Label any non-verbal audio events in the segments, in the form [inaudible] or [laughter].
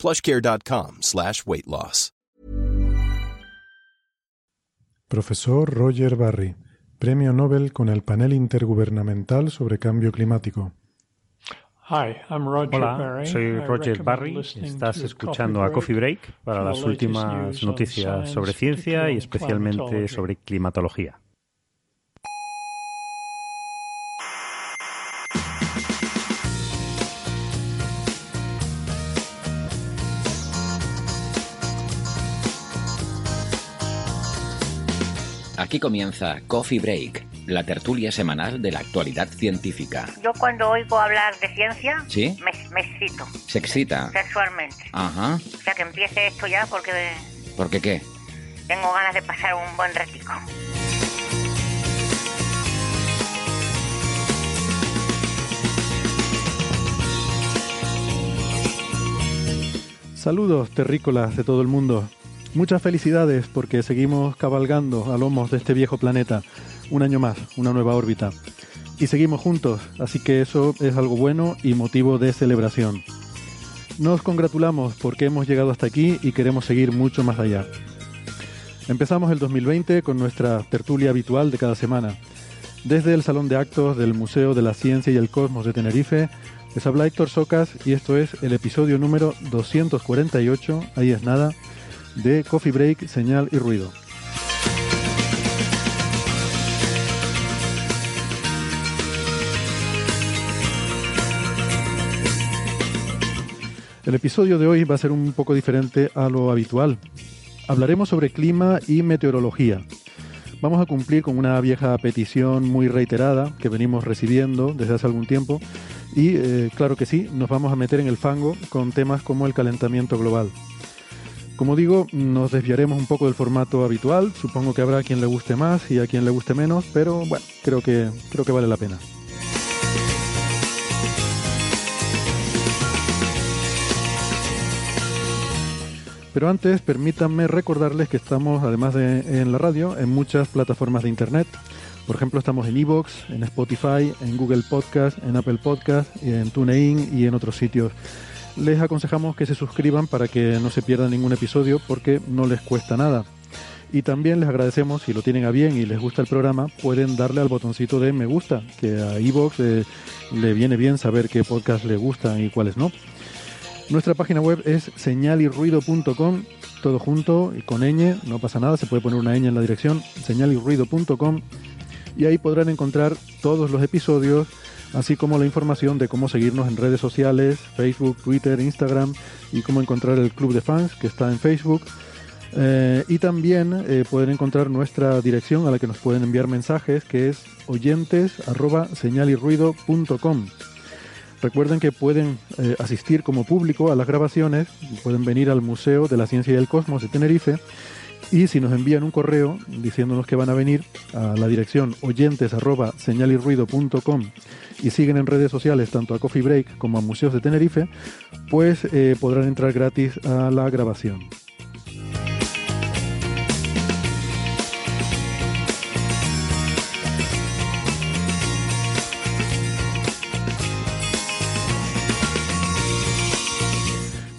plushcare.com slash weight loss. Profesor Roger Barry, Premio Nobel con el Panel Intergubernamental sobre Cambio Climático. Hola, soy Roger Barry. Estás escuchando a Coffee Break para las últimas noticias sobre ciencia y especialmente sobre climatología. Aquí comienza Coffee Break, la tertulia semanal de la actualidad científica. Yo cuando oigo hablar de ciencia, ¿Sí? me, me excito ¿Se excita? sexualmente. Ajá. O sea que empiece esto ya porque ¿Por qué qué? tengo ganas de pasar un buen ratico. Saludos terrícolas de todo el mundo. Muchas felicidades porque seguimos cabalgando a lomos de este viejo planeta. Un año más, una nueva órbita. Y seguimos juntos, así que eso es algo bueno y motivo de celebración. Nos congratulamos porque hemos llegado hasta aquí y queremos seguir mucho más allá. Empezamos el 2020 con nuestra tertulia habitual de cada semana. Desde el Salón de Actos del Museo de la Ciencia y el Cosmos de Tenerife, les habla Héctor Socas y esto es el episodio número 248, ahí es nada, de Coffee Break, Señal y Ruido. El episodio de hoy va a ser un poco diferente a lo habitual. Hablaremos sobre clima y meteorología. Vamos a cumplir con una vieja petición muy reiterada que venimos recibiendo desde hace algún tiempo y eh, claro que sí, nos vamos a meter en el fango con temas como el calentamiento global. Como digo, nos desviaremos un poco del formato habitual, supongo que habrá a quien le guste más y a quien le guste menos, pero bueno, creo que, creo que vale la pena. Pero antes, permítanme recordarles que estamos, además de en la radio, en muchas plataformas de Internet. Por ejemplo, estamos en Evox, en Spotify, en Google Podcast, en Apple Podcast, en TuneIn y en otros sitios. Les aconsejamos que se suscriban para que no se pierdan ningún episodio porque no les cuesta nada. Y también les agradecemos, si lo tienen a bien y les gusta el programa, pueden darle al botoncito de me gusta, que a Evox eh, le viene bien saber qué podcast le gustan y cuáles no. Nuestra página web es señalirruido.com, todo junto y con ñ, no pasa nada, se puede poner una ñ en la dirección, señalirruido.com y ahí podrán encontrar todos los episodios, así como la información de cómo seguirnos en redes sociales, Facebook, Twitter, Instagram y cómo encontrar el club de fans que está en Facebook. Eh, y también eh, pueden encontrar nuestra dirección a la que nos pueden enviar mensajes, que es oyentes arroba señalirruido.com. Recuerden que pueden eh, asistir como público a las grabaciones, pueden venir al Museo de la Ciencia y el Cosmos de Tenerife y si nos envían un correo diciéndonos que van a venir a la dirección oyentes arroba señalirruido.com y siguen en redes sociales tanto a Coffee Break como a Museos de Tenerife, pues eh, podrán entrar gratis a la grabación.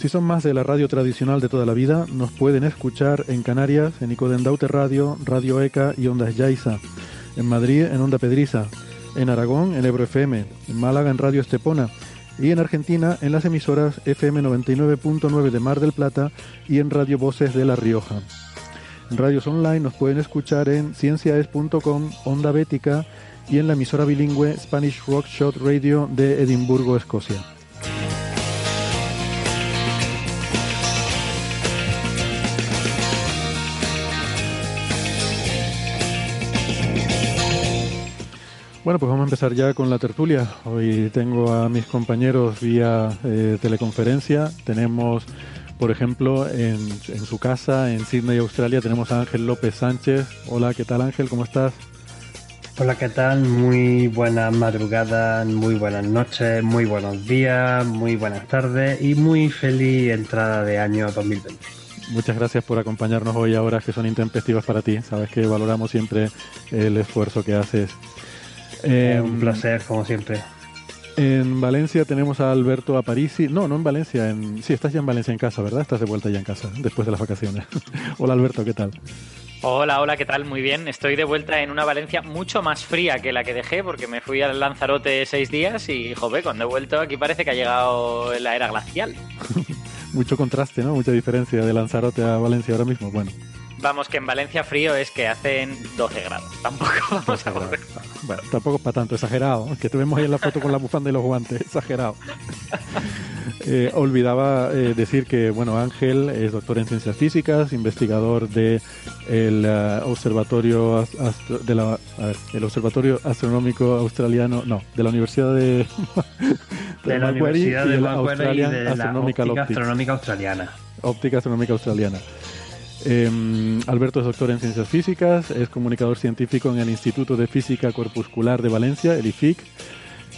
Si son más de la radio tradicional de toda la vida, nos pueden escuchar en Canarias, en Icodendaute Radio, Radio ECA y Ondas Yaiza, en Madrid, en Onda Pedriza, en Aragón, en Ebro FM, en Málaga, en Radio Estepona, y en Argentina, en las emisoras FM 99.9 de Mar del Plata y en Radio Voces de La Rioja. En radios online nos pueden escuchar en cienciaes.com, Onda Bética y en la emisora bilingüe Spanish Rock Shot Radio de Edimburgo, Escocia. Bueno, pues vamos a empezar ya con la tertulia. Hoy tengo a mis compañeros vía eh, teleconferencia. Tenemos Por ejemplo, en, en su casa, en Sydney, Australia, tenemos a Ángel López Sánchez. Hola, ¿qué tal Ángel? ¿Cómo estás? Hola, ¿qué tal? Muy buenas madrugadas, muy buenas noches, muy buenos días, muy buenas tardes y muy feliz entrada de año 2020. Muchas gracias por acompañarnos hoy a horas que son intempestivas para ti. Sabes que valoramos siempre el esfuerzo que haces. Eh, un placer, como siempre. En Valencia tenemos a Alberto Aparici. No, no en Valencia. En... Sí, estás ya en Valencia en casa, ¿verdad? Estás de vuelta ya en casa después de las vacaciones. [laughs] Hola Alberto, ¿qué tal? Hola, hola, ¿qué tal? Muy bien. Estoy de vuelta en una Valencia mucho más fría que la que dejé porque me fui al Lanzarote seis días y, joder, cuando he vuelto aquí parece que ha llegado la era glacial. [laughs] Mucho contraste, ¿no? Mucha diferencia de Lanzarote a Valencia ahora mismo. Bueno. Vamos, que en Valencia frío es que hacen 12 grados. Tampoco [laughs] vamos a volver. Bueno, tampoco es para tanto, exagerado. Que te vemos ahí en la foto con la bufanda y los guantes, [laughs] exagerado. Eh, olvidaba eh, decir que, bueno, Ángel es doctor en ciencias físicas, investigador de el uh, observatorio de la, ver, el observatorio astronómico australiano, no, de la Universidad de, [laughs] de, de la Universidad de, la Australia y de la Astronómica Astronómica Australiana. Óptica Astronómica Australiana. Eh, Alberto es doctor en ciencias físicas, es comunicador científico en el Instituto de Física Corpuscular de Valencia, el IFIC.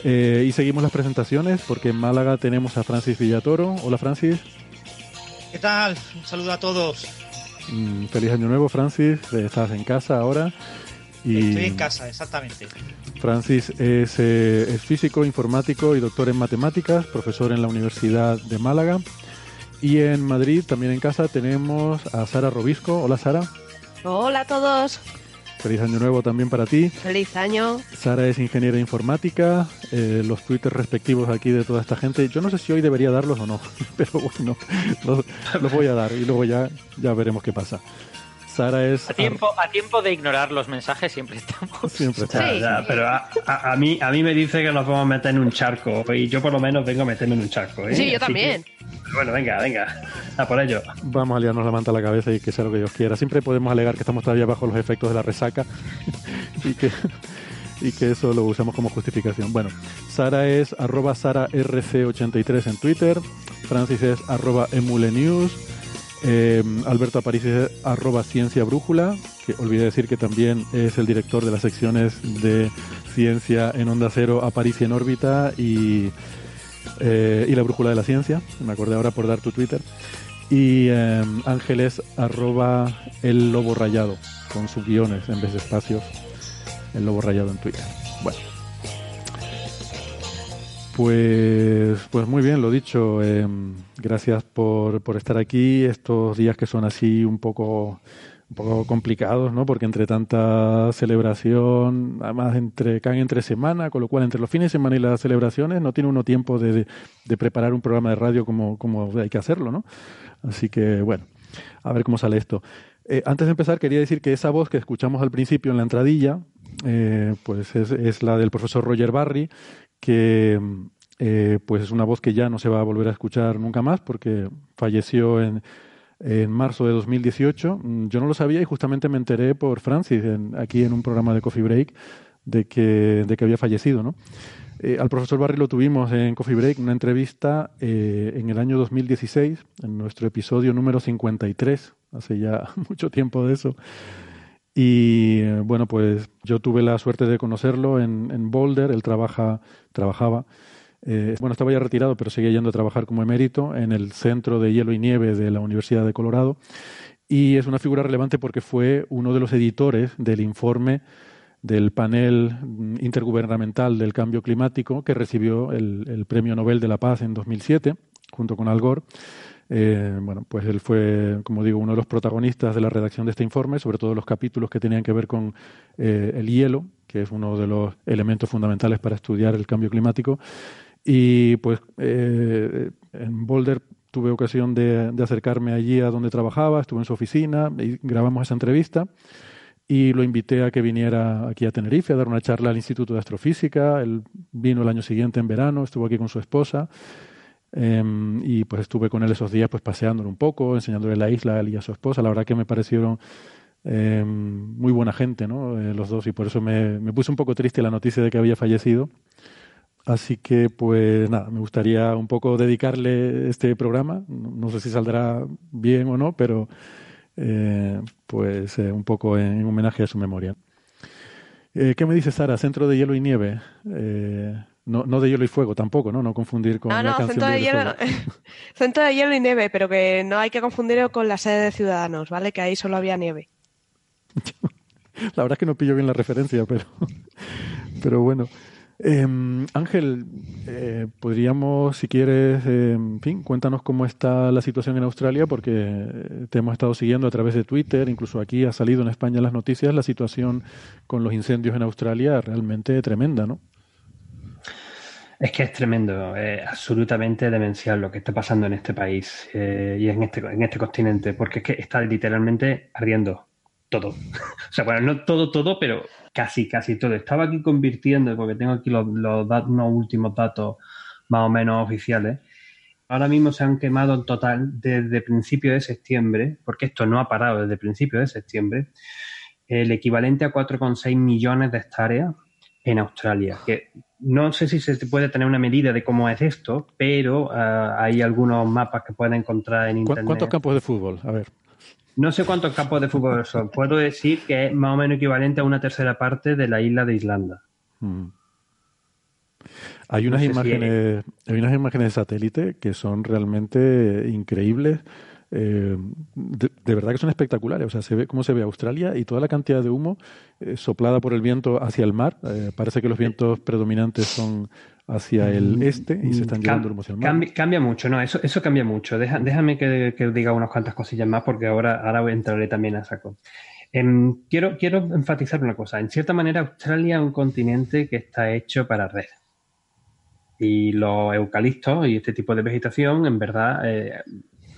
Eh, y seguimos las presentaciones porque en Málaga tenemos a Francis Villatoro. Hola Francis. ¿Qué tal? Un saludo a todos. Mm, feliz año nuevo Francis, estás en casa ahora. Y Estoy en casa, exactamente. Francis es, eh, es físico, informático y doctor en matemáticas, profesor en la Universidad de Málaga. Y en Madrid, también en casa, tenemos a Sara Robisco. Hola, Sara. Hola a todos. Feliz año nuevo también para ti. Feliz año. Sara es ingeniera informática. Eh, los twitters respectivos aquí de toda esta gente. Yo no sé si hoy debería darlos o no, [laughs] pero bueno, los, los voy a dar y luego ya, ya veremos qué pasa. Sara es... A tiempo, a tiempo de ignorar los mensajes siempre estamos. Siempre estamos. Sí. Ya, pero a, a, a, mí, a mí me dice que nos vamos a meter en un charco y yo por lo menos vengo a meterme en un charco. ¿eh? Sí, yo Así también. que, bueno, venga, venga. A por ello. Vamos a liarnos la manta a la cabeza y que sea lo que Dios quiera. Siempre podemos alegar que estamos todavía bajo los efectos de la resaca [laughs] y que y que eso lo usamos como justificación. Bueno, Sara es arroba SaraRC83 en Twitter, Francis es arroba emulenews, eh, Alberto Aparici es arroba Ciencia Brújula, que olvidé decir que también es el director de las secciones de Ciencia en Onda Cero, Aparici en órbita y, eh, y la Brújula de la Ciencia. Me acordé ahora por dar tu Twitter. Y eh, Ángeles arroba el lobo rayado, con sus guiones en vez de espacios el lobo rayado en Twitter. Bueno. Pues, pues muy bien, lo dicho. Eh, gracias por, por, estar aquí estos días que son así un poco, un poco complicados, ¿no? Porque entre tanta celebración, además entre caen entre semana, con lo cual entre los fines de semana y las celebraciones no tiene uno tiempo de, de, preparar un programa de radio como, como hay que hacerlo, ¿no? Así que bueno, a ver cómo sale esto. Eh, antes de empezar, quería decir que esa voz que escuchamos al principio en la entradilla, eh, pues es, es, la del profesor Roger Barry, que eh, pues es una voz que ya no se va a volver a escuchar nunca más porque falleció en, en marzo de 2018. Yo no lo sabía y justamente me enteré por Francis, en, aquí en un programa de Coffee Break, de que, de que había fallecido, ¿no? Eh, al profesor Barry lo tuvimos en Coffee Break, una entrevista eh, en el año 2016, en nuestro episodio número 53, hace ya [laughs] mucho tiempo de eso. Y bueno, pues yo tuve la suerte de conocerlo en, en Boulder, él trabaja, trabajaba, eh, bueno, estaba ya retirado, pero seguía yendo a trabajar como emérito en el Centro de Hielo y Nieve de la Universidad de Colorado. Y es una figura relevante porque fue uno de los editores del informe del panel intergubernamental del cambio climático que recibió el, el Premio Nobel de la Paz en 2007, junto con Al Gore. Eh, bueno, pues él fue, como digo, uno de los protagonistas de la redacción de este informe, sobre todo los capítulos que tenían que ver con eh, el hielo, que es uno de los elementos fundamentales para estudiar el cambio climático. Y pues eh, en Boulder tuve ocasión de, de, acercarme allí a donde trabajaba, estuve en su oficina y grabamos esa entrevista y lo invité a que viniera aquí a Tenerife a dar una charla al Instituto de Astrofísica. Él vino el año siguiente en verano, estuvo aquí con su esposa. Eh, y pues estuve con él esos días pues paseándolo un poco, enseñándole la isla a él y a su esposa. La verdad que me parecieron eh, muy buena gente, ¿no? Eh, los dos, y por eso me, me, puse un poco triste la noticia de que había fallecido. Así que, pues nada, me gustaría un poco dedicarle este programa. No, sé si saldrá bien o no, pero eh, pues eh, un poco en, homenaje a su memoria. ¿Qué me dice Sara? Centro de hielo y nieve. No, no de hielo y fuego tampoco, ¿no? No confundir con la canción centro de, hielo, Centro [laughs] de hielo y nieve, pero que no hay que confundirlo con la sede de Ciudadanos, ¿vale? Que ahí solo había nieve. [laughs] la verdad es que no pillo bien la referencia, pero, [laughs] pero bueno. Em, Ángel, eh, podríamos, si quieres, em, en fin, cuéntanos cómo está la situación en Australia, porque te hemos estado siguiendo a través de Twitter, incluso aquí ha salido en España las noticias, la situación con los incendios en Australia realmente tremenda, ¿no? Es que es tremendo, es absolutamente demencial lo que está pasando en este país eh, y en este, en este continente, porque es que está literalmente ardiendo todo. [laughs] o sea, bueno, no todo, todo, pero casi, casi todo. Estaba aquí convirtiendo, porque tengo aquí los, los últimos datos más o menos oficiales. Ahora mismo se han quemado en total desde principio de septiembre, porque esto no ha parado desde principio de septiembre, el equivalente a 4,6 millones de hectáreas en Australia. Que no sé si se puede tener una medida de cómo es esto, pero ah, hay algunos mapas que pueden encontrar en Internet. ¿Cuántos campos de fútbol? A ver. No sé cuántos campos de fútbol son. Puedo decir que es más o menos equivalente a una tercera parte de la isla de Islanda. Mm. Hay unas imágenes, hay unas imágenes de satélite que son realmente increíbles. Eh, de, verdad que son espectaculares. O sea, se ve cómo se ve Australia y toda la cantidad de humo eh, soplada por el viento hacia el mar. Eh, parece que los vientos predominantes son hacia el mm, este y se están llevando el Cambia, cambia, mucho, no, eso, eso cambia mucho. déjame que, diga unas cuantas cosillas más porque ahora, ahora entraré también a saco. Em, quiero, quiero enfatizar una cosa. En cierta manera, Australia es un continente que está hecho para arder. Y los eucaliptos y este tipo de vegetación, en verdad, eh,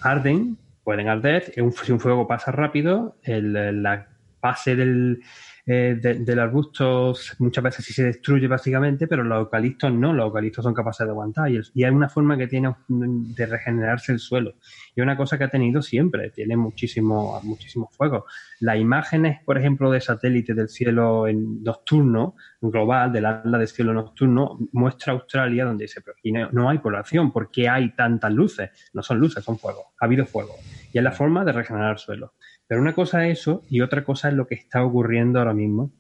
arden, pueden arder. Si un fuego pasa rápido, la base del, eh, del arbusto muchas veces sí se destruye básicamente, pero los eucaliptos no, los eucaliptos son capaces de aguantar y, hay una forma que tiene de regenerarse el suelo. Y una cosa que ha tenido siempre, tiene muchísimo, muchísimo fuego. Las imágenes, por ejemplo, de satélite del cielo en nocturno, global, del ala del cielo nocturno, muestra Australia donde dice, pero no, no hay población, ¿por qué hay tantas luces? No son luces, son fuego. Ha habido fuego. Y es la forma de regenerar el suelo. Pero una cosa es eso y otra cosa es lo que está ocurriendo ahora mismo.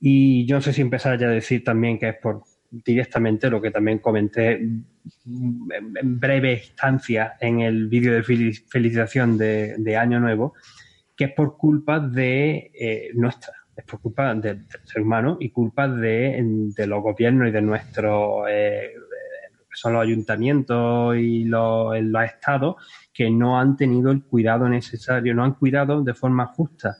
Y yo no sé si empezar ya a decir también que es por directamente lo que también comenté en breve instancia en el vídeo de felicitación de, Año Nuevo, que es por culpa de eh, nuestra, es por culpa del ser humano y culpa de, los gobiernos y de nuestros, eh, son los ayuntamientos y los, los estados que no han tenido el cuidado necesario, no han cuidado de forma justa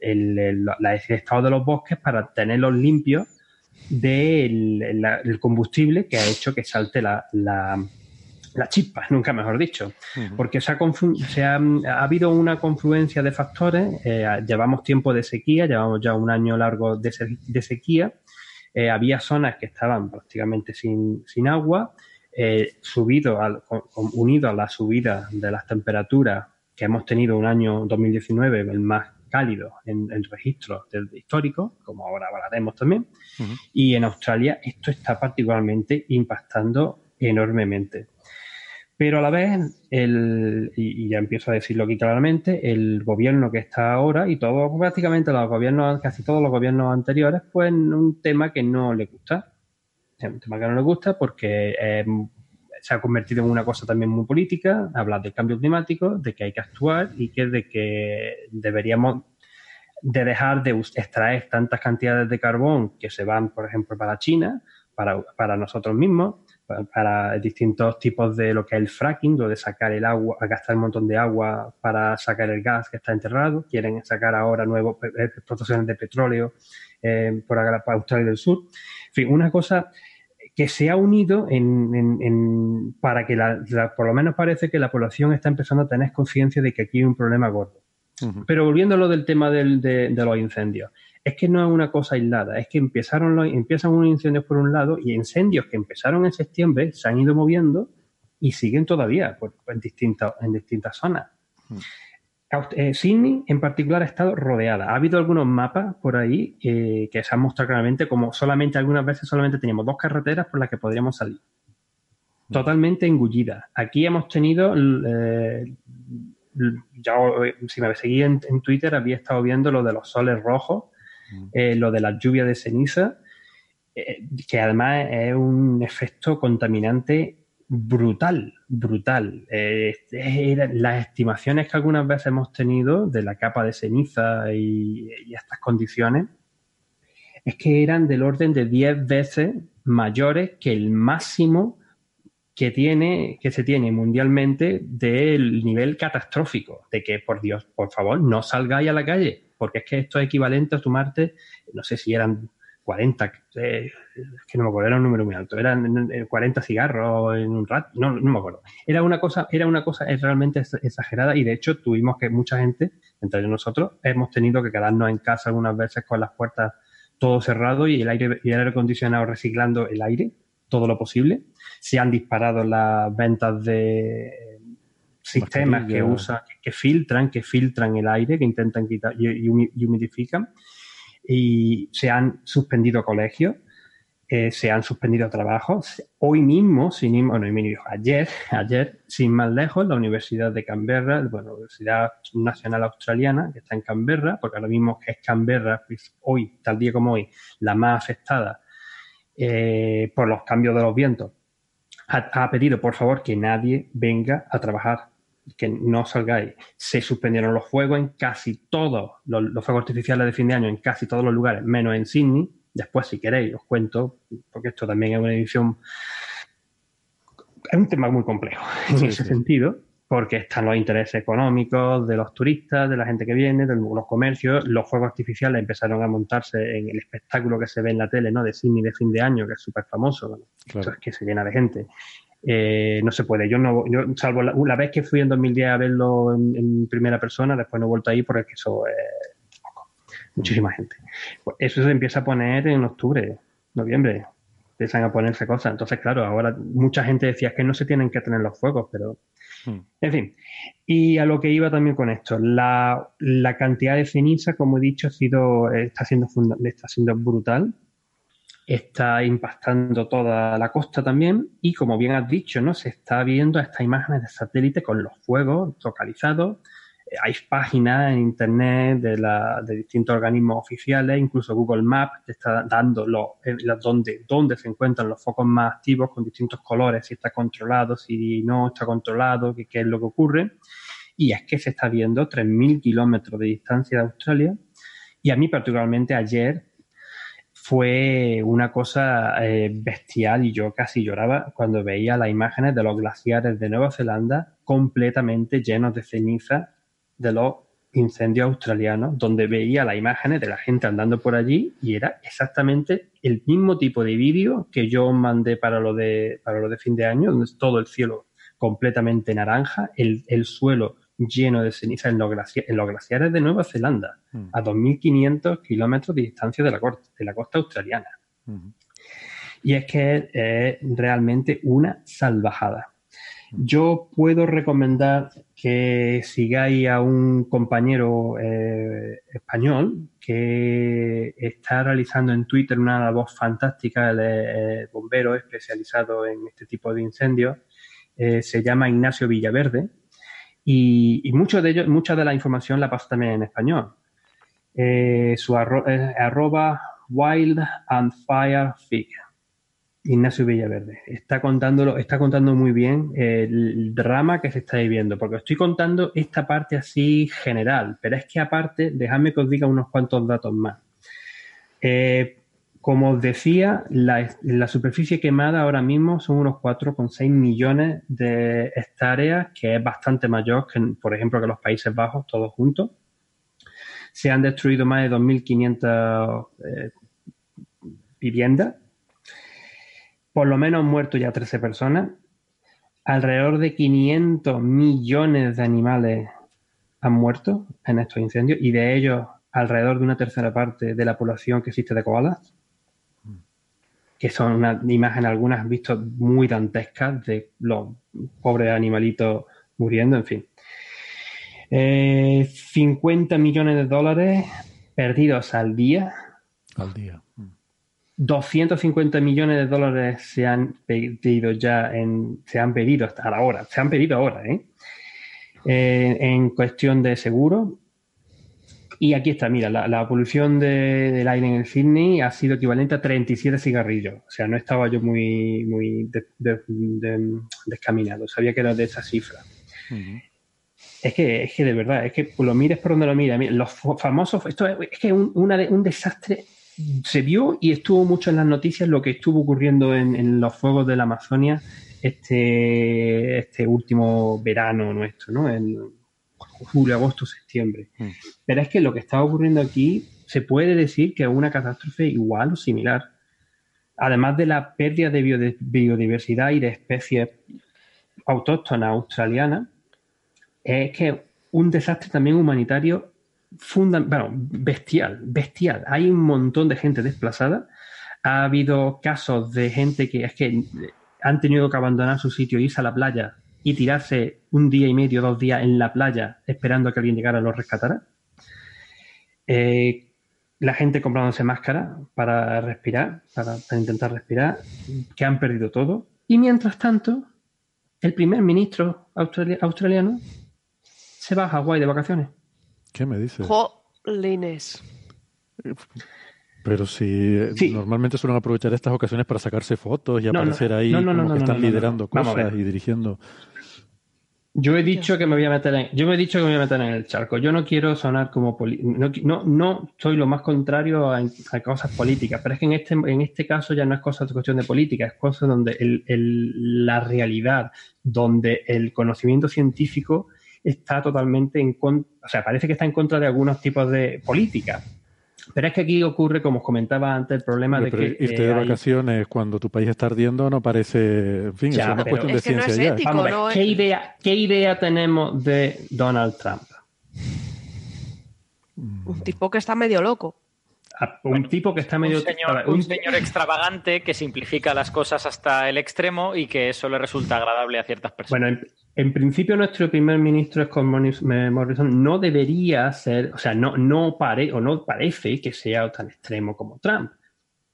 el, estado de los bosques para tenerlos limpios del combustible que ha hecho que salte la, la, chispa, [laughs] nunca mejor dicho. Porque se, ha, se ha, habido una confluencia de factores, eh, llevamos tiempo de sequía, llevamos ya un año largo de, sequía, eh, había zonas que estaban prácticamente sin, sin agua, eh, subido al, unido a la subida de las temperaturas que hemos tenido un año 2019, el más cálido en, en registros históricos, como ahora hablaremos también, y en Australia esto está particularmente impactando enormemente. Pero a la vez, el, y, ya empiezo a decirlo aquí claramente, el gobierno que está ahora y todo, prácticamente los gobiernos, casi todos los gobiernos anteriores, pues un tema que no le gusta es un tema que no le gusta porque em, se ha convertido en una cosa también muy política, habla del cambio climático, de que hay que actuar y que de que deberíamos de dejar de extraer tantas cantidades de carbón que se van, por ejemplo, para China, para, para nosotros mismos, para, distintos tipos de lo que es el fracking, lo de sacar el agua, gastar un montón de agua para sacar el gas que está enterrado. Quieren sacar ahora nuevas explotaciones de petróleo eh, por Australia del Sur fin, una cosa que se ha unido en, para que por lo menos parece que la población está empezando a tener conciencia de que aquí hay un problema gordo. Pero volviendo a lo del tema de, los incendios, es que no es una cosa aislada, es que empezaron los, empiezan unos incendios por un lado y incendios que empezaron en septiembre se han ido moviendo y siguen todavía en, distintas, en distintas zonas. Eh, Sydney en particular ha estado rodeada. Ha habido algunos mapas por ahí eh, que se han mostrado claramente como solamente algunas veces solamente teníamos dos carreteras por las que podríamos salir. Mm. Totalmente engullidas. Aquí hemos tenido, eh, ya si me seguí en, en, Twitter, había estado viendo lo de los soles rojos, mm. lo de la lluvia de ceniza, que además es un efecto contaminante brutal, brutal. Eh, las estimaciones que algunas veces hemos tenido de la capa de ceniza y, estas condiciones es que eran del orden de 10 veces mayores que el máximo que tiene, que se tiene mundialmente del nivel catastrófico, de que por Dios, por favor, no salgáis a la calle, porque es que esto es equivalente a tomarte, no sé si eran 40, eh, que no me acuerdo, era un número muy alto, eran 40 cigarros en un rato, no, no me acuerdo. Era una cosa, era una cosa realmente exagerada y de hecho tuvimos que mucha gente, entre nosotros, hemos tenido que quedarnos en casa algunas veces con las puertas todo cerrado y el aire y el aire acondicionado reciclando el aire todo lo posible. Se han disparado las ventas de sistemas que usan, que filtran, que filtran el aire, que intentan quitar y humidifican y se han suspendido colegios, eh, se han suspendido trabajos. Hoy mismo, sin, bueno, ayer, [laughs] ayer, sin más lejos, la Universidad de Canberra, bueno, la Universidad Nacional Australiana, que está en Canberra, porque ahora mismo es Canberra, pues, hoy, tal día como hoy, la más afectada eh, por los cambios de los vientos, ha pedido, por favor, que nadie venga a trabajar que no salgáis. Se suspendieron los fuegos en casi todos los, fuegos artificiales de fin de año, en casi todos los lugares, menos en Sydney. Después, si queréis, os cuento, porque esto también es una edición. Es un tema muy complejo en ese sentido, porque están los intereses económicos de los turistas, de la gente que viene, de los comercios. Los fuegos artificiales empezaron a montarse en el espectáculo que se ve en la tele, ¿no? De Sydney de fin de año, que es súper famoso, es que se llena de gente. Eh, no se puede. Yo no, yo, salvo la, vez que fui en 2010 a verlo en, primera persona, después no he vuelto ahí porque eso es muchísima gente. Pues eso se empieza a poner en octubre, noviembre. Empiezan a ponerse cosas. Entonces, claro, ahora mucha gente decía que no se tienen que tener los fuegos, pero. Hmm. En fin. Y a lo que iba también con esto, la, la cantidad de ceniza, como he dicho, ha sido, está siendo, está siendo brutal está impactando toda la costa también y como bien has dicho, ¿no? Se está viendo estas imágenes de satélite con los fuegos localizados. Hay páginas en internet de, la, de distintos organismos oficiales, incluso Google Maps te está dando eh, dónde, se encuentran los focos más activos con distintos colores, si está controlado, si no está controlado, qué es lo que ocurre. Y es que se está viendo 3.000 kilómetros de distancia de Australia. Y a mí particularmente ayer fue una cosa eh, bestial y yo casi lloraba cuando veía las imágenes de los glaciares de Nueva Zelanda completamente llenos de ceniza de los incendios australianos, donde veía las imágenes de la gente andando por allí y era exactamente el mismo tipo de vídeo que yo mandé para lo de, para lo de fin de año, donde es todo el cielo completamente naranja, el, el suelo lleno de ceniza en los, glaciares de Nueva Zelanda, mm. a 2.500 kilómetros de distancia de la, costa, de la costa australiana. Y es que es realmente una salvajada. Yo puedo recomendar que sigáis a un compañero eh, español que está realizando en Twitter una voz fantástica, el bombero especializado en este tipo de incendios. Eh, se llama Ignacio Villaverde y, mucho de ello, mucha de la información la pasa también en español. Eh, su arroba Wild and Fire Fig. Ignacio Villaverde. Está contándolo, está contando muy bien el drama que se está viviendo, porque estoy contando esta parte así general, pero es que aparte, dejadme que os diga unos cuantos datos más. Eh, como os decía, la, superficie quemada ahora mismo son unos 4,6 millones de hectáreas, que es bastante mayor que, por ejemplo, que los Países Bajos, todos juntos. Se han destruido más de 2.500 eh, viviendas. Por lo menos han muerto ya 13 personas. Alrededor de 500 millones de animales han muerto en estos incendios y de ellos alrededor de una tercera parte de la población que existe de koalas que son una imagen algunas visto muy dantescas de los pobres animalitos muriendo, en fin. Eh, 50 millones de dólares perdidos al día. Al día. 250 millones de dólares se han pedido ya en, se han pedido hasta ahora, se han pedido ahora, ¿eh? Eh, en cuestión de seguro. Y aquí está, mira, la, polución del aire en el Sydney ha sido equivalente a 37 cigarrillos. O sea, no estaba yo muy, muy descaminado, sabía que era de esa cifra. Es que, es que de verdad, es que lo mires por donde lo mires. Los famosos, esto es, que un, un desastre se vio y estuvo mucho en las noticias lo que estuvo ocurriendo en, los fuegos de la Amazonia este, este último verano nuestro, ¿no? En julio, agosto, septiembre. Mm. Pero es que lo que está ocurriendo aquí se puede decir que es una catástrofe igual o similar. Además de la pérdida de biodiversidad y de especies autóctonas australianas, es que un desastre también humanitario bueno, bestial, bestial. Hay un montón de gente desplazada. Ha habido casos de gente que es que han tenido que abandonar su sitio, irse a la playa y tirarse un día y medio, dos días en la playa esperando a que alguien llegara y los rescatara. Eh, la gente comprándose máscara para respirar, para, intentar respirar, que han perdido todo. Y mientras tanto, el primer ministro australiano se va a Hawái de vacaciones. ¿Qué me dices? Jolines. Pero si normalmente suelen aprovechar estas ocasiones para sacarse fotos y aparecer ahí como que están liderando cosas y dirigiendo. Yo he dicho que me voy a meter en, yo me he dicho que me voy a meter en el charco. Yo no quiero sonar como no, no, no, soy lo más contrario a, cosas políticas, pero es que en este, en este caso ya no es cosa de cuestión de política, es cosa donde el, la realidad, donde el conocimiento científico está totalmente en contra, o sea, parece que está en contra de algunos tipos de políticas. Pero es que aquí ocurre, como os comentaba antes, el problema de que. Irte de vacaciones cuando tu país está ardiendo no parece. En fin, es una cuestión de ciencia ya. Vamos ¿qué, idea, ¿qué idea tenemos de Donald Trump? Un tipo que está medio loco. Un tipo que está medio. Un señor, un señor extravagante que simplifica las cosas hasta el extremo y que eso le resulta agradable a ciertas personas. Bueno, en principio, nuestro primer ministro Scott Morrison no debería ser, o sea, no, no, pare, o no parece que sea tan extremo como Trump.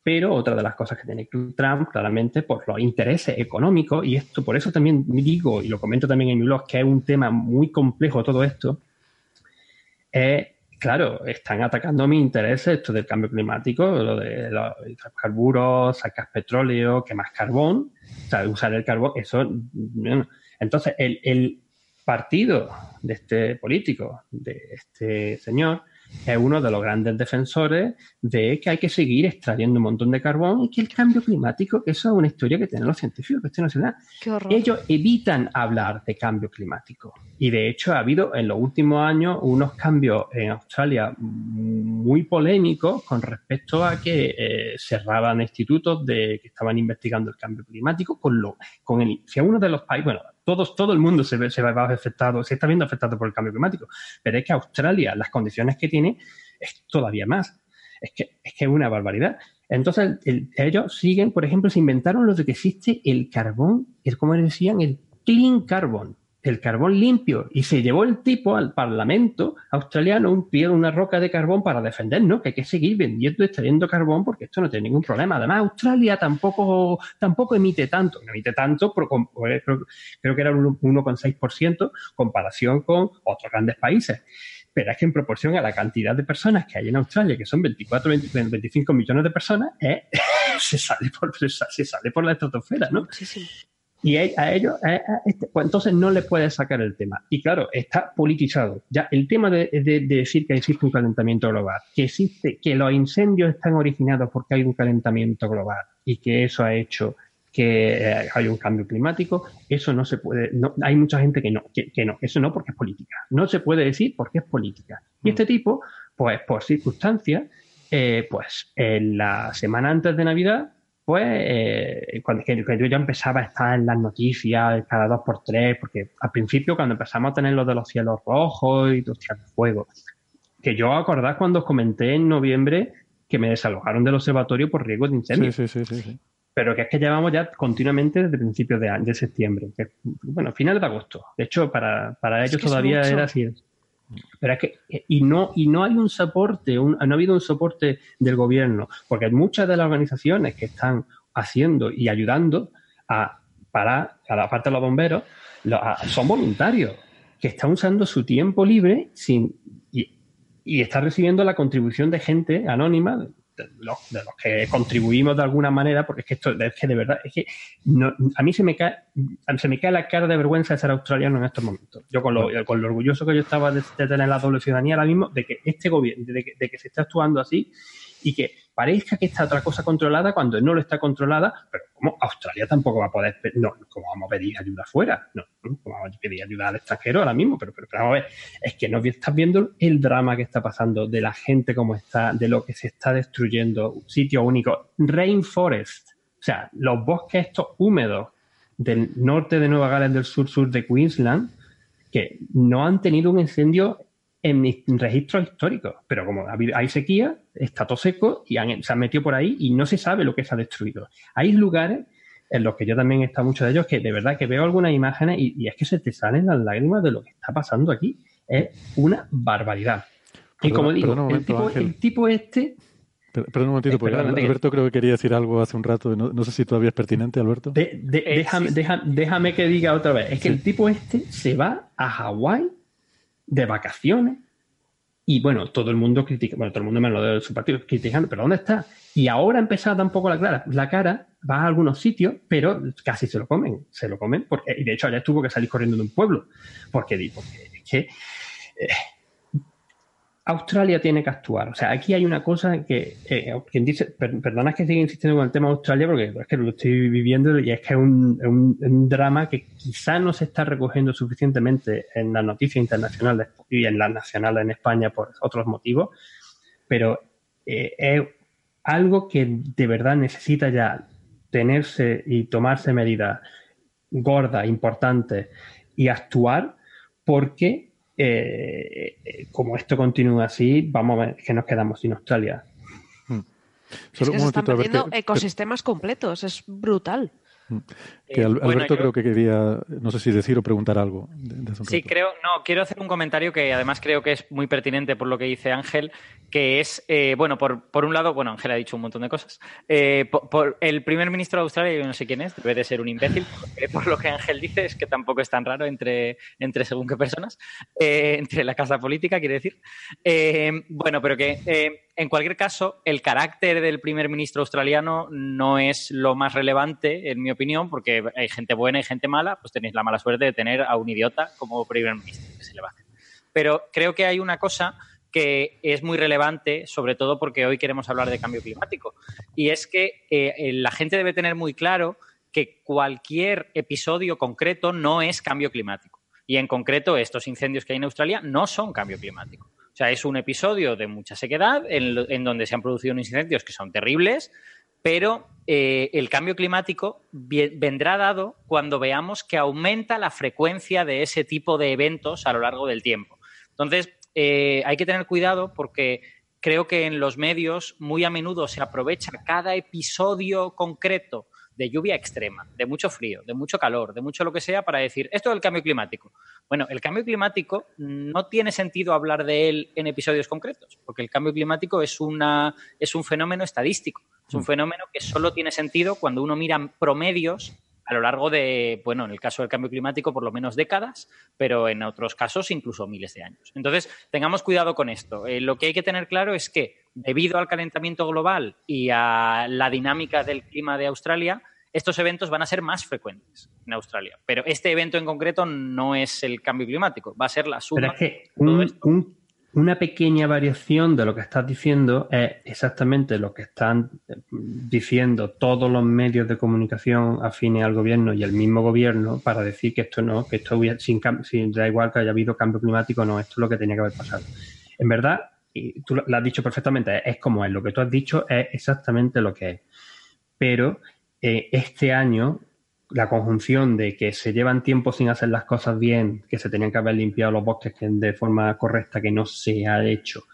Pero otra de las cosas que tiene Trump, claramente, por los intereses económicos, y esto por eso también digo, y lo comento también en mi blog, que es un tema muy complejo todo esto, es, claro, están atacando mis intereses, esto del cambio climático, lo de los hidrocarburos, sacar petróleo, quemar carbón, o sea, usar el carbón, eso, entonces, el, partido de este político, de este señor, es uno de los grandes defensores de que hay que seguir extrayendo un montón de carbón y que el cambio climático, eso es una historia que tienen los científicos, que esto no Ellos evitan hablar de cambio climático. Y de hecho ha habido en los últimos años unos cambios en Australia muy polémicos con respecto a que eh, cerraban institutos de que estaban investigando el cambio climático con lo con el si a uno de los países, bueno, todos, todo el mundo se, ve, se va afectado, se está viendo afectado por el cambio climático. Pero es que Australia, las condiciones que tiene, es todavía más. Es que es, que una barbaridad. Entonces, ellos siguen, por ejemplo, se inventaron lo de que existe el carbón, es como decían, el clean carbon el carbón limpio y se llevó el tipo al Parlamento australiano un pie, una roca de carbón para defendernos, que hay que seguir vendiendo y extrayendo carbón porque esto no tiene ningún problema. Además, Australia tampoco, tampoco emite tanto, no emite tanto, pero pues, creo, que era un 1,6% comparación con otros grandes países. Pero es que en proporción a la cantidad de personas que hay en Australia, que son 24, 25 millones de personas, [laughs] se, sale por, se sale por la estratosfera, ¿no? Sí, sí. Y a ellos, este, pues entonces no le puedes sacar el tema. Y claro, está politizado. Ya el tema de, decir que existe un calentamiento global, que existe, que los incendios están originados porque hay un calentamiento global y que eso ha hecho que eh, hay un cambio climático, eso no se puede, no, hay mucha gente que no, que, no, eso no porque es política. No se puede decir porque es política. Y este tipo, pues por circunstancias, eh, pues en la semana antes de Navidad, pues eh, cuando, yo ya empezaba a estar en las noticias cada dos por tres, porque al principio cuando empezamos a tener lo de los cielos rojos y los de fuego, que yo acordás cuando os comenté en noviembre que me desalojaron del observatorio por riesgo de incendio. Sí, sí, sí, sí, Pero que es que llevamos ya continuamente desde principios de, de septiembre, bueno, finales de agosto. De hecho, para, para ellos todavía era así. Pero es que, y no, y no hay un soporte, no ha habido un soporte del gobierno, porque muchas de las organizaciones que están haciendo y ayudando a parar, a la parte de los bomberos, son voluntarios que están usando su tiempo libre sin, y, y están recibiendo la contribución de gente anónima de los, que contribuimos de alguna manera, porque es que esto es que de verdad, es que a mí se me cae, se me cae la cara de vergüenza de ser australiano en estos momentos. Yo con lo, con lo orgulloso que yo estaba de, tener la doble ciudadanía ahora mismo, de que este gobierno, de que, de que se está actuando así y que parezca que está otra cosa controlada cuando no lo está controlada, pero como Australia tampoco va a poder, no, como vamos a pedir ayuda afuera, no, como vamos a pedir ayuda al extranjero ahora mismo, pero, pero, vamos a ver, es que no estás viendo el drama que está pasando, de la gente como está, de lo que se está destruyendo, sitio único, rainforest, o sea, los bosques estos húmedos del norte de Nueva Gales del sur, sur de Queensland, que no han tenido un incendio en mis registros históricos. Pero como hay sequía, está todo seco y se han metido por ahí y no se sabe lo que se ha destruido. Hay lugares en los que yo también he estado muchos de ellos que de verdad que veo algunas imágenes y, es que se te salen las lágrimas de lo que está pasando aquí. Es una barbaridad. y como digo, el, tipo, el, tipo, este... Perdón un momentito, porque Alberto creo que quería decir algo hace un rato, no, sé si todavía es pertinente, Alberto. Eh, déjame, déjame, que diga otra vez, es que el tipo este se va a Hawái de vacaciones. Y bueno, todo el mundo critica, bueno, todo el mundo me lo de su partido criticando, pero ¿dónde está? Y ahora ha empezado tampoco la clara, la cara, va a algunos sitios, pero casi se lo comen, se lo comen, porque, y de hecho allá tuvo que salir corriendo de un pueblo, porque, porque es que eh, Australia tiene que actuar. O sea, aquí hay una cosa que, eh, dice, perdona que siga insistiendo con el tema de Australia porque es que lo estoy viviendo y es que es un, drama que quizá no se está recogiendo suficientemente en las noticias internacionales y en las nacionales en España por otros motivos, pero eh, es algo que de verdad necesita ya tenerse y tomarse medidas gordas, importantes y actuar porque eh, eh, como esto continúa así, vamos a ver que nos quedamos sin Australia. Hmm. Solo es que se están perdiendo ecosistemas completos, es brutal. Eh, Alberto creo que quería, no sé si decir o preguntar algo. sí, creo, no, quiero hacer un comentario que además creo que es muy pertinente por lo que dice Ángel, que es, eh, bueno, por, por, un lado, bueno, Ángel ha dicho un montón de cosas. Eh, por, el primer ministro de Australia, yo no sé quién es, debe de ser un imbécil, por lo que Ángel dice es que tampoco es tan raro entre, entre según qué personas, entre la casa política, quiere decir. bueno, pero que en cualquier caso, el carácter del primer ministro australiano no es lo más relevante, en mi opinión, porque hay gente buena y gente mala, pues tenéis la mala suerte de tener a un idiota como primer ministro, que se le va a hacer. Pero creo que hay una cosa que es muy relevante, sobre todo porque hoy queremos hablar de cambio climático, y es que eh, la gente debe tener muy claro que cualquier episodio concreto no es cambio climático. Y en concreto, estos incendios que hay en Australia no son cambio climático. O sea, es un episodio de mucha sequedad en, donde se han producido unos incendios que son terribles, pero eh, el cambio climático vendrá dado cuando veamos que aumenta la frecuencia de ese tipo de eventos a lo largo del tiempo. Entonces, eh, hay que tener cuidado porque creo que en los medios muy a menudo se aprovecha cada episodio concreto de lluvia extrema, de mucho frío, de mucho calor, de mucho lo que sea, para decir, esto es el cambio climático. Bueno, el cambio climático no tiene sentido hablar de él en episodios concretos, porque el cambio climático es, una, es un fenómeno estadístico, es un mm. fenómeno que solo tiene sentido cuando uno mira promedios a lo largo de, bueno, en el caso del cambio climático, por lo menos décadas, pero en otros casos incluso miles de años. Entonces, tengamos cuidado con esto. Eh, lo que hay que tener claro es que, debido al calentamiento global y a la dinámica del clima de Australia, estos eventos van a ser más frecuentes en Australia. Pero este evento en concreto no es el cambio climático, va a ser la suma. Pero es que una pequeña variación de lo que estás diciendo es exactamente lo que están diciendo todos los medios de comunicación afines al gobierno y el mismo gobierno para decir que esto no, que esto sin, sin da igual que haya habido cambio climático, no, esto es lo que tenía que haber pasado. En verdad, y tú lo has dicho perfectamente, es como es, lo que tú has dicho es exactamente lo que es. Pero eh, este año la conjunción de que se llevan tiempo sin hacer las cosas bien, que se tenían que haber limpiado los bosques de forma correcta, que no se ha hecho,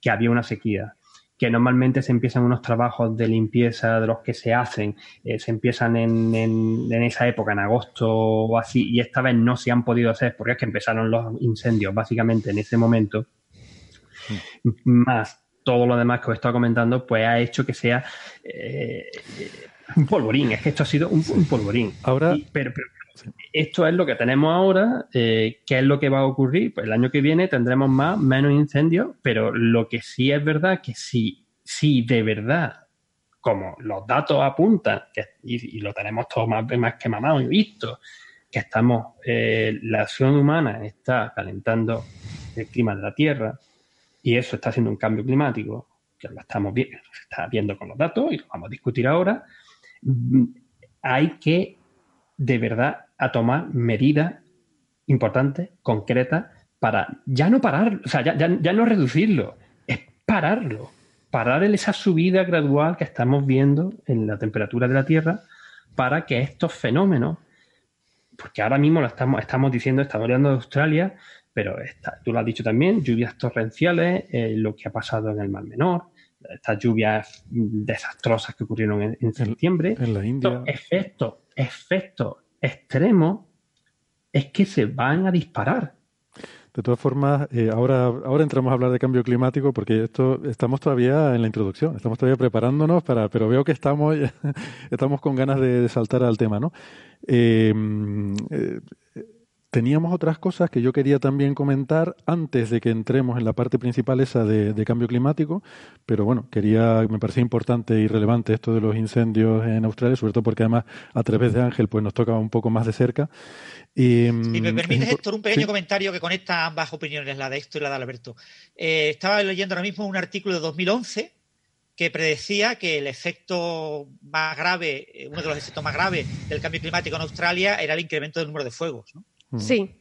que había una sequía, que normalmente se empiezan unos trabajos de limpieza de los que se hacen, eh, se empiezan en, en, en, esa época, en agosto o así, y esta vez no se han podido hacer porque es que empezaron los incendios básicamente en ese momento, mm. [laughs] más todo lo demás que os he estado comentando, pues ha hecho que sea eh, un polvorín. Es que esto ha sido un, un polvorín. Ahora, pero, pero, esto es lo que tenemos ahora. Eh, ¿Qué es lo que va a ocurrir? Pues el año que viene tendremos más, menos incendios, pero lo que sí es verdad que si, si de verdad, como los datos apuntan, que, y, y, lo tenemos todo más, más que mamado y visto, que estamos, eh, la acción humana está calentando el clima de la Tierra y eso está haciendo un cambio climático, que lo estamos viendo, se está viendo con los datos y lo vamos a discutir ahora. Hay que de verdad a tomar medidas importantes, concretas, para ya no parar, o sea, ya, ya, ya no reducirlo, es pararlo, parar esa subida gradual que estamos viendo en la temperatura de la Tierra para que estos fenómenos, porque ahora mismo lo estamos, estamos diciendo, estamos hablando de Australia, pero está, tú lo has dicho también, lluvias torrenciales, eh, lo que ha pasado en el Mar Menor, estas lluvias desastrosas que ocurrieron en, en septiembre, en la India. efectos, efectos extremos es que se van a disparar. De todas formas, eh, ahora, ahora entramos a hablar de cambio climático porque esto estamos todavía en la introducción, estamos todavía preparándonos para, pero veo que estamos, [laughs] estamos con ganas de, de saltar al tema, ¿no? Eh, eh, teníamos otras cosas que yo quería también comentar antes de que entremos en la parte principal esa de, de, cambio climático, pero bueno, quería, me parecía importante y relevante esto de los incendios en Australia, sobre todo porque además a través de Ángel pues nos toca un poco más de cerca. Y, si me permites, Héctor, un pequeño ¿sí? comentario que conecta ambas opiniones, la de Héctor y la de Alberto. Eh, estaba leyendo ahora mismo un artículo de 2011 que predecía que el efecto más grave, eh, uno de los efectos más graves del cambio climático en Australia era el incremento del número de fuegos. ¿no? Sí.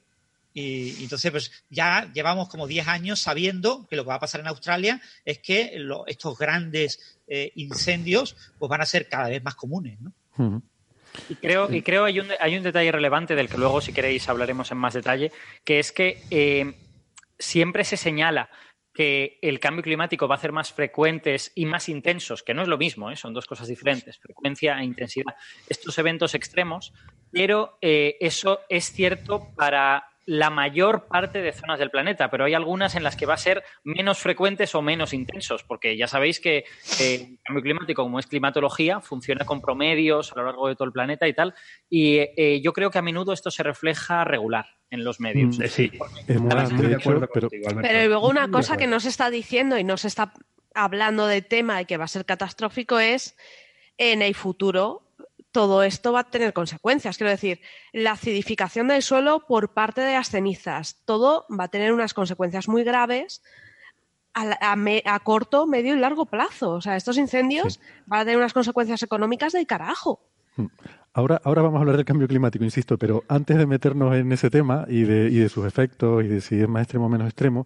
Y, y, entonces, pues ya llevamos como 10 años sabiendo que lo que va a pasar en Australia es que lo, estos grandes eh, incendios pues van a ser cada vez más comunes. ¿no? Uh -huh. Y creo, y creo hay un, hay un detalle relevante del que luego, si queréis, hablaremos en más detalle, que es que eh, siempre se señala que el cambio climático va a hacer más frecuentes y más intensos, que no es lo mismo, ¿eh? son dos cosas diferentes, frecuencia e intensidad, estos eventos extremos, pero eh, eso es cierto para la mayor parte de zonas del planeta, pero hay algunas en las que va a ser menos frecuentes o menos intensos, porque ya sabéis que eh, el cambio climático, como es climatología, funciona con promedios a lo largo de todo el planeta y tal, y eh, yo creo que a menudo esto se refleja regular en los medios. Mm, sí, es muy, muy de acuerdo, pero, pero luego una cosa que no se está diciendo y no se está hablando de tema y que va a ser catastrófico es en el futuro todo esto va a tener consecuencias. Quiero decir, la acidificación del suelo por parte de las cenizas, todo va a tener unas consecuencias muy graves a, a, me, a corto, medio y largo plazo. O sea, estos incendios sí. van a tener unas consecuencias económicas del carajo. Ahora, ahora vamos a hablar del cambio climático, insisto, pero antes de meternos en ese tema y de, y de sus efectos y de si es más extremo o menos extremo,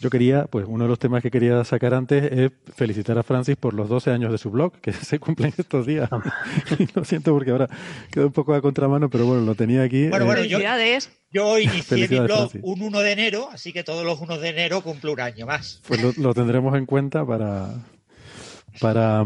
yo quería, pues uno de los temas que quería sacar antes es felicitar a Francis por los 12 años de su blog, que [laughs] se cumplen estos días. y [laughs] lo siento porque ahora quedó un poco a contramano, pero bueno, lo tenía aquí. Bueno, bueno, yo, yo inicié mi blog Francis. un 1 de enero, así que todos los 1 de enero cumplo un año más. Pues lo, lo tendremos en cuenta para, para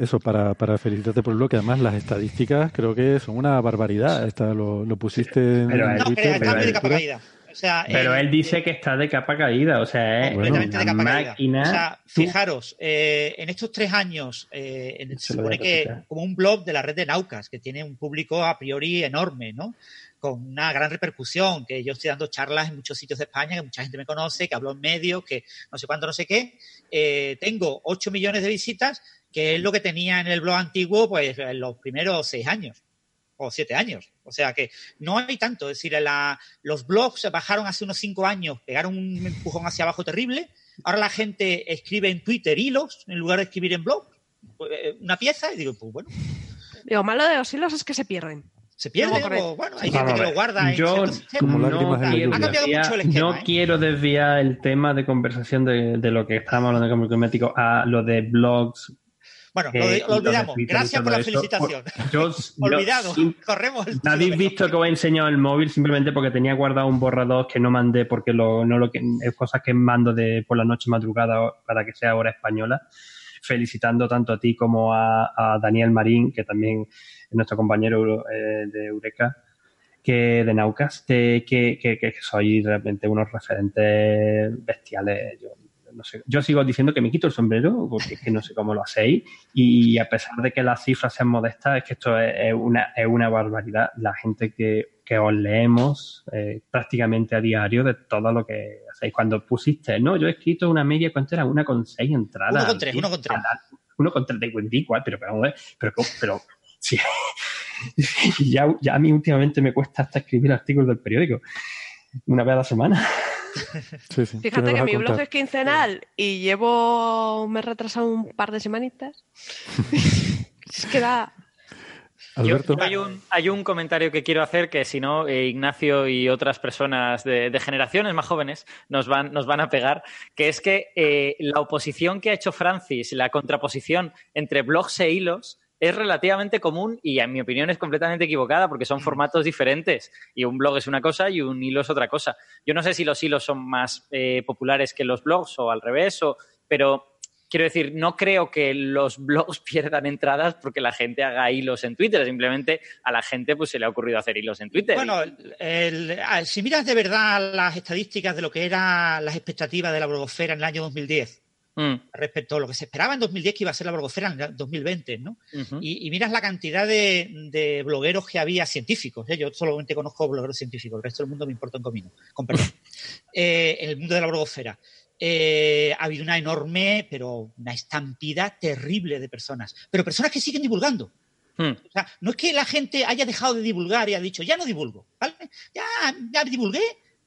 eso, para, para felicitarte por el blog, que además las estadísticas creo que son una barbaridad. Esta lo, lo pusiste en, pero, en no, Twitter. Pero. O sea, pero eh, él dice que está de capa caída, o sea, es completamente de capa máquina. Caída. O sea, fijaros, eh, en estos tres años eh, se supone que como un blog de la red de Naucas, que tiene un público a priori enorme, ¿no? Con una gran repercusión, que yo estoy dando charlas en muchos sitios de España, que mucha gente me conoce, que hablo en medios, que no sé cuánto, no sé qué. Eh, tengo 8 millones de visitas, que es lo que tenía en el blog antiguo, pues en los primeros seis años o siete años. O sea que no hay tanto. Es decir, la, los blogs se bajaron hace unos cinco años, pegaron un empujón hacia abajo terrible. Ahora la gente escribe en Twitter hilos en lugar de escribir en blog. Una pieza y digo, pues bueno. Lo malo de los hilos es que se pierden. Se pierden, o, bueno, hay gente que lo guarda. Yo no, quiero, desviar, no ¿eh? quiero desviar el tema de conversación de, de lo que estamos hablando de cambio climático a lo de blogs bueno, lo, lo olvidamos. Gracias por la felicitación. [laughs] Yo, [laughs] Olvidado. Yo, Corremos. El Habéis visto que os he enseñado el móvil simplemente porque tenía guardado un borrador que no mandé porque lo, no lo es cosas que mando de por la noche madrugada para que sea hora española. felicitando tanto a ti como a, Daniel Marín, que también es nuestro compañero eh, de Eureka, que de Naucas, que, que, que, sois realmente unos referentes bestiales. Yo, no sé, yo sigo diciendo que me quito el sombrero porque es que no sé cómo lo hacéis y a pesar de que las cifras sean modestas, es que esto es, una, es una barbaridad. La gente que, que os leemos eh, prácticamente a diario de todo lo que hacéis. Cuando pusiste, no, yo he escrito una media, ¿cuánto era? Una con seis entradas. Uno con tres, uno con tres. Uno con tres de Wendy, igual, pero, pero, pero, pero sí. [laughs] ya, ya a mí últimamente me cuesta hasta escribir artículos del periódico. Una vez a la semana. [laughs] Fíjate que mi blog es quincenal y llevo, me he retrasado un par de semanitas. [laughs] es que da... hay, un, comentario que quiero hacer que si no, eh, Ignacio y otras personas de, generaciones más jóvenes nos van, nos van a pegar, que es que eh, la oposición que ha hecho Francis, la contraposición entre blogs e hilos, es relativamente común y en mi opinión es completamente equivocada porque son mm. formatos diferentes y un blog es una cosa y un hilo es otra cosa. Yo no sé si los hilos son más eh, populares que los blogs o al revés, o, pero quiero decir, no creo que los [laughs] blogs pierdan entradas porque la gente haga hilos en Twitter, simplemente a la gente pues se le ha ocurrido hacer hilos en Twitter. Bueno, si miras de verdad las estadísticas de lo que eran las expectativas de la blogosfera en el año 2010, Mm. respecto a lo que se esperaba en 2010 que iba a ser la blogosfera en 2020, ¿no? y, miras la cantidad de, blogueros que había científicos, ¿eh? yo solamente conozco blogueros científicos, el resto del mundo me importa un comino, con perdón, [laughs] eh, en el mundo de la blogosfera. Eh, ha habido una enorme, pero una estampida terrible de personas, pero personas que siguen divulgando. Mm. O sea, no es que la gente haya dejado de divulgar y ha dicho, ya no divulgo, ¿vale? Ya, ya divulgué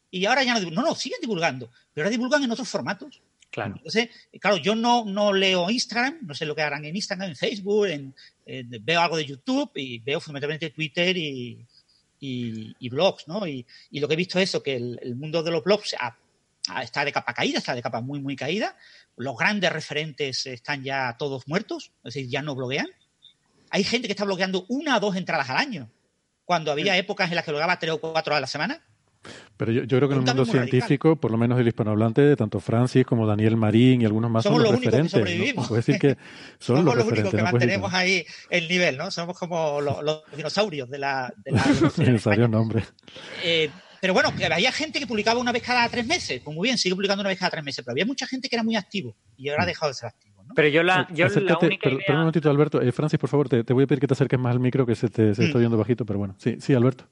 y ahora ya no divulgo. No, no, siguen divulgando, pero ahora divulgan en otros formatos. Claro. Entonces, claro, yo no, no leo Instagram, no sé lo que harán en Instagram, en Facebook, en, veo algo de YouTube y veo fundamentalmente Twitter y, y, blogs, ¿no? Y, lo que he visto es eso, que el, mundo de los blogs está de capa caída, está de capa muy, muy caída. Los grandes referentes están ya todos muertos, es decir, ya no bloguean. Hay gente que está blogueando una o dos entradas al año, cuando había épocas en las que blogueaba tres o cuatro a la semana. Pero yo, creo que en el mundo científico, por lo menos el hispanohablante, tanto Francis como Daniel Marín y algunos más somos son los, referentes. ¿no? decir que son somos los, únicos que mantenemos ahí el nivel, ¿no? Somos como [laughs] los, dinosaurios de la. De dinosaurios, nombre. Eh, pero bueno, que había gente que publicaba una vez cada tres meses. Pues muy bien, sigue publicando una vez cada tres meses. Pero había mucha gente que era muy activo y ahora ha dejado de ser activo. Pero yo la, yo la única idea... un momentito, Alberto. Eh, Francis, por favor, te, voy a pedir que te acerques más al micro, que se te, se está oyendo bajito, pero bueno. Sí, sí, Alberto.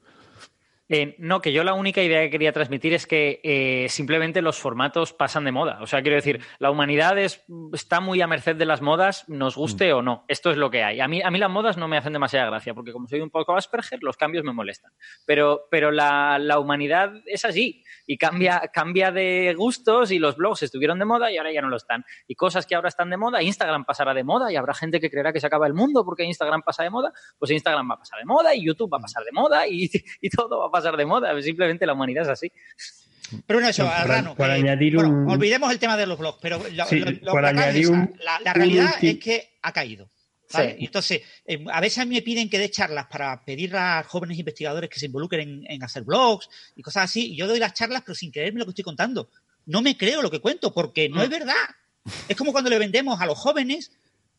Eh, no, que yo la única idea que quería transmitir es que eh, simplemente los formatos pasan de moda. O sea, quiero decir, la humanidad está muy a merced de las modas, nos guste mm. o no. Esto es lo que hay. A mí, a mí las modas no me hacen demasiada gracia, porque como soy un poco Asperger, los cambios me molestan. Pero, pero la, la humanidad es así y cambia, cambia de gustos y los blogs estuvieron de moda y ahora ya no lo están. Y cosas que ahora están de moda, Instagram pasará de moda y habrá gente que creerá que se acaba el mundo porque Instagram pasa de moda, pues Instagram va a pasar de moda y YouTube va a pasar de moda y, y todo va a pasar de moda, simplemente la humanidad es así. Pero bueno, eso, al añadir olvidemos el tema de los blogs, pero la, realidad es que ha caído. Entonces, eh, a veces a mí me piden que dé charlas para pedir a jóvenes investigadores que se involucren en, hacer blogs y cosas así. Y yo doy las charlas, pero sin creerme lo que estoy contando. No me creo lo que cuento, porque no, es verdad. Es como cuando le vendemos a los jóvenes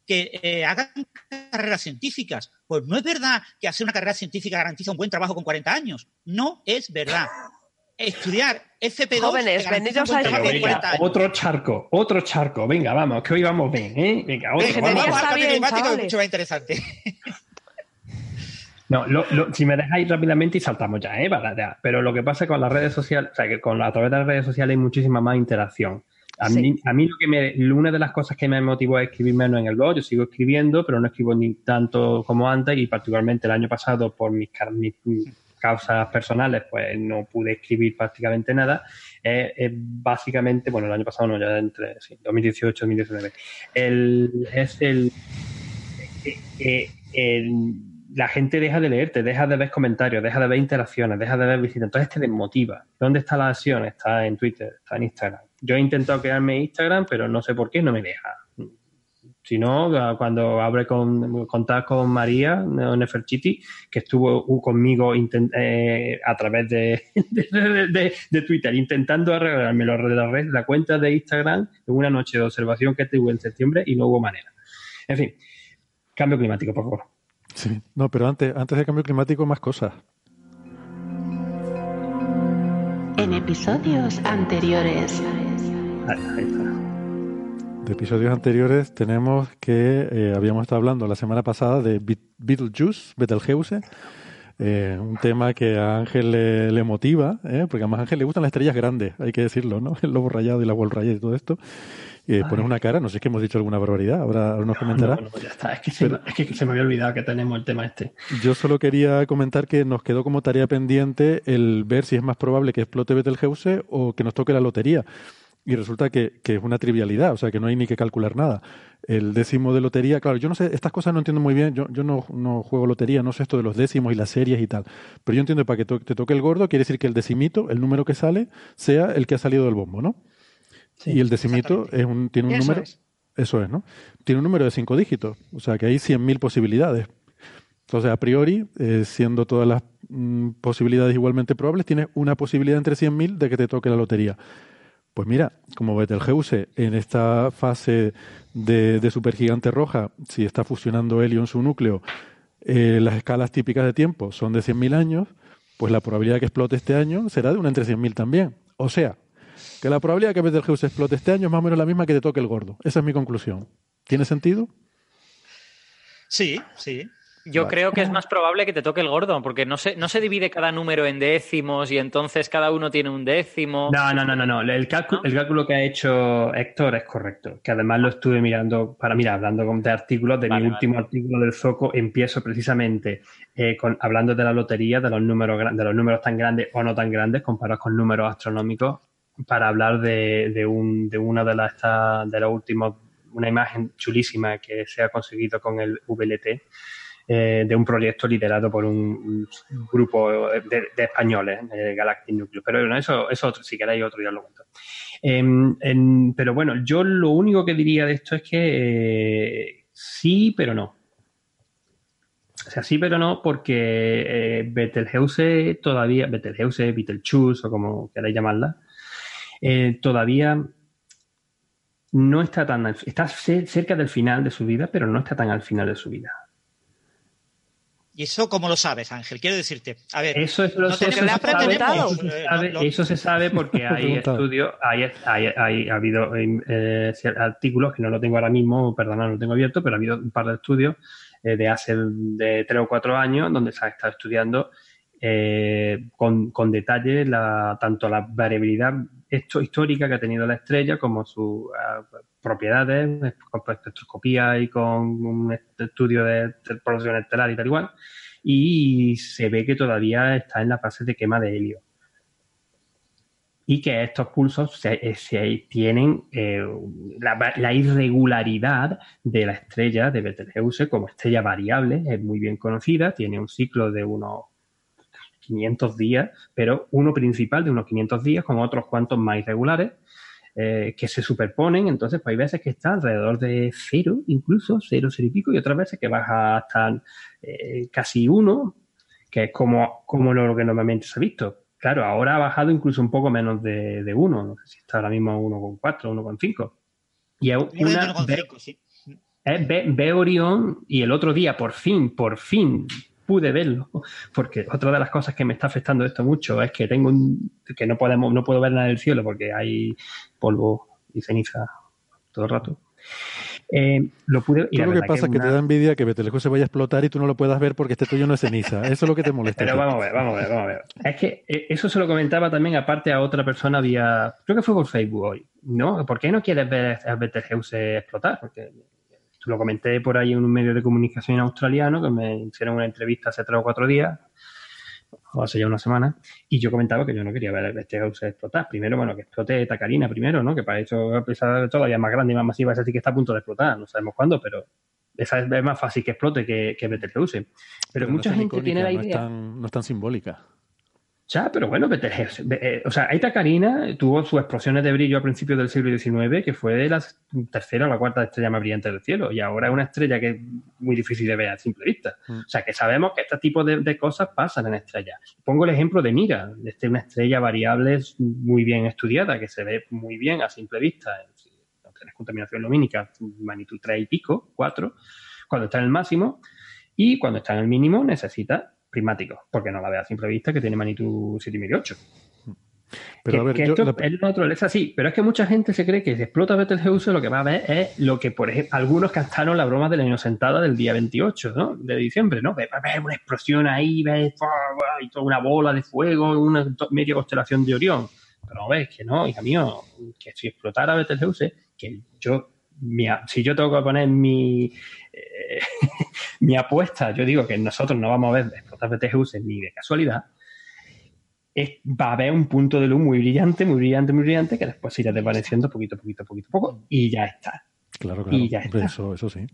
que eh, hagan carreras científicas. Pues no es verdad que hacer una carrera científica garantiza un buen trabajo con 40 años. No es verdad. Estudiar FP2 Jóvenes, venidos a Otro charco, otro charco. Venga, vamos, que hoy vamos bien, ¿eh? Venga, otro. Vamos, vamos a climático, es mucho más interesante. No, si me dejáis rápidamente y saltamos ya, ¿eh? Pero lo que pasa con las redes sociales, o sea, que con, a través de las redes sociales hay muchísima más interacción. A, mí, a mí lo que me, una de las cosas que me motivó a escribir menos en el blog, yo sigo escribiendo, pero no escribo ni tanto como antes y particularmente el año pasado por mis, causas personales, pues no pude escribir prácticamente nada. Es, básicamente, bueno, el año pasado no, ya entre 2018 y 2019. El, es el, la gente deja de leerte, deja de ver comentarios, deja de ver interacciones, deja de ver visitas. Entonces te desmotiva. ¿Dónde está la acción? Está en Twitter, está en Instagram. Yo he intentado crearme Instagram, pero no sé por qué no me deja. Si no, cuando abre con contar con María Neferchiti, que estuvo conmigo eh, a través [laughs] de, de, Twitter, intentando arreglarme la, la cuenta de Instagram en una noche de observación que tuve en septiembre y no hubo manera. En fin, cambio climático, por favor. Sí, no, pero antes, antes del cambio climático, más cosas. En episodios anteriores. De episodios anteriores tenemos que eh, habíamos estado hablando la semana pasada de Beetlejuice, Betelgeuse, eh, un tema que a Ángel le, motiva, ¿eh? porque además a Ángel le gustan las estrellas grandes, hay que decirlo, ¿no? [laughs] El lobo rayado y la wall rayada y todo esto. Y pones una cara, no sé si es que hemos dicho alguna barbaridad, ahora nos comentará. No, ya está, es que, se, es que se me había olvidado que tenemos el tema este. Yo solo quería comentar que nos quedó como tarea pendiente el ver si es más probable que explote Betelgeuse o que nos toque la lotería y resulta que, que, es una trivialidad, o sea, que no hay ni que calcular nada. El décimo de lotería, claro, yo no sé, estas cosas no entiendo muy bien, yo, yo no, no juego lotería, no sé esto de los décimos y las series y tal, pero yo entiendo que para que te toque el gordo quiere decir que el decimito, el número que sale, sea el que ha salido del bombo, ¿no? y el decimito es un, tiene un número... Eso es, ¿no? Tiene un número de cinco dígitos, o sea que hay 100.000 posibilidades. Entonces, a priori, eh, siendo todas las mm, posibilidades igualmente probables, tienes una posibilidad entre 100.000 de que te toque la lotería. Pues mira, como Betelgeuse en esta fase de, supergigante roja, si está fusionando helio en su núcleo, eh, las escalas típicas de tiempo son de 100.000 años, pues la probabilidad de que explote este año será de una entre 100.000 también. O sea, que la probabilidad de que Betelgeuse explote este año es más o menos la misma que te toque el gordo. Esa es mi conclusión. ¿Tiene sentido? Sí, sí. Yo creo que es más probable que te toque el gordo, porque no se, no se divide cada número en décimos y entonces cada uno tiene un décimo. No, no, no, no. no. El, cálculo, el cálculo que ha hecho Héctor es correcto, que además lo estuve mirando para, mira, hablando de artículos, de mi último artículo del Zoco, empiezo precisamente eh, con, hablando de la lotería, de los, números, de los números tan grandes o no tan grandes comparados con números astronómicos, para hablar de, de, un, de una de las, de los últimos, una imagen chulísima que se ha conseguido con el VLT eh, de un proyecto liderado por un, grupo de, españoles, eh, Galactic Nucleus. Pero bueno, eso, eso otro, si queréis otro día lo cuento. Em, pero bueno, yo lo único que diría de esto es que eh, sí, pero no. O sea, sí, pero no, porque eh, Betelgeuse todavía, Betelgeuse, Betelgeuse o como queráis llamarla, todavía no está tan, está cerca del final de su vida, pero no está tan al final de su vida. ¿Y eso cómo lo sabes, Ángel? Quiero decirte, a ver, eso, es, eso, se sabe, porque [laughs] hay estudios, hay, hay, ha habido eh, artículos que no lo tengo ahora mismo, perdona, no lo tengo abierto, pero ha habido un par de estudios eh, de hace de tres o cuatro años donde se ha estado estudiando eh, con, con, detalle la, tanto la variabilidad histórica que ha tenido la estrella como sus propiedades, con espectroscopía y con un estudio de, producción estelar y tal igual, y se ve que todavía está en la fase de quema de helio. Y que estos pulsos se, tienen eh, la, irregularidad de la estrella de Betelgeuse como estrella variable, es muy bien conocida, tiene un ciclo de unos 500 días, pero uno principal de unos 500 días con otros cuantos más irregulares eh, que se superponen, entonces pues hay veces que está alrededor de cero, incluso cero, cero y pico, y otras veces que baja hasta eh, casi uno, que es como, como lo que normalmente se ha visto. Claro, ahora ha bajado incluso un poco menos de, de uno, no sé si está ahora mismo a 1,4, 1,5. Y es una... Ve, ve Orión y el otro día, por fin, por fin, pude verlo, porque otra de las cosas que me está afectando esto mucho es que tengo un, que no podemos, no puedo ver nada del cielo porque hay polvo y ceniza todo el rato. Eh, lo pude y lo que pasa es que te da envidia que Betelgeuse se vaya a explotar y tú no lo puedas ver porque este tuyo no es ceniza. Eso es lo que te molesta. Pero vamos a ver, vamos a ver, vamos a ver. Es que eh, eso se lo comentaba también aparte a otra persona vía, creo que fue por Facebook hoy, ¿no? ¿Por qué no quieres ver a Betelgeuse explotar? Porque lo comenté por ahí en un medio de comunicación australiano que me hicieron una entrevista hace tres o cuatro días, o hace ya una semana, y yo comentaba que yo no quería ver este house explotar. Primero, bueno, que explote Tacarina primero, ¿no? Que para eso, a pesar de todavía más grande y más masiva, esa sí que está a punto de explotar, no sabemos cuándo, pero esa es más fácil que explote que, que Betelgeuse. Pero, mucha gente tiene la idea... no es tan simbólica. Ya, pero bueno, Betelgeuse. Eh, o sea, Aita Karina tuvo sus explosiones de brillo a principios del siglo XIX, que fue la tercera o la cuarta estrella más brillante del cielo, y ahora es una estrella que es muy difícil de ver a simple vista. Mm. O sea, que sabemos que este tipo de, cosas pasan en estrellas. Pongo el ejemplo de Mira, de una estrella variable muy bien estudiada, que se ve muy bien a simple vista. tienes contaminación lumínica, magnitud 3 y pico, 4, cuando está en el máximo, y cuando está en el mínimo necesita prismáticos, porque no la ve a simple vista que tiene magnitud 7,5 8. Pero a ver, esto es naturaleza, sí, pero es que mucha gente se cree que si explota Betelgeuse lo que va a ver es lo que, por ejemplo, algunos cantaron la broma de la inocentada del día 28 ¿no? de diciembre, ¿no? Va a ver una explosión ahí, ve y toda una bola de fuego, una media constelación de Orión. Pero ves que no, hija mío, que si explotara Betelgeuse, que yo, si yo tengo que poner mi, eh, [laughs] mi apuesta, yo digo que nosotros no vamos a ver explotar Betelgeuse ni de casualidad, va a haber un punto de luz muy brillante, muy brillante, muy brillante, que después irá desvaneciendo poquito, poquito, poquito, poco, y ya está. Claro, claro. Y ya está. Eso, eso sí.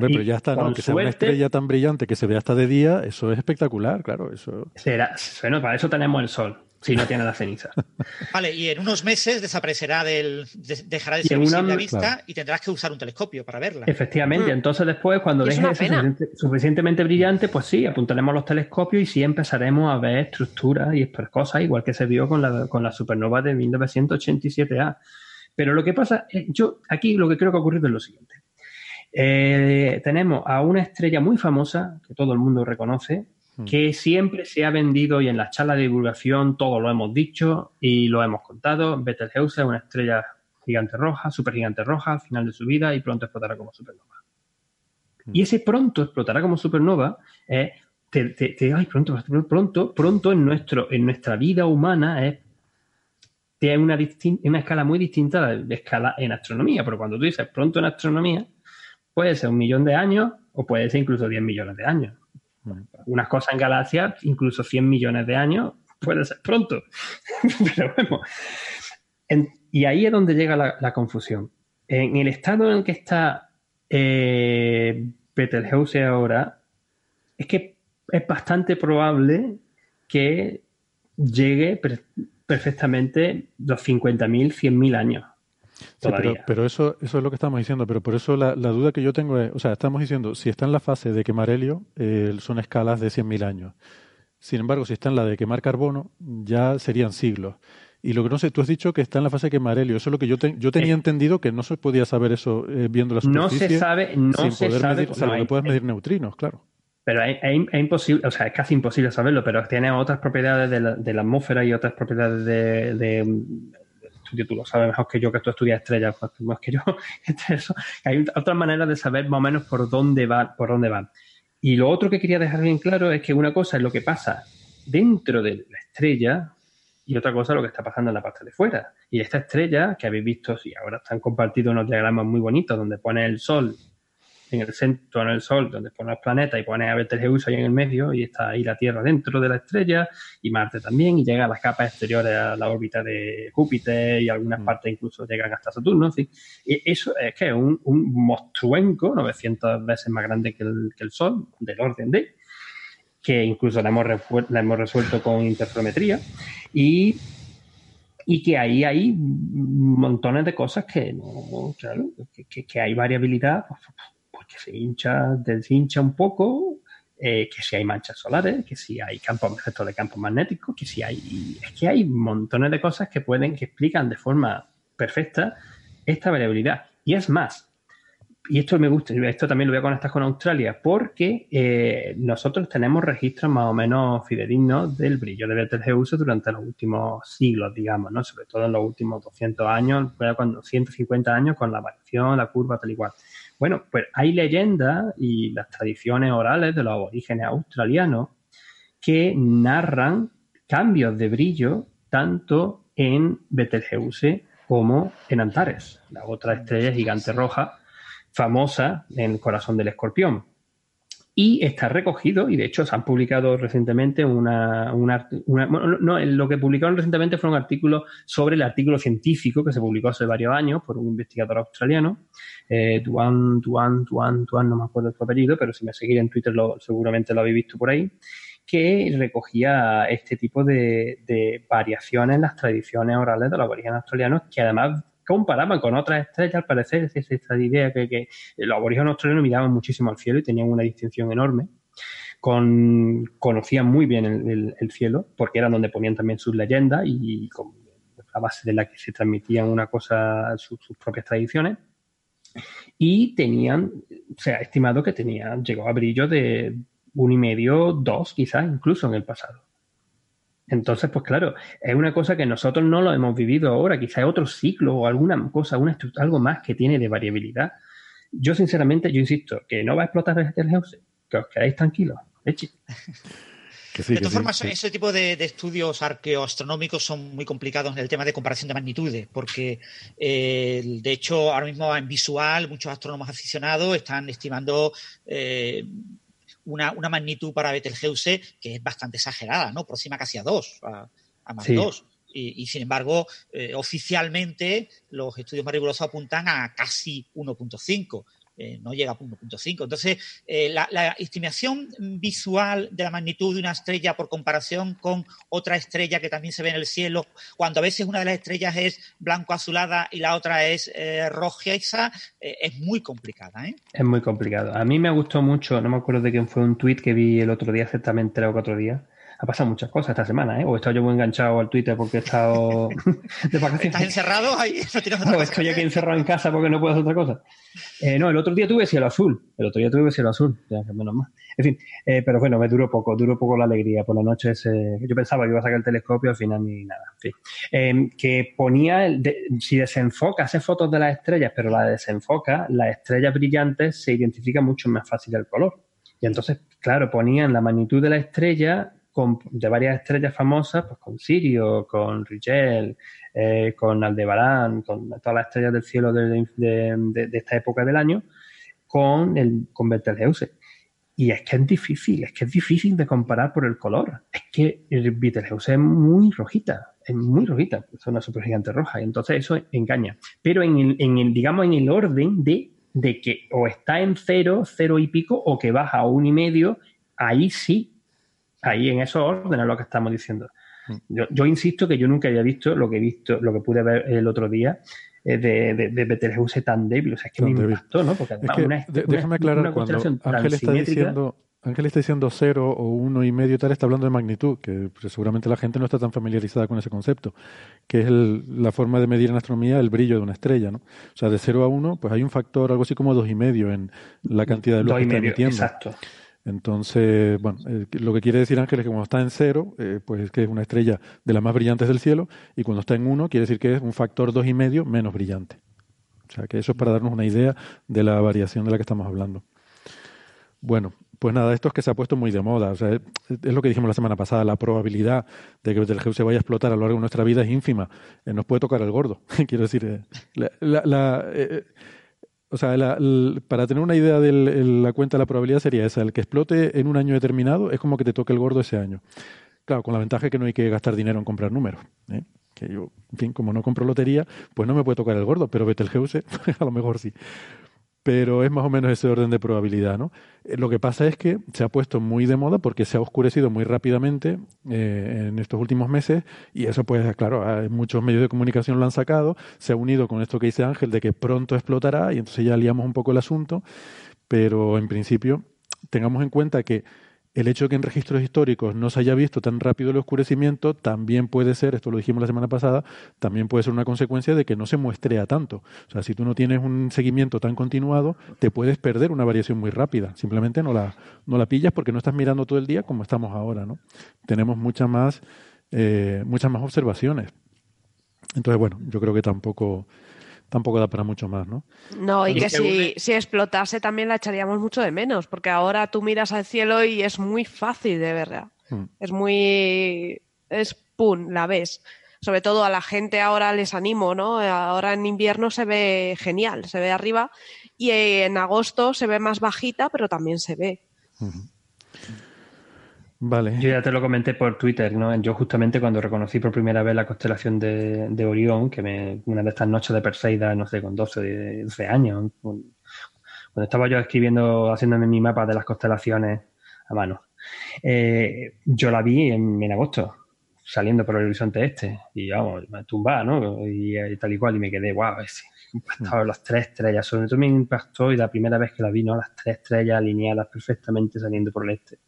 pero ya está, ¿no? Que sea una estrella tan brillante que se vea hasta de día, eso es espectacular, claro. Eso... Será, bueno, para eso tenemos el sol si no tiene la ceniza. [laughs] Vale, y en unos meses desaparecerá del, dejará de ser visible a vista y tendrás que usar un telescopio para verla. Efectivamente, mm. entonces después cuando deje de ser suficientemente brillante, pues sí, apuntaremos los telescopios y sí empezaremos a ver estructuras y cosas, igual que se vio con la, con la supernova de 1987A. Pero lo que pasa, es, yo aquí lo que creo que ha ocurrido es lo siguiente. Eh, tenemos a una estrella muy famosa, que todo el mundo reconoce. Que siempre se ha vendido y en las charlas de divulgación todo lo hemos dicho y lo hemos contado. Betelgeuse es una estrella gigante roja, super gigante roja al final de su vida y pronto explotará como supernova. Mm. Y ese pronto explotará como supernova es, pronto, pronto, pronto en, nuestro, en nuestra vida humana es tiene una, una escala muy distinta de, de, escala en astronomía, pero cuando tú dices pronto en astronomía, puede ser un millón de años o puede ser incluso 10 millones de años. Unas cosas en galaxias, incluso 100 millones de años, puede ser pronto. [laughs] Pero y ahí es donde llega la, confusión. En el estado en el que está eh, Betelgeuse ahora, es que es bastante probable que llegue perfectamente los 50.000, 100.000 años pero, eso, eso es lo que estamos diciendo, pero por eso la, duda que yo tengo es, o sea, estamos diciendo, si está en la fase de quemar helio, eh, son escalas de 100.000 años. Sin embargo, si está en la de quemar carbono, ya serían siglos. Y lo que no sé, tú has dicho que está en la fase de quemar helio. Eso es lo que yo, yo tenía entendido que no se podía saber eso eh, viendo la superficie. No se sabe, no sin se poder Medir, o sea, no, puedes medir neutrinos, claro. Pero es, imposible, o sea, es casi imposible saberlo, pero tiene otras propiedades de la, de la atmósfera y otras propiedades de tú lo sabes mejor que yo, que tú estudias estrellas, pues, más que yo. [laughs] hay otras maneras de saber más o menos por dónde va, por dónde van. Y lo otro que quería dejar bien claro es que una cosa es lo que pasa dentro de la estrella y otra cosa es lo que está pasando en la parte de fuera. Y esta estrella que habéis visto, y ahora están compartidos unos diagramas muy bonitos donde pone el Sol en el centro, en el Sol, donde pone los planetas y pone a Betelgeuse ahí en el medio y está ahí la Tierra dentro de la estrella y Marte también y llega a las capas exteriores a la órbita de Júpiter y algunas mm. partes incluso llegan hasta Saturno. Y eso es que es un, un monstruenco 900 veces más grande que el, que el Sol, del orden de, que incluso la hemos, la hemos resuelto con interferometría y y que ahí hay montones de cosas que no, claro, que, que hay variabilidad pues, que se hincha, deshincha un poco, eh, que si hay manchas solares, que si hay campos, efectos de campos magnéticos, que si hay, es que hay montones de cosas que pueden, que explican de forma perfecta esta variabilidad. Y es más, y esto me gusta, esto también lo voy a conectar con Australia, porque eh, nosotros tenemos registros más o menos fidedignos del brillo de Betelgeuse durante los últimos siglos, digamos, ¿no? Sobre todo en los últimos 200 años, cuando 150 años con la variación, la curva, tal y cual. Bueno, pues hay leyendas y las tradiciones orales de los aborígenes australianos que narran cambios de brillo tanto en Betelgeuse como en Antares, la otra estrella gigante roja famosa en el corazón del escorpión. Y está recogido, y de hecho se han publicado recientemente una, no, lo que publicaron recientemente fue un artículo sobre el artículo científico que se publicó hace varios años por un investigador australiano, eh, Duan, Duan, Duan, Duan, no me acuerdo su apellido, pero si me seguís en Twitter lo, seguramente lo habéis visto por ahí, que recogía este tipo de, de variaciones en las tradiciones orales de los aborígenes australianos, que además comparaban con otras estrellas, al parecer, es esta idea que, los aborígenes australianos miraban muchísimo al cielo y tenían una distinción enorme. Con, conocían muy bien el, cielo, porque eran donde ponían también sus leyendas y con, a base de la que se transmitían una cosa, sus propias tradiciones. y tenían, se ha estimado que tenían, llegó a brillo de un y medio, dos quizás incluso en el pasado. Entonces, pues claro, es una cosa que nosotros no lo hemos vivido ahora, quizás es otro ciclo o alguna cosa, una algo más que tiene de variabilidad. Yo, sinceramente, yo insisto, que no va a explotar el Betelgeuse, que os quedáis tranquilos, eche. [laughs] de todas formas, ese tipo de, estudios arqueoastronómicos son muy complicados en el tema de comparación de magnitudes, porque eh, de hecho ahora mismo en visual muchos astrónomos aficionados están estimando eh, una, magnitud para Betelgeuse que es bastante exagerada, ¿no? Próxima casi a 2, a, más 2. Y, sin embargo, eh, oficialmente los estudios más rigurosos apuntan a casi 1.5. Eh, no llega a 1.5. Entonces, eh, la, estimación visual de la magnitud de una estrella por comparación con otra estrella que también se ve en el cielo, cuando a veces una de las estrellas es blanco-azulada y la otra es eh, rojiza, es muy complicada. Es muy complicado. A mí me gustó mucho, no me acuerdo de quién fue un tweet que vi el otro día, exactamente tres o cuatro días, ha pasado muchas cosas esta semana, ¿eh? O he estado yo muy enganchado al Twitter porque he estado [laughs] de vacaciones. ¿Estás encerrado ahí? No, estoy aquí encerrado en casa porque no puedo hacer otra cosa. Eh, no, el otro día tuve cielo azul. El otro día tuve cielo azul. Ya, menos mal. En fin, eh, pero bueno, me duró poco, duró poco la alegría. Por la noche yo pensaba que iba a sacar el telescopio, al final ni nada. En fin. Eh, que ponía, si desenfoca, hace fotos de las estrellas, pero la desenfoca, las estrellas brillantes se identifica mucho más fácil el color. Y entonces, claro, ponían la magnitud de la estrella de varias estrellas famosas, pues con Sirio, con Rigel, eh, con Aldebarán, con todas las estrellas del cielo de, esta época del año, con, el, con Betelgeuse. Y es que es difícil, es que es difícil de comparar por el color. Es que el Betelgeuse es muy rojita, es muy rojita, es una supergigante roja, y entonces eso engaña. Pero en el, en el digamos, en el orden de, de que o está en cero, cero y pico, o que baja a un y medio, ahí sí ahí en esos órdenes lo que estamos diciendo. Mm. Yo, insisto que yo nunca había visto lo que he visto, lo que pude ver el otro día eh, de, de, Betelgeuse tan débil. O sea, es que me impactó, ¿no? Porque déjame aclarar, cuando Ángel está diciendo Ángel está diciendo cero o uno y medio y tal, está hablando de magnitud, que pues, seguramente la gente no está tan familiarizada con ese concepto, que es la forma de medir en astronomía el brillo de una estrella, ¿no? O sea, de cero a uno, pues hay un factor algo así como dos y medio en la cantidad de luz que está emitiendo. Exacto. Entonces, bueno, eh, lo que quiere decir Ángel es que cuando está en cero, eh, pues es que es una estrella de las más brillantes del cielo, y cuando está en uno, quiere decir que es un factor dos y medio menos brillante. O sea, que eso es para darnos una idea de la variación de la que estamos hablando. Bueno, pues nada, esto es que se ha puesto muy de moda. O sea, es, lo que dijimos la semana pasada. La probabilidad de que Betelgeuse vaya a explotar a lo largo de nuestra vida es ínfima. Eh, nos puede tocar el gordo. [laughs] Quiero decir, la, o sea, para tener una idea de la cuenta de la probabilidad sería esa, el que explote en un año determinado es como que te toque el gordo ese año. Claro, con la ventaja que no hay que gastar dinero en comprar números. ¿eh? Que yo, en fin, como no compro lotería, pues no me puede tocar el gordo, pero Betelgeuse [laughs] a lo mejor sí pero es más o menos ese orden de probabilidad, ¿no? Eh, lo que pasa es que se ha puesto muy de moda porque se ha oscurecido muy rápidamente eh, en estos últimos meses y eso pues claro, muchos medios de comunicación lo han sacado, se ha unido con esto que dice Ángel de que pronto explotará y entonces ya liamos un poco el asunto, pero en principio tengamos en cuenta que el hecho de que en registros históricos no se haya visto tan rápido el oscurecimiento también puede ser, esto lo dijimos la semana pasada, también puede ser una consecuencia de que no se muestrea tanto. O sea, si tú no tienes un seguimiento tan continuado, te puedes perder una variación muy rápida. Simplemente no la, no la pillas porque no estás mirando todo el día como estamos ahora, ¿no? Tenemos más, eh, muchas más observaciones. Entonces, bueno, yo creo que tampoco tampoco da para mucho más, ¿no? No, y que si, si, explotase también la echaríamos mucho de menos, porque ahora tú miras al cielo y es muy fácil de verla. Hmm. Es muy... es pum, la ves. Sobre todo a la gente ahora les animo, ¿no? Ahora en invierno se ve genial, se ve arriba y en agosto se ve más bajita, pero también se ve. Vale. Yo ya te lo comenté por Twitter, ¿no? Yo justamente cuando reconocí por primera vez la constelación de, Orión, que me, una de estas noches de Perseida, no sé, con 12, 12 años, cuando estaba yo escribiendo, haciéndome mi mapa de las constelaciones a mano, eh, yo la vi en, agosto, saliendo por el horizonte este, y vamos, me tumbaba, ¿no? Y, tal y cual, y me quedé, wow, ese, impactado las tres estrellas, sobre todo me impactó y la primera vez que la vi, ¿no? Las tres estrellas alineadas perfectamente saliendo por el este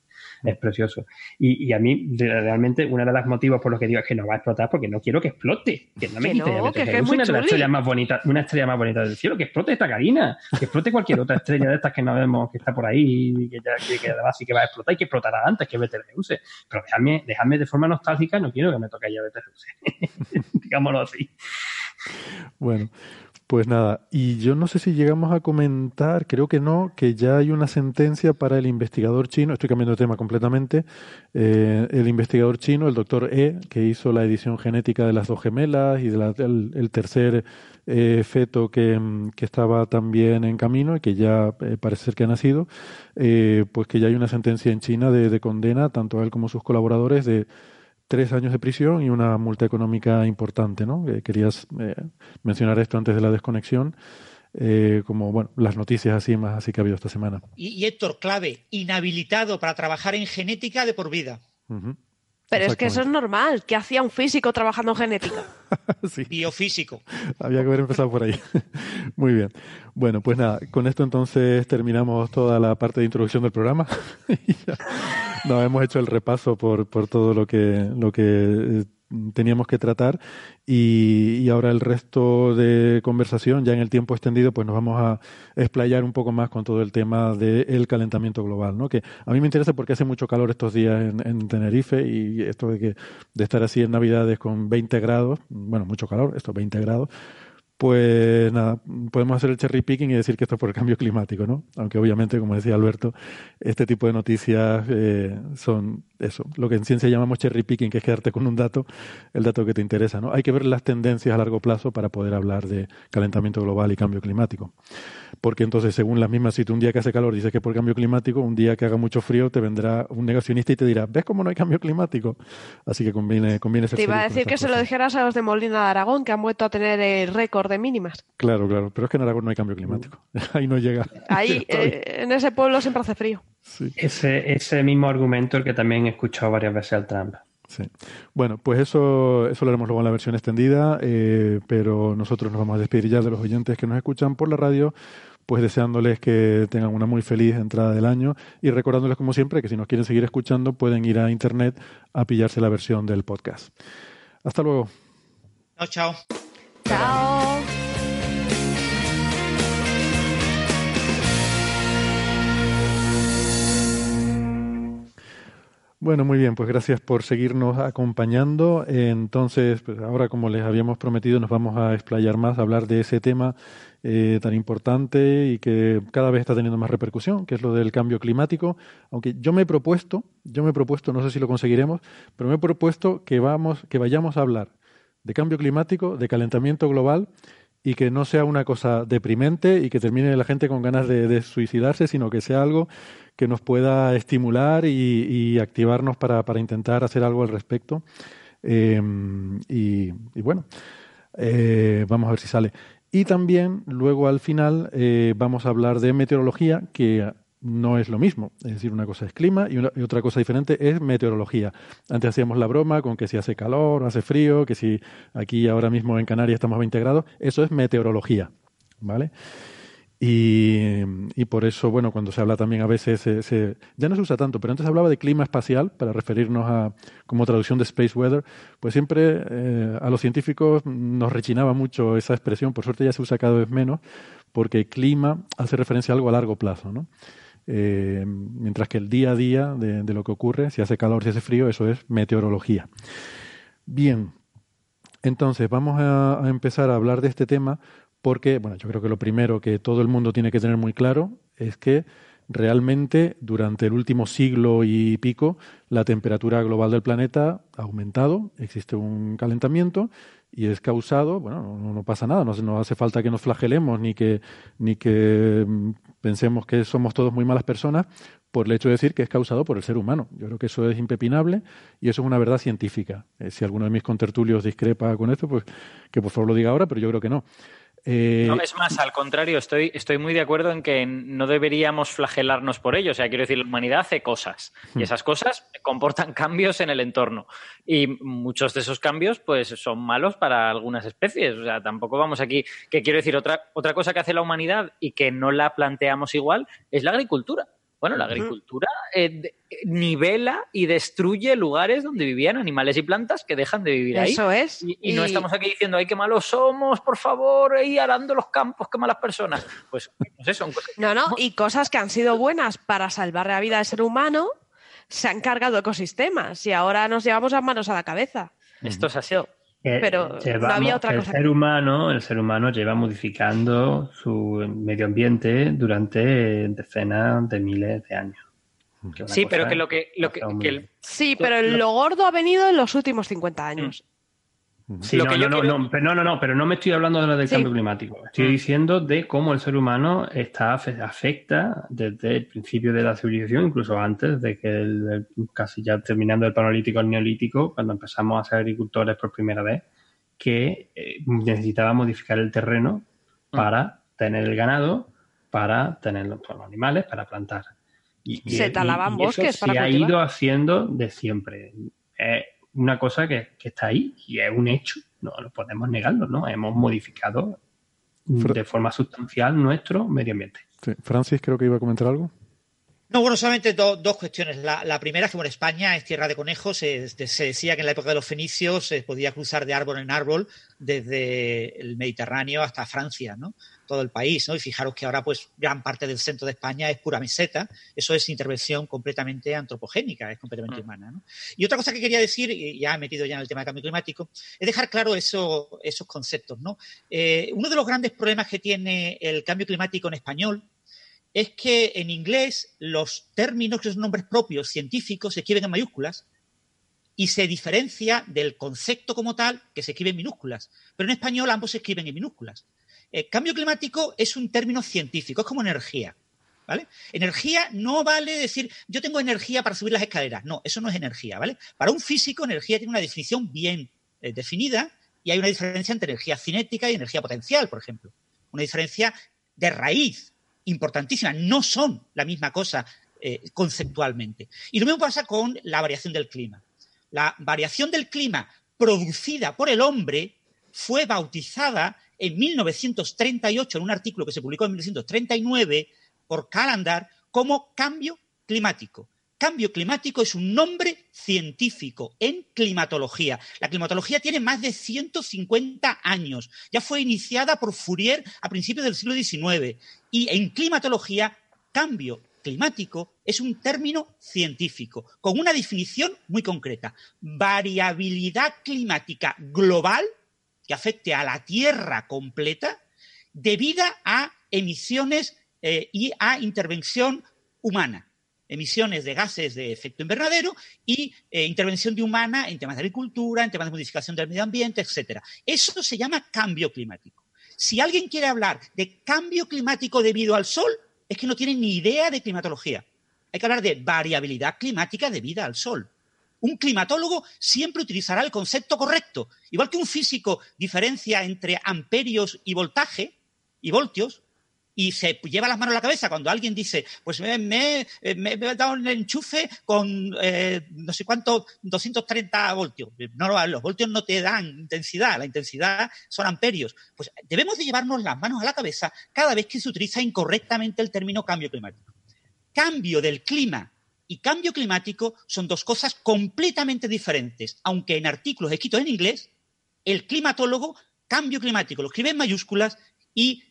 es precioso. Y, a mí, realmente, uno de los motivos por los que digo es que no va a explotar porque no quiero que explote. Que no me quite no, que es una de las estrellas más bonitas, una estrella más bonita del cielo, que explote esta carina, que explote cualquier otra estrella de estas que no vemos que está por ahí y que ya que, además sí que va a explotar y que explotará antes que Betelgeuse. Pero dejadme, dejadme de forma nostálgica, no quiero que me toque ya Betelgeuse. [laughs] Digámoslo así. Bueno, pues nada, y yo no sé si llegamos a comentar, creo que no, que ya hay una sentencia para el investigador chino, estoy cambiando de tema completamente, eh, el investigador chino, el doctor E, que hizo la edición genética de las dos gemelas y del el tercer eh, feto que, que, estaba también en camino y que ya eh, parece ser que ha nacido, pues que ya hay una sentencia en China de, de condena, tanto a él como a sus colaboradores, de tres años de prisión y una multa económica importante, ¿no? querías eh, mencionar esto antes de la desconexión, eh, como bueno, las noticias así más así que ha habido esta semana. Y, Héctor, clave, inhabilitado para trabajar en genética de por vida. Pero es que eso es normal. ¿Qué hacía un físico trabajando en genética? [laughs] sí. Biofísico. Había que haber empezado por ahí. [laughs] Muy bien. Bueno, pues nada, con esto entonces terminamos toda la parte de introducción del programa. [laughs] Nos hemos hecho el repaso por, por todo lo que, lo que eh, teníamos que tratar y, ahora el resto de conversación, ya en el tiempo extendido, pues nos vamos a explayar un poco más con todo el tema del calentamiento global, ¿no? Que a mí me interesa porque hace mucho calor estos días en, en, Tenerife y esto de que de estar así en Navidades con 20 grados, bueno, mucho calor, estos 20 grados, pues nada, podemos hacer el cherry picking y decir que esto es por el cambio climático, ¿no? Aunque obviamente, como decía Alberto, este tipo de noticias eh, son eso, lo que en ciencia llamamos cherry picking, que es quedarte con un dato, el dato que te interesa, ¿no? Hay que ver las tendencias a largo plazo para poder hablar de calentamiento global y cambio climático porque entonces, según las mismas, si tú un día que hace calor dices que es por cambio climático, un día que haga mucho frío te vendrá un negacionista y te dirá, ¿ves cómo no hay cambio climático? Así que conviene, conviene ser Te iba a decir que se lo dijeras a los de Molina de Aragón, que han vuelto a tener el récord de mínimas. Claro, claro, pero es que en Aragón no hay cambio climático. [laughs] Ahí no llega. Ahí, [laughs] eh, en ese pueblo siempre hace frío. Ese, ese mismo argumento el que también he escuchado varias veces al Trump. Sí. Bueno, pues eso, eso lo haremos luego en la versión extendida, eh, pero nosotros nos vamos a despedir ya de los oyentes que nos escuchan por la radio pues deseándoles que tengan una muy feliz entrada del año y recordándoles como siempre que si nos quieren seguir escuchando pueden ir a internet a pillarse la versión del podcast. Hasta luego. Chao, chao. Chao. Bueno, muy bien, pues gracias por seguirnos acompañando. Entonces, pues ahora como les habíamos prometido, nos vamos a explayar más, a hablar de ese tema eh, tan importante y que cada vez está teniendo más repercusión, que es lo del cambio climático. Aunque yo me he propuesto, yo me he propuesto, no sé si lo conseguiremos, pero me he propuesto que vamos, que vayamos a hablar de cambio climático, de calentamiento global y que no sea una cosa deprimente y que termine la gente con ganas de, suicidarse, sino que sea algo que nos pueda estimular y, activarnos para, intentar hacer algo al respecto. Eh, y, bueno, eh, vamos a ver si sale. Y también luego al final eh, vamos a hablar de meteorología, que no es lo mismo. Es decir, una cosa es clima y, otra cosa diferente es meteorología. Antes hacíamos la broma con que si hace calor, hace frío, que si aquí ahora mismo en Canarias estamos a 20 grados, eso es meteorología. ¿Vale? Y, por eso, bueno, cuando se habla también a veces, se, ya no se usa tanto, pero antes hablaba de clima espacial para referirnos a, como traducción de space weather, pues siempre eh, a los científicos nos rechinaba mucho esa expresión, por suerte ya se usa cada vez menos, porque clima hace referencia a algo a largo plazo, ¿no? Eh, mientras que el día a día de, lo que ocurre, si hace calor, si hace frío, eso es meteorología. Bien, entonces vamos a empezar a hablar de este tema porque, bueno, yo creo que lo primero que todo el mundo tiene que tener muy claro es que realmente durante el último siglo y pico la temperatura global del planeta ha aumentado, existe un calentamiento y es causado, bueno, no, pasa nada, no, hace falta que nos flagelemos ni que, ni que mm, pensemos que somos todos muy malas personas por el hecho de decir que es causado por el ser humano. Yo creo que eso es impepinable y eso es una verdad científica. Eh, si alguno de mis contertulios discrepa con esto, pues que por favor lo diga ahora, pero yo creo que no. Eh, no, es más, al contrario, estoy, estoy muy de acuerdo en que no deberíamos flagelarnos por ello. O sea, quiero decir, la humanidad hace cosas y hmm. esas cosas comportan [laughs] cambios en el entorno. Y muchos de esos cambios, pues, son malos para algunas especies. O sea, tampoco vamos aquí. Que quiero decir, otra, otra cosa que hace la humanidad y que no la planteamos igual es la agricultura. Bueno, la agricultura eh, nivela y destruye lugares donde vivían animales y plantas que dejan de vivir ahí. Eso es. Y, no estamos aquí diciendo, ay, qué malos somos, por favor, ahí arando los campos, qué malas personas. Pues, no sé, son cosas. No, no, y cosas que han sido buenas para salvar la vida del ser humano se han cargado ecosistemas y ahora nos llevamos las manos a la cabeza. Esto es así. Pero no había otra el Ser humano, el ser humano lleva modificando su medio ambiente durante decenas de miles de años. Sí, pero que lo que... Lo que, Sí, pero lo gordo ha venido en los últimos 50 años. Sí, no, no, no, no, no, pero no me estoy hablando de lo del cambio climático. Estoy mm. diciendo de cómo el ser humano está afecta desde el principio de la civilización, incluso antes de que casi ya terminando el paleolítico al neolítico, cuando empezamos a ser agricultores por primera vez, que eh, necesitaba modificar el terreno mm. para tener el ganado, para tener los, animales, para plantar. Y, se talaban bosques eso se ha ido haciendo de siempre. Eh, una cosa que, está ahí y es un hecho, no lo podemos negarlo, ¿no? Hemos modificado de forma sustancial nuestro medio ambiente. Francis, creo que iba a comentar algo. No, bueno, solamente dos cuestiones. La, primera es que, bueno, España es tierra de conejos. Se, decía que en la época de los fenicios se podía cruzar de árbol en árbol desde el Mediterráneo hasta Francia, ¿no? Todo el país, ¿no? Y fijaros que ahora, pues, gran parte del centro de España es pura meseta. Eso es intervención completamente antropogénica, es completamente mm. humana, ¿no? Y otra cosa que quería decir, y ya he metido ya en el tema del cambio climático, es dejar claro esos conceptos, ¿no? Eh, uno de los grandes problemas que tiene el cambio climático en español es que en inglés los términos que son nombres propios científicos se escriben en mayúsculas y se diferencia del concepto como tal que se escribe en minúsculas. Pero en español ambos se escriben en minúsculas. El cambio climático es un término científico, es como energía. ¿Vale? Energía no vale decir yo tengo energía para subir las escaleras. No, eso no es energía, ¿vale? Para un físico, energía tiene una definición bien eh, definida y hay una diferencia entre energía cinética y energía potencial, por ejemplo. Una diferencia de raíz importantísimas, no son la misma cosa eh, conceptualmente. Y lo mismo pasa con la variación del clima. La variación del clima producida por el hombre fue bautizada en 1938 en un artículo que se publicó en 1939 por Calandar como cambio climático. Cambio climático es un nombre científico en climatología. La climatología tiene más de 150 años. Ya fue iniciada por Fourier a principios del siglo XIX. Y en climatología, cambio climático es un término científico con una definición muy concreta. Variabilidad climática global que afecte a la Tierra completa debida a emisiones eh, y a intervención humana emisiones de gases de efecto invernadero y eh, intervención humana en temas de agricultura, en temas de modificación del medio ambiente, etcétera. Eso se llama cambio climático. Si alguien quiere hablar de cambio climático debido al sol, es que no tiene ni idea de climatología. Hay que hablar de variabilidad climática debida al sol. Un climatólogo siempre utilizará el concepto correcto. Igual que un físico diferencia entre amperios y voltaje y voltios, y se lleva las manos a la cabeza cuando alguien dice, pues me, me, he dado un enchufe con eh, no sé cuánto, 230 voltios. No, los voltios no te dan intensidad, la intensidad son amperios. Pues debemos de llevarnos las manos a la cabeza cada vez que se utiliza incorrectamente el término cambio climático. Cambio del clima y cambio climático son dos cosas completamente diferentes, aunque en artículos escritos en inglés, el climatólogo, cambio climático, lo escribe en mayúsculas y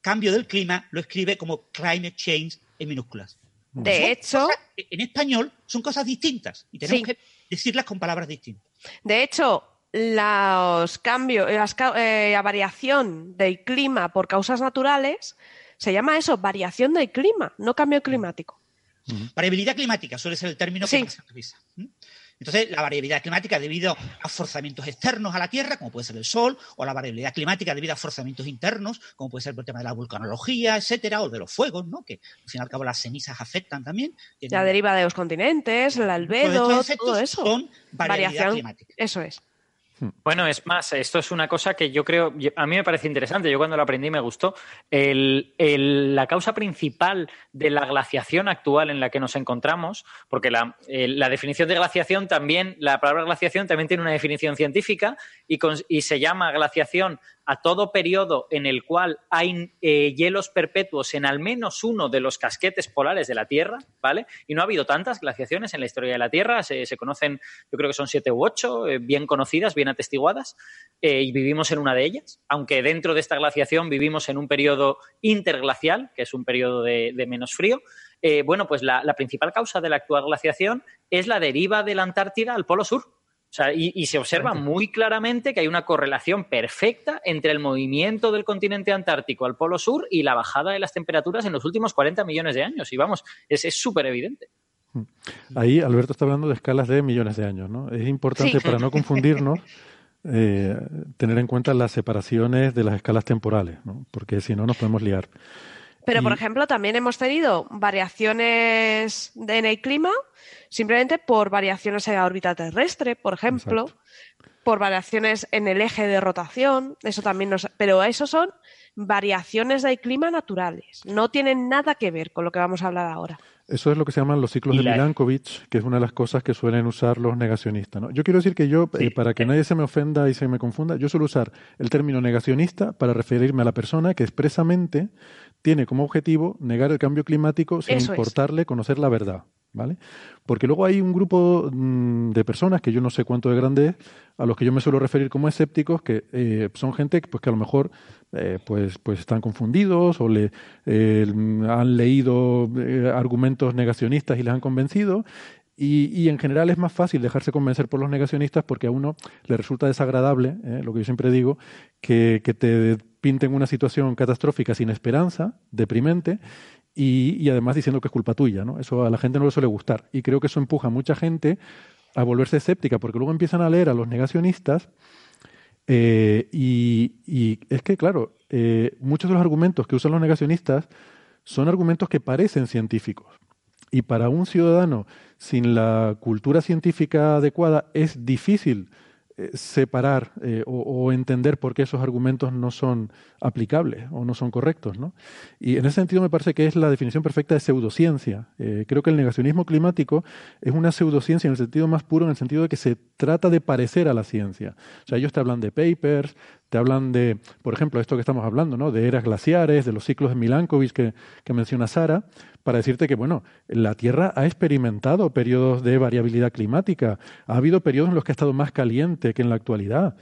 cambio del clima lo escribe como climate change en minúsculas. De hecho, en español son cosas distintas y tenemos que decirlas con palabras distintas. De hecho, los cambios, eh, la variación del clima por causas naturales se llama eso, variación del clima, no cambio climático. Variabilidad climática suele ser el término que se utiliza. Entonces, la variabilidad climática debido a forzamientos externos a la Tierra, como puede ser el Sol, o la variabilidad climática debido a forzamientos internos, como puede ser el tema de la vulcanología, etcétera, o de los fuegos, ¿no? Que al fin y al cabo las cenizas afectan también. La deriva de los continentes, el albedo, todo eso. Son variabilidad climática. Eso es. Bueno, es más, esto es una cosa que yo creo, a mí me parece interesante, yo cuando lo aprendí me gustó. la causa principal de la glaciación actual en la que nos encontramos, porque la, definición de glaciación también, la palabra glaciación también tiene una definición científica y, y se llama glaciación a todo periodo en el cual hay eh, hielos perpetuos en al menos uno de los casquetes polares de la Tierra, ¿vale? Y no ha habido tantas glaciaciones en la historia de la Tierra, se, conocen, yo creo que son siete u ocho, eh, bien conocidas, bien atestiguadas, eh, y vivimos en una de ellas, aunque dentro de esta glaciación vivimos en un periodo interglacial, que es un periodo de, menos frío. bueno, pues la principal causa de la actual glaciación es la deriva de la Antártida al Polo Sur y, se observa muy claramente que hay una correlación perfecta entre el movimiento del continente antártico al polo sur y la bajada de las temperaturas en los últimos 40 millones de años. Y vamos, es súper evidente. Mm. Ahí Alberto está hablando de escalas de millones de años, ¿no? Es importante para no confundirnos [laughs] eh, tener en cuenta las separaciones de las escalas temporales, ¿no? Porque si no nos podemos liar. Pero, por ejemplo, también hemos tenido variaciones en el clima simplemente por variaciones en la órbita terrestre, por ejemplo, por variaciones en el eje de rotación, eso también nos... Pero eso son variaciones del clima naturales, no tienen nada que ver con lo que vamos a hablar ahora. Eso es lo que se llaman los ciclos de Milankovitch, que es una de las cosas que suelen usar los negacionistas. ¿no? Yo quiero decir que yo, eh, para que nadie se me ofenda y se me confunda, yo suelo usar el término negacionista para referirme a la persona que expresamente tiene como objetivo negar el cambio climático sin importarle conocer la verdad. ¿Vale? Porque luego hay un grupo mm, de personas, que yo no sé cuánto de grande es, a los que yo me suelo referir como escépticos, que eh, son gente pues, que a lo mejor eh, pues, pues están confundidos o le, eh, han leído argumentos negacionistas y les han convencido. Y, y, en general es más fácil dejarse convencer por los negacionistas porque a uno le resulta desagradable, lo que yo siempre digo, que, te pinten una situación catastrófica sin esperanza, deprimente, y, además diciendo que es culpa tuya, ¿no? Eso a la gente no le suele gustar. Y creo que eso empuja a mucha gente a volverse escéptica, porque luego empiezan a leer a los negacionistas eh, y, es que, claro, eh, muchos de los argumentos que usan los negacionistas son argumentos que parecen científicos. Y para un ciudadano sin la cultura científica adecuada es difícil eh, separar eh, o, entender por qué esos argumentos no son aplicables o no son correctos. ¿no? Y en ese sentido me parece que es la definición perfecta de pseudociencia. Eh, creo que el negacionismo climático es una pseudociencia en el sentido más puro, en el sentido de que se trata de parecer a la ciencia. O sea, ellos te hablan de papers, te hablan de, por ejemplo, esto que estamos hablando, ¿no? de eras glaciares, de los ciclos de Milankovitch que, que menciona Sara, para decirte que, bueno, la Tierra ha experimentado periodos de variabilidad climática, ha habido periodos en los que ha estado más caliente que en la actualidad.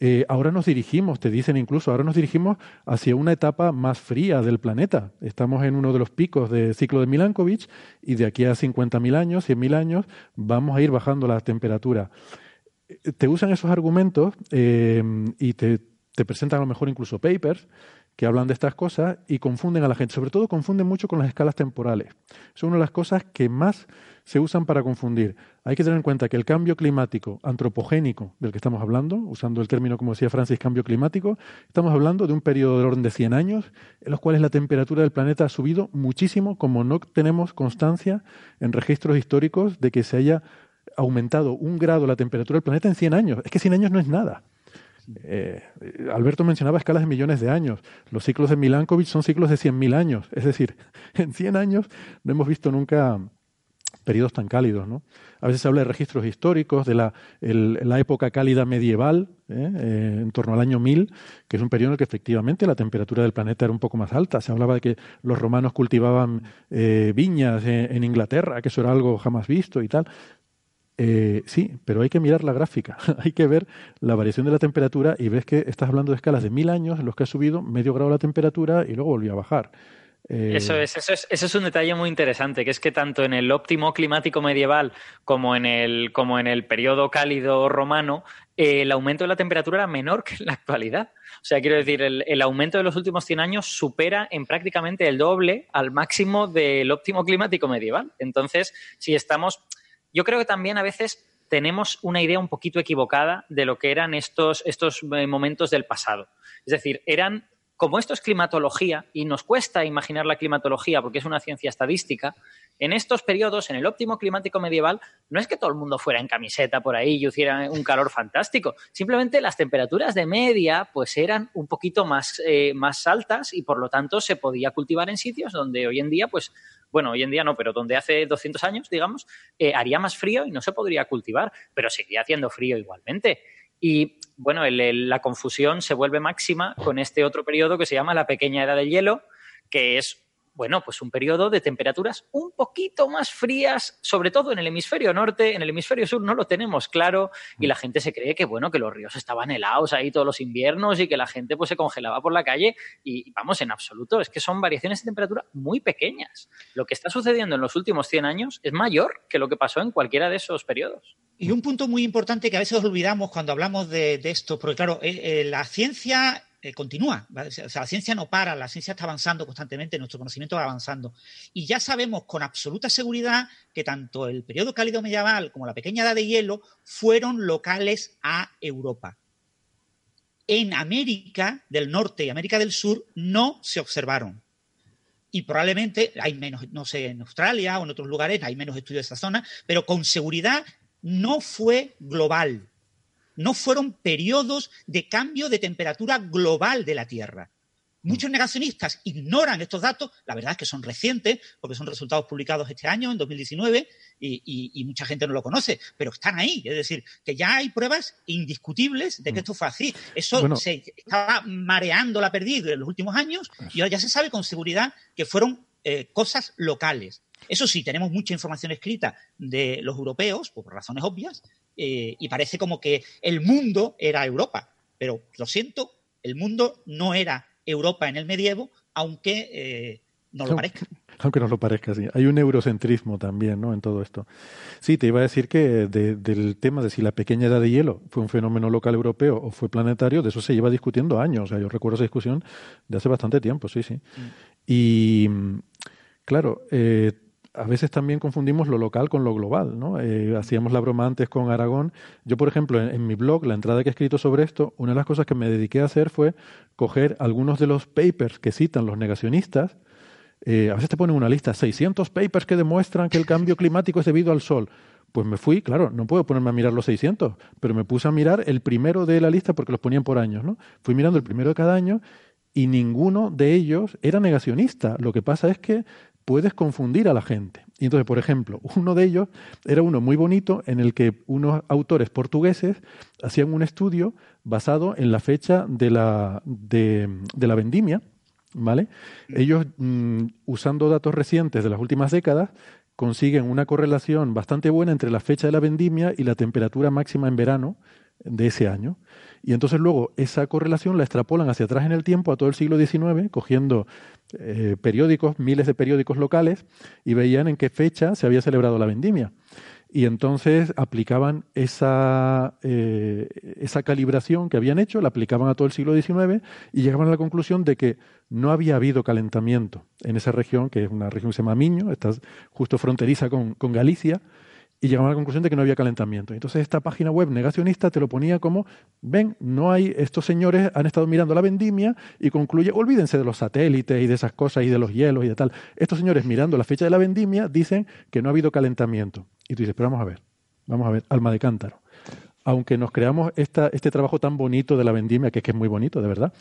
Eh, ahora nos dirigimos, te dicen incluso, ahora nos dirigimos hacia una etapa más fría del planeta. Estamos en uno de los picos del ciclo de Milankovitch y de aquí a 50.000 años, 100.000 años, vamos a ir bajando la temperatura. Eh, te usan esos argumentos eh, y te, te presentan a lo mejor incluso papers que hablan de estas cosas y confunden a la gente. Sobre todo confunden mucho con las escalas temporales. Es una de las cosas que más se usan para confundir. Hay que tener en cuenta que el cambio climático antropogénico del que estamos hablando, usando el término, como decía Francis, cambio climático, estamos hablando de un periodo del orden de 100 años en los cuales la temperatura del planeta ha subido muchísimo, como no tenemos constancia en registros históricos de que se haya aumentado un grado la temperatura del planeta en 100 años. Es que 100 años no es nada. Eh, Alberto mencionaba escalas de millones de años. Los ciclos de Milankovitch son ciclos de 100.000 años. Es decir, [laughs] en 100 años no hemos visto nunca periodos tan cálidos. ¿no? A veces se habla de registros históricos, de la, época cálida medieval, ¿eh? Eh, en torno al año 1000, que es un periodo en el que efectivamente la temperatura del planeta era un poco más alta. Se hablaba de que los romanos cultivaban viñas en Inglaterra, que eso era algo jamás visto y tal. Eh, sí, pero hay que mirar la gráfica, [laughs] hay que ver la variación de la temperatura y ves que estás hablando de escalas de mil años en los que ha subido medio grado la temperatura y luego volvió a bajar. Eh, eso, es, eso, es, eso es un detalle muy interesante, que es que tanto en el óptimo climático medieval como en el, como en el periodo cálido romano, eh, el aumento de la temperatura era menor que en la actualidad. O sea, quiero decir, el, el, aumento de los últimos 100 años supera en prácticamente el doble al máximo del óptimo climático medieval. Entonces, si estamos yo creo que también a veces tenemos una idea un poquito equivocada de lo que eran estos, estos eh, momentos del pasado. Es decir, eran como esto es climatología y nos cuesta imaginar la climatología porque es una ciencia estadística, en estos periodos, en el óptimo climático medieval, no es que todo el mundo fuera en camiseta por ahí y hiciera un calor fantástico. Simplemente las temperaturas de media pues eran un poquito más, eh, más altas y por lo tanto se podía cultivar en sitios donde hoy en día pues bueno, hoy en día no, pero donde hace 200 años, digamos, eh, haría más frío y no se podría cultivar, pero seguiría haciendo frío igualmente. Y bueno, la confusión se vuelve máxima con este otro periodo que se llama la pequeña edad del hielo, que es bueno, pues un periodo de temperaturas un poquito más frías, sobre todo en el hemisferio norte, en el hemisferio sur no lo tenemos claro y la gente se cree que, bueno, que los ríos estaban helados ahí todos los inviernos y que la gente pues se congelaba por la calle y vamos, en absoluto, es que son variaciones de temperatura muy pequeñas. Lo que está sucediendo en los últimos 100 años es mayor que lo que pasó en cualquiera de esos periodos. Y un punto muy importante que a veces olvidamos cuando hablamos de, esto, porque claro, eh, eh, la ciencia eh, continúa. O sea, la ciencia no para, la ciencia está avanzando constantemente, nuestro conocimiento va avanzando. Y ya sabemos con absoluta seguridad que tanto el periodo cálido medieval como la pequeña edad de hielo fueron locales a Europa. En América del Norte y América del Sur no se observaron. Y probablemente hay menos, no sé, en Australia o en otros lugares hay menos estudios de esa zona, pero con seguridad no fue global no fueron periodos de cambio de temperatura global de la Tierra. Muchos negacionistas ignoran estos datos, la verdad es que son recientes, porque son resultados publicados este año, en 2019, y, mucha gente no lo conoce, pero están ahí. Es decir, que ya hay pruebas indiscutibles de que mm. esto fue así. Eso se estaba mareando la pérdida en los últimos años y ahora ya se sabe con seguridad que fueron eh, cosas locales. Eso sí, tenemos mucha información escrita de los europeos, por razones obvias, eh, y parece como que el mundo era Europa. Pero lo siento, el mundo no era Europa en el medievo, aunque eh, no lo parezca. [laughs] Aunque no lo parezca, sí. Hay un eurocentrismo también, ¿no? En todo esto. Sí, te iba a decir que del tema de si la pequeña edad de hielo fue un fenómeno local europeo o fue planetario, de eso se lleva discutiendo años. O sea, yo recuerdo esa discusión de hace bastante tiempo, sí, sí. Mm. Y, claro, eh, a veces también confundimos lo local con lo global, ¿no? Eh, hacíamos la broma antes con Aragón. Yo, por ejemplo, en, mi blog, la entrada que he escrito sobre esto, una de las cosas que me dediqué a hacer fue coger algunos de los papers que citan los negacionistas. Eh, a veces te ponen una lista, 600 papers que demuestran que el cambio climático es debido al sol. Pues me fui, claro, no puedo ponerme a mirar los 600, pero me puse a mirar el primero de la lista porque los ponían por años, ¿no? Fui mirando el primero de cada año y ninguno de ellos era negacionista. Lo que pasa es que puedes confundir a la gente. Y entonces, por ejemplo, uno de ellos era uno muy bonito en el que unos autores portugueses hacían un estudio basado en la fecha de la, de, la vendimia, ¿vale? Ellos, mm, usando datos recientes de las últimas décadas, consiguen una correlación bastante buena entre la fecha de la vendimia y la temperatura máxima en verano de ese año. Y entonces luego esa correlación la extrapolan hacia atrás en el tiempo a todo el siglo XIX, cogiendo eh, periódicos, miles de periódicos locales, y veían en qué fecha se había celebrado la vendimia. Y entonces aplicaban esa, eh, esa calibración que habían hecho, la aplicaban a todo el siglo XIX y llegaban a la conclusión de que no había habido calentamiento en esa región, que es una región que se llama Miño, está justo fronteriza con, con Galicia, y llegamos a la conclusión de que no había calentamiento. Entonces esta página web negacionista te lo ponía como, ven, no hay, estos señores han estado mirando la vendimia y concluye, olvídense de los satélites y de esas cosas y de los hielos y de tal. Estos señores mirando la fecha de la vendimia dicen que no ha habido calentamiento. Y tú dices, pero vamos a ver, vamos a ver, alma de cántaro. Aunque nos creamos esta, este trabajo tan bonito de la vendimia, que es que es muy bonito, de verdad,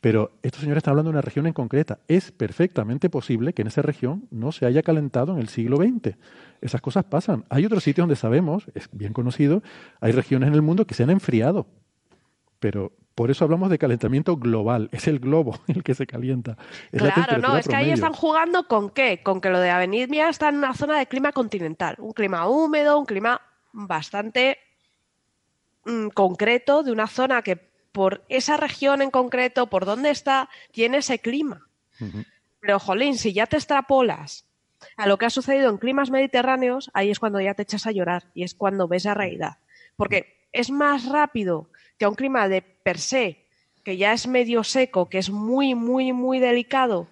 pero estos señores están hablando de una región en concreta. Es perfectamente posible que en esa región no se haya calentado en el siglo XX. Esas cosas pasan. Hay otros sitios donde sabemos, es bien conocido, hay regiones en el mundo que se han enfriado. Pero por eso hablamos de calentamiento global. Es el globo [laughs] el que se calienta. claro, no, es que ahí están jugando con qué? Con que lo de Avenidmia está en una zona de clima continental. Un clima húmedo, un clima bastante mm, concreto de una zona que por esa región en concreto, por dónde está, tiene ese clima. Pero, jolín, si ya te extrapolas a lo que ha sucedido en climas mediterráneos, ahí es cuando ya te echas a llorar y es cuando ves la realidad. Porque es más rápido que a un clima de per se, que ya es medio seco, que es muy, muy, muy delicado,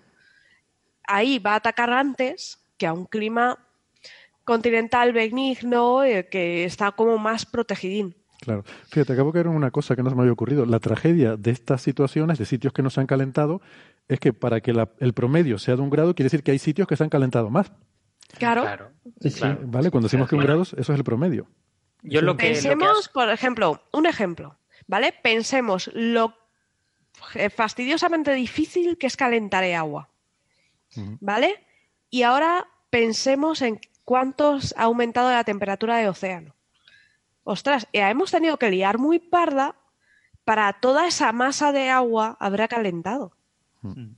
ahí va a atacar antes que a un clima continental benigno eh, que está como más protegidín. Claro. Fíjate, acabo de ver una cosa que no se me había ocurrido. La tragedia de estas situaciones, de sitios que no se han calentado, es que para que el promedio sea de un grado, quiere decir que hay sitios que se han calentado más. Claro. ¿Vale? Cuando decimos que un grado, eso es el promedio. Yo lo que, Pensemos, por ejemplo, un ejemplo, ¿vale? Pensemos lo fastidiosamente difícil que es calentar el agua, ¿vale? Y ahora pensemos en cuánto ha aumentado la temperatura del océano ostras, hemos tenido que liar muy parda para toda esa masa de agua habrá calentado. Mm.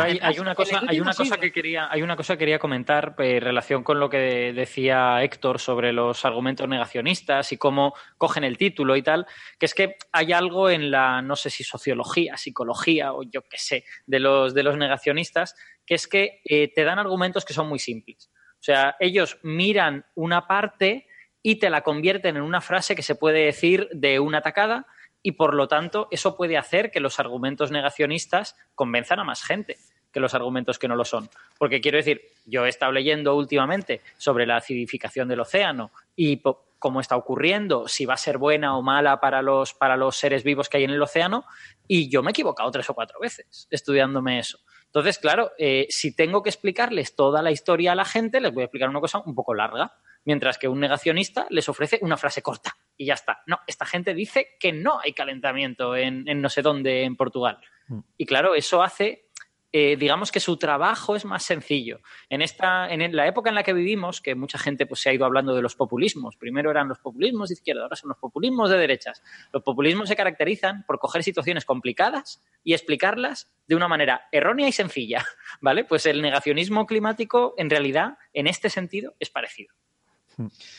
Hay, una cosa, hay una cosa que quería, hay una cosa que quería comentar eh, en relación con lo que decía Héctor sobre los argumentos negacionistas y cómo cogen el título y tal, que es que hay algo en la, no sé si sociología, psicología o yo qué sé, de los, de los negacionistas, que es que eh, te dan argumentos que son muy simples. O sea, ellos miran una parte y te la convierten en una frase que se puede decir de una atacada y por lo tanto eso puede hacer que los argumentos negacionistas convenzan a más gente que los argumentos que no lo son. Porque quiero decir, yo he estado leyendo últimamente sobre la acidificación del océano y cómo está ocurriendo, si va a ser buena o mala para los, para los seres vivos que hay en el océano, y yo me he equivocado tres o cuatro veces estudiándome eso. Entonces, claro, eh, si tengo que explicarles toda la historia a la gente, les voy a explicar una cosa un poco larga mientras que un negacionista les ofrece una frase corta y ya está. No, esta gente dice que no hay calentamiento en, no sé dónde en Portugal. Mm. Y claro, eso hace, eh, digamos que su trabajo es más sencillo. En, esta, en la época en la que vivimos, que mucha gente pues, se ha ido hablando de los populismos, primero eran los populismos de izquierda, ahora son los populismos de derechas. Los populismos se caracterizan por coger situaciones complicadas y explicarlas de una manera errónea y sencilla, [laughs] ¿vale? Pues el negacionismo climático, en realidad, en este sentido, es parecido.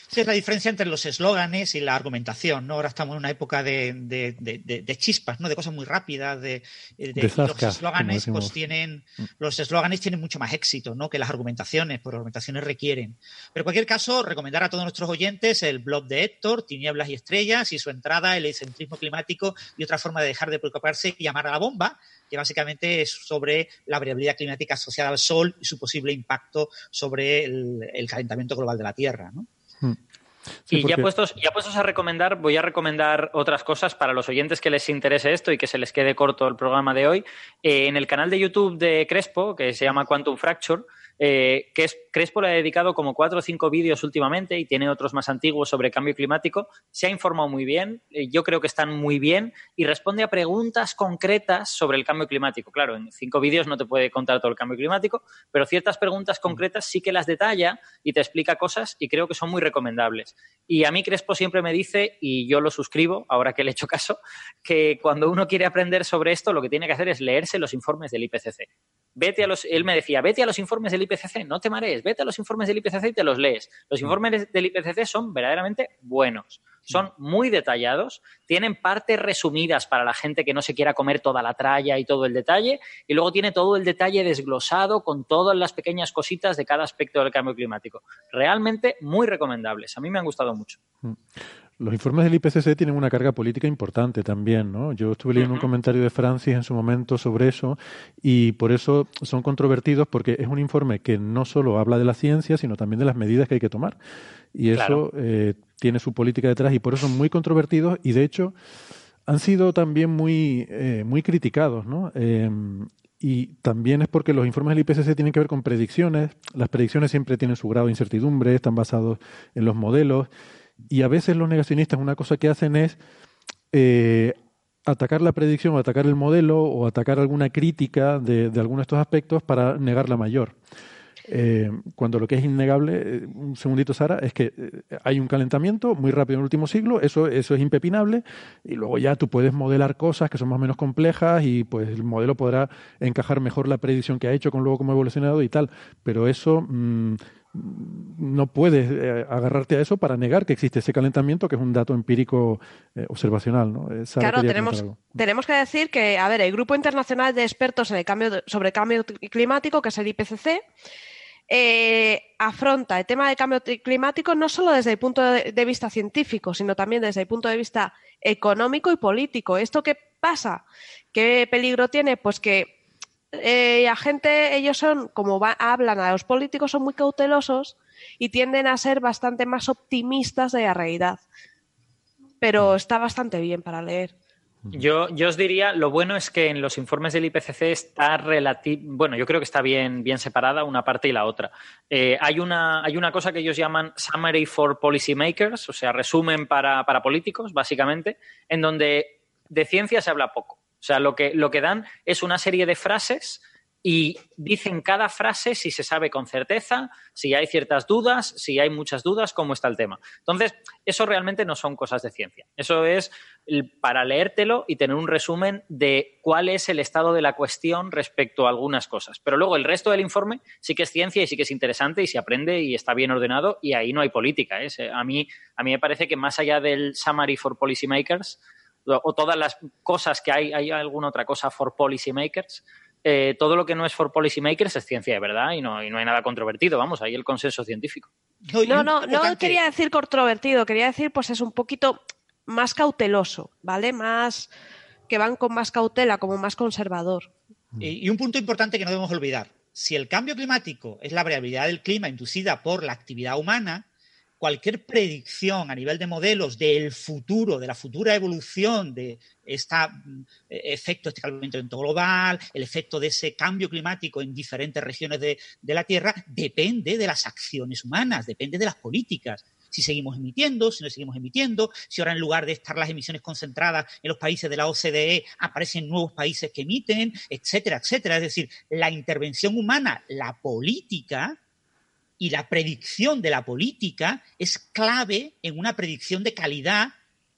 Sí, es la diferencia entre los eslóganes y la argumentación, ¿no? Ahora estamos en una época de, chispas, ¿no? De cosas muy rápidas, de, los eslóganes, pues tienen, mm. los eslóganes tienen mucho más éxito, ¿no? Que las argumentaciones, porque argumentaciones requieren. Pero en cualquier caso, recomendar a todos nuestros oyentes el blog de Héctor, Tinieblas y Estrellas, y su entrada, el excentrismo climático y otra forma de dejar de preocuparse y llamar a la bomba, que básicamente es sobre la variabilidad climática asociada al Sol y su posible impacto sobre el, calentamiento global de la Tierra. ¿no? Hmm. y ya, puestos, ya puestos a recomendar, voy a recomendar otras cosas para los oyentes que les interese esto y que se les quede corto el programa de hoy. Eh, en el canal de YouTube de Crespo, que se llama Quantum Fracture, eh, que es, Crespo le ha dedicado como cuatro o cinco vídeos últimamente y tiene otros más antiguos sobre cambio climático. Se ha informado muy bien, eh, yo creo que están muy bien y responde a preguntas concretas sobre el cambio climático. Claro, en cinco vídeos no te puede contar todo el cambio climático, pero ciertas preguntas concretas sí que las detalla y te explica cosas y creo que son muy recomendables. Y a mí Crespo siempre me dice, y yo lo suscribo, ahora que le he hecho caso, que cuando uno quiere aprender sobre esto, lo que tiene que hacer es leerse los informes del IPCC. Vete a los, él me decía, vete a los informes del IPCC, no te marees, vete a los informes del IPCC y te los lees. Los mm. informes del IPCC son verdaderamente buenos, son muy detallados, tienen partes resumidas para la gente que no se quiera comer toda la tralla y todo el detalle, y luego tiene todo el detalle desglosado con todas las pequeñas cositas de cada aspecto del cambio climático. Realmente muy recomendables, a mí me han gustado mucho. Los informes del IPCC tienen una carga política importante también, ¿no? Yo estuve leyendo un comentario de Francis en su momento sobre eso y por eso son controvertidos porque es un informe que no solo habla de la ciencia, sino también de las medidas que hay que tomar. Y eso eh, tiene su política detrás y por eso son muy controvertidos y de hecho han sido también muy, eh, muy criticados, ¿no? Em, y también es porque los informes del IPCC tienen que ver con predicciones. Las predicciones siempre tienen su grado de incertidumbre, están basados en los modelos. Y a veces los negacionistas una cosa que hacen es eh, atacar la predicción o atacar el modelo o atacar alguna crítica de, de algunos de estos aspectos para negar la mayor. Eh, cuando lo que es innegable, eh, un segundito Sara, es que hay un calentamiento muy rápido en el último siglo, eso, eso es impepinable, y luego ya tú puedes modelar cosas que son más o menos complejas y pues el modelo podrá encajar mejor la predicción que ha hecho con luego cómo ha evolucionado y tal, pero eso mm, no puedes eh, agarrarte a eso para negar que existe ese calentamiento, que es un dato empírico eh, observacional. ¿no? claro, tenemos, tenemos que decir que, a ver, el Grupo Internacional de Expertos en el cambio sobre Cambio Climático, que es el IPCC, eh, afronta el tema del cambio climático no solo desde el punto de vista científico, sino también desde el punto de vista económico y político. ¿Esto qué pasa? ¿Qué peligro tiene? Pues que eh, la gente, ellos son, como hablan a los políticos, son muy cautelosos y tienden a ser bastante más optimistas de la realidad. Pero está bastante bien para leer. Yo, yo, os diría, lo bueno es que en los informes del IPCC está relativo, bueno, yo creo que está bien, bien separada una parte y la otra. Eh, hay, una, hay una cosa que ellos llaman Summary for Policymakers, o sea, resumen para, para políticos, básicamente, en donde de ciencia se habla poco. O sea, lo que, lo que dan es una serie de frases y dicen cada frase si se sabe con certeza, si hay ciertas dudas, si hay muchas dudas, cómo está el tema. Entonces, eso realmente no son cosas de ciencia. Eso es para leértelo y tener un resumen de cuál es el estado de la cuestión respecto a algunas cosas. Pero luego el resto del informe sí que es ciencia y sí que es interesante y se aprende y está bien ordenado y ahí no hay política. ¿eh? A, mí, a mí me parece que más allá del Summary for Policymakers o todas las cosas que hay, hay alguna otra cosa for policymakers, eh, todo lo que no es for policymakers es ciencia de verdad y no, y no hay nada controvertido, vamos, ahí el consenso científico. No, no, no quería decir controvertido, quería decir pues es un poquito más cauteloso, ¿vale? Más que van con más cautela, como más conservador. Y, y un punto importante que no debemos olvidar, si el cambio climático es la variabilidad del clima inducida por la actividad humana, cualquier predicción a nivel de modelos del futuro, de la futura evolución de este efecto, este global, el efecto de ese cambio climático en diferentes regiones de, la Tierra, depende de las acciones humanas, depende de las políticas si seguimos emitiendo, si no seguimos emitiendo, si ahora en lugar de estar las emisiones concentradas en los países de la OCDE aparecen nuevos países que emiten, etcétera, etcétera. Es decir, la intervención humana, la política, y la predicción de la política es clave en una predicción de calidad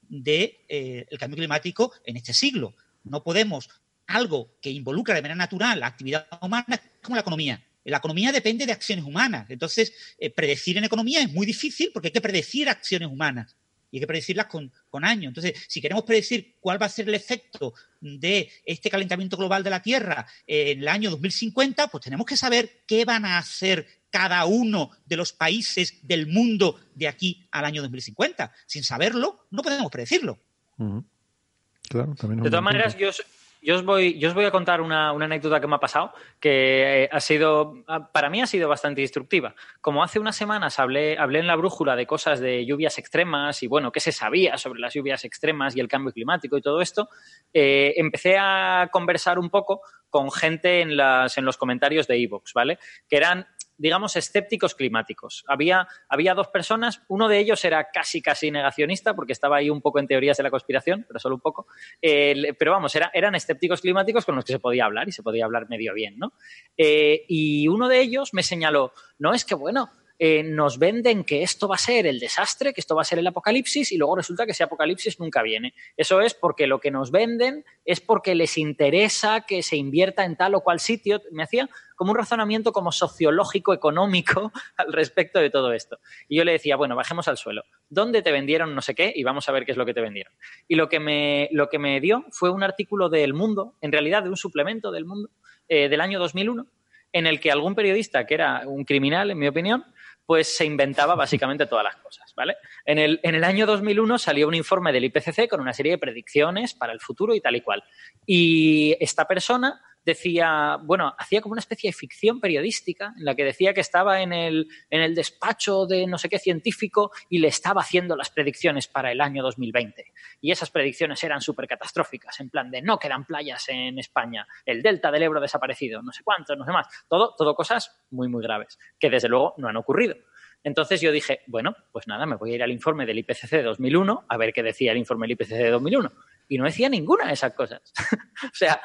del de, eh, cambio climático en este siglo. No podemos, algo que involucra de manera natural la actividad humana, como la economía. La economía depende de acciones humanas. Entonces, eh, predecir en economía es muy difícil porque hay que predecir acciones humanas y hay que predecirlas con, años. Entonces, si queremos predecir cuál va a ser el efecto de este calentamiento global de la Tierra en el año 2050, pues tenemos que saber qué van a hacer cada uno de los países del mundo de aquí al año 2050. Sin saberlo, no podemos predecirlo. de todas maneras, yo, os voy, yo os voy a contar una, anécdota que me ha pasado, que eh, ha sido, para mí ha sido bastante instructiva. Como hace unas semanas hablé, hablé en la brújula de cosas de lluvias extremas y, bueno, qué se sabía sobre las lluvias extremas y el cambio climático y todo esto, eh, empecé a conversar un poco con gente en, las, en los comentarios de Evox, ¿vale? Que eran digamos, escépticos climáticos. Había, había dos personas, uno de ellos era casi, casi negacionista, porque estaba ahí un poco en teorías de la conspiración, pero solo un poco. pero vamos, era, eran escépticos climáticos con los que se podía hablar y se podía hablar medio bien, ¿no? Eh, y uno de ellos me señaló, no, es que bueno, eh, nos venden que esto va a ser el desastre, que esto va a ser el apocalipsis y luego resulta que ese apocalipsis nunca viene. Eso es porque lo que nos venden es porque les interesa que se invierta en tal o cual sitio. Me hacía como un razonamiento como sociológico, económico [laughs] al respecto de todo esto. Y yo le decía, bueno, bajemos al suelo. ¿Dónde te vendieron no sé qué? Y vamos a ver qué es lo que te vendieron. Y lo que me, lo que me dio fue un artículo del Mundo, en realidad de un suplemento del Mundo, eh, del año 2001, en el que algún periodista, que era un criminal, en mi opinión, pues se inventaba básicamente todas las cosas, ¿vale? En el, en el año 2001 salió un informe del IPCC con una serie de predicciones para el futuro y tal y cual. Y esta persona decía, bueno, hacía como una especie de ficción periodística en la que decía que estaba en el, en el despacho de no sé qué científico y le estaba haciendo las predicciones para el año 2020. Y esas predicciones eran súper catastróficas, en plan de no quedan playas en España, el delta del Ebro desaparecido, no sé cuánto, no sé más. Todo, todo cosas muy, muy graves, que desde luego no han ocurrido. Entonces yo dije, bueno, pues nada, me voy a ir al informe del IPCC de 2001 a ver qué decía el informe del IPCC de 2001 y no decía ninguna de esas cosas. [laughs] o sea,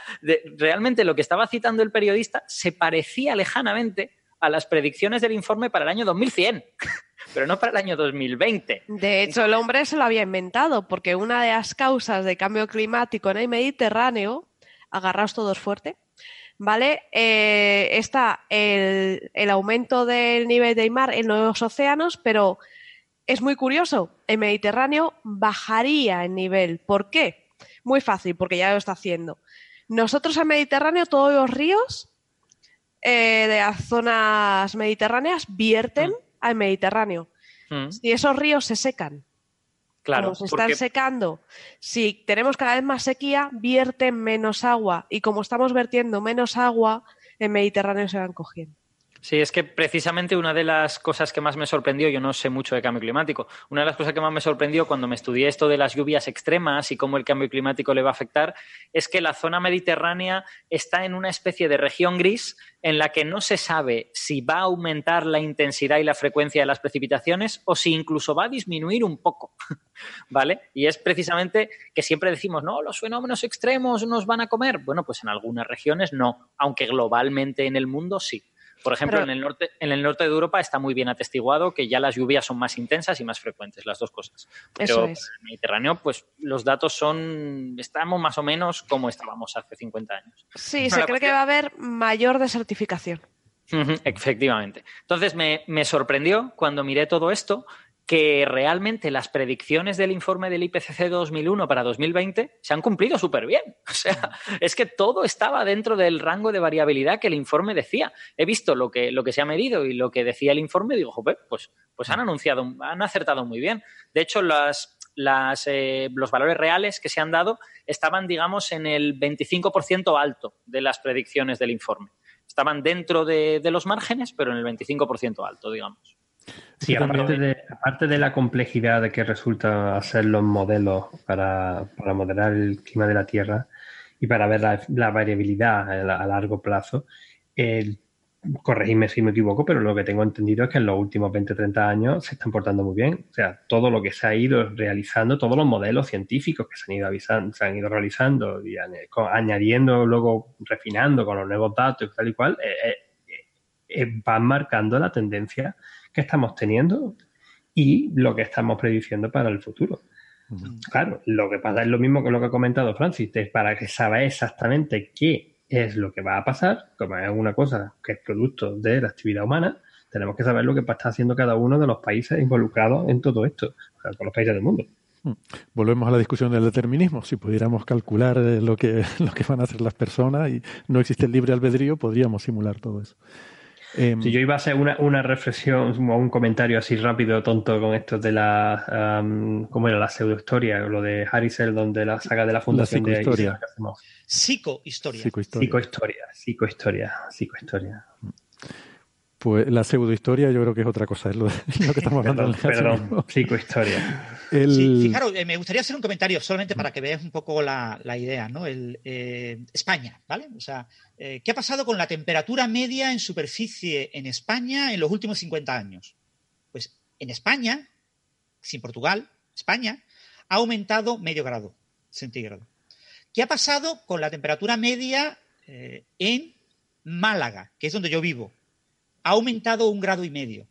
realmente lo que estaba citando el periodista se parecía lejanamente a las predicciones del informe para el año 2100, [laughs] pero no para el año 2020. De hecho, el hombre se lo había inventado, porque una de las causas de cambio climático en el Mediterráneo, agarraos todos fuerte, ¿vale? Eh, está el, el, aumento del nivel del mar en los océanos, pero es muy curioso, el Mediterráneo bajaría el nivel. ¿Por qué? Muy fácil, porque ya lo está haciendo. Nosotros en Mediterráneo, todos los ríos eh, de las zonas mediterráneas vierten mm. al Mediterráneo. Mm. Si esos ríos se secan, claro, se están secando, si tenemos cada vez más sequía, vierten menos agua. Y como estamos vertiendo menos agua, el Mediterráneo se van cogiendo. Sí, es que precisamente una de las cosas que más me sorprendió, yo no sé mucho de cambio climático, una de las cosas que más me sorprendió cuando me estudié esto de las lluvias extremas y cómo el cambio climático le va a afectar, es que la zona mediterránea está en una especie de región gris en la que no se sabe si va a aumentar la intensidad y la frecuencia de las precipitaciones o si incluso va a disminuir un poco, [laughs] ¿vale? Y es precisamente que siempre decimos, no, los fenómenos extremos nos van a comer. Bueno, pues en algunas regiones no, aunque globalmente en el mundo sí. Por ejemplo, en, el norte, en el norte de Europa está muy bien atestiguado que ya las lluvias son más intensas y más frecuentes, las dos cosas. Pero en el Mediterráneo, pues los datos son, estamos más o menos como estábamos hace 50 años. Sí, se cree que va a haber mayor desertificación. Efectivamente. Entonces me, me, sorprendió cuando miré todo esto que realmente las predicciones del informe del IPCC 2001 para 2020 se han cumplido súper bien. [laughs] O sea, es que todo estaba dentro del rango de variabilidad que el informe decía. He visto lo que, lo que se ha medido y lo que decía el informe y digo, joder, pues, pues han anunciado, han acertado muy bien. De hecho, las, las, eh, los valores reales que se han dado estaban, digamos, en el 25% alto de las predicciones del informe. Estaban dentro de, de los márgenes, pero en el 25% alto, digamos. Sí, aparte de, aparte de la complejidad de que resulta hacer los modelos para, para modelar el clima de la Tierra y para ver la, variabilidad a, largo plazo, corregidme si me equivoco, pero lo que tengo entendido es que en los últimos 20 30 años se están portando muy bien. O sea, todo lo que se ha ido realizando, todos los modelos científicos que se han ido avisando, se han ido realizando y añadiendo, luego refinando con los nuevos datos y tal y cual, eh, eh, eh, van marcando la tendencia que estamos teniendo y lo que estamos prediciendo para el futuro. Claro, lo que pasa es lo mismo que lo que ha comentado Francis, es para que saber exactamente qué es lo que va a pasar, como es una cosa que es producto de la actividad humana, tenemos que saber lo que está haciendo cada uno de los países involucrados en todo esto, con los países del mundo. Hmm. Volvemos a la discusión del determinismo. Si pudiéramos calcular eh, lo que, [laughs] lo que van a hacer las personas y no existe el libre albedrío, podríamos simular todo eso. Em, si yo iba a hacer una, una reflexión o un comentario así rápido, tonto, con esto de la. Um, ¿Cómo era la pseudohistoria? Lo de Harry Seldon de la saga de la Fundación la de Psicohistoria. Psicohistoria. Psicohistoria. Psicohistoria. Pues la pseudohistoria yo creo que es otra cosa, es lo, [laughs] que estamos hablando. perdón, [laughs] perdón psicohistoria. Sí, fijaros, eh, me gustaría hacer un comentario solamente para que veáis un poco la, idea, ¿no? El, eh, España, ¿vale? O sea, eh, ¿qué ha pasado con la temperatura media en superficie en España en los últimos 50 años? Pues en España, sin Portugal, España, ha aumentado medio grado centígrado. ¿Qué ha pasado con la temperatura media en Málaga, que es donde yo vivo? Ha aumentado un grado y medio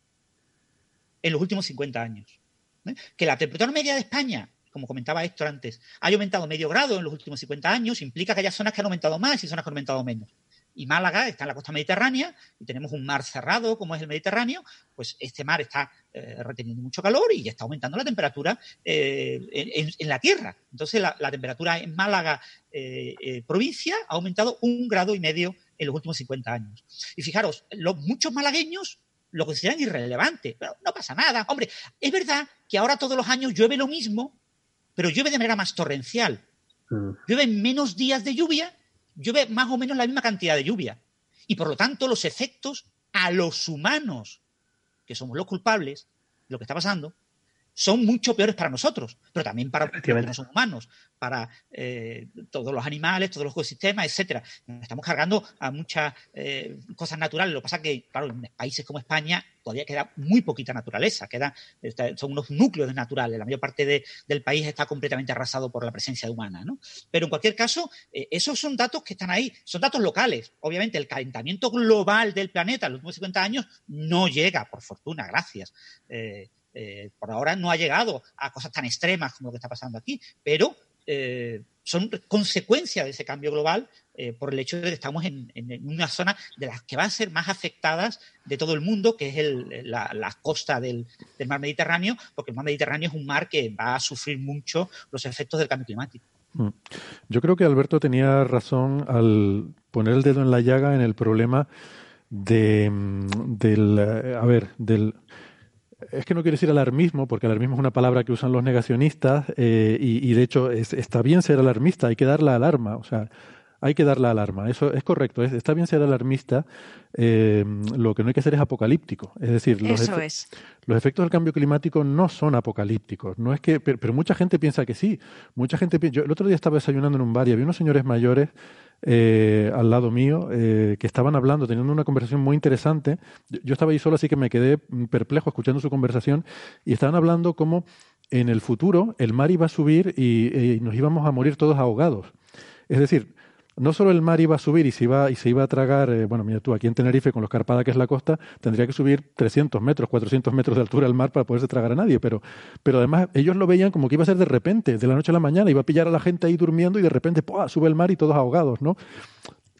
en los últimos 50 años. ¿eh? Que la temperatura media de España, como comentaba Héctor antes, haya aumentado medio grado en los últimos 50 años, implica que haya zonas que han aumentado más y zonas que han aumentado menos. Y Málaga está en la costa mediterránea y tenemos un mar cerrado como es el Mediterráneo, pues este mar está eh, reteniendo mucho calor y está aumentando la temperatura eh, en, la Tierra. Entonces la, temperatura en Málaga provincia ha aumentado un grado y medio en los últimos 50 años. Y fijaros, los, muchos malagueños lo consideran irrelevante, pero no pasa nada. Hombre, es verdad que ahora todos los años llueve lo mismo, pero llueve de manera más torrencial. Mm. Llueve menos días de lluvia, llueve más o menos la misma cantidad de lluvia. Y por lo tanto, los efectos a los humanos, que somos los culpables de lo que está pasando, son mucho peores para nosotros, pero también para los que no son humanos, para eh, todos los animales, todos los ecosistemas, etcétera. estamos cargando a muchas eh, cosas naturales. Lo que pasa es que, claro, en países como España todavía queda muy poquita naturaleza, queda, son unos núcleos naturales. La mayor parte del país está completamente arrasado por la presencia humana, ¿no? Pero en cualquier caso, eh, esos son datos que están ahí, son datos locales. Obviamente, el calentamiento global del planeta en los últimos 50 años no llega, por fortuna, gracias. Eh, por ahora no ha llegado a cosas tan extremas como lo que está pasando aquí, pero eh, son consecuencias de ese cambio global eh, por el hecho de que estamos en, una zona de las que van a ser más afectadas de todo el mundo, que es la, costa del, mar Mediterráneo, porque el mar Mediterráneo es un mar que va a sufrir mucho los efectos del cambio climático. Mm. Yo creo que Alberto tenía razón al poner el dedo en la llaga en el problema de, mm, del, a ver, del es que no quiero decir alarmismo, porque alarmismo es una palabra que usan los negacionistas, eh, y, de hecho está bien ser alarmista, hay que dar la alarma. O sea, hay que dar la alarma. Eso es correcto. está bien ser alarmista. Eh, lo que no hay que hacer es apocalíptico. Es decir, los, los efectos del cambio climático no son apocalípticos. No es que, pero, mucha gente piensa que sí. Mucha gente. Yo el otro día estaba desayunando en un bar y había unos señores mayores eh, al lado mío eh, que estaban hablando, teniendo una conversación muy interesante. Yo, estaba ahí solo, así que me quedé perplejo escuchando su conversación y estaban hablando como en el futuro el mar iba a subir y nos íbamos a morir todos ahogados. Es decir, no solo el mar iba a subir y se iba, y se iba a tragar, eh, bueno, mira tú, aquí en Tenerife, con lo escarpada que es la costa, tendría que subir 300 metros, 400 metros de altura al mar para poderse tragar a nadie, pero, pero además ellos lo veían como que iba a ser de repente, de la noche a la mañana, iba a pillar a la gente ahí durmiendo y de repente ¡pua! sube el mar y todos ahogados, ¿no?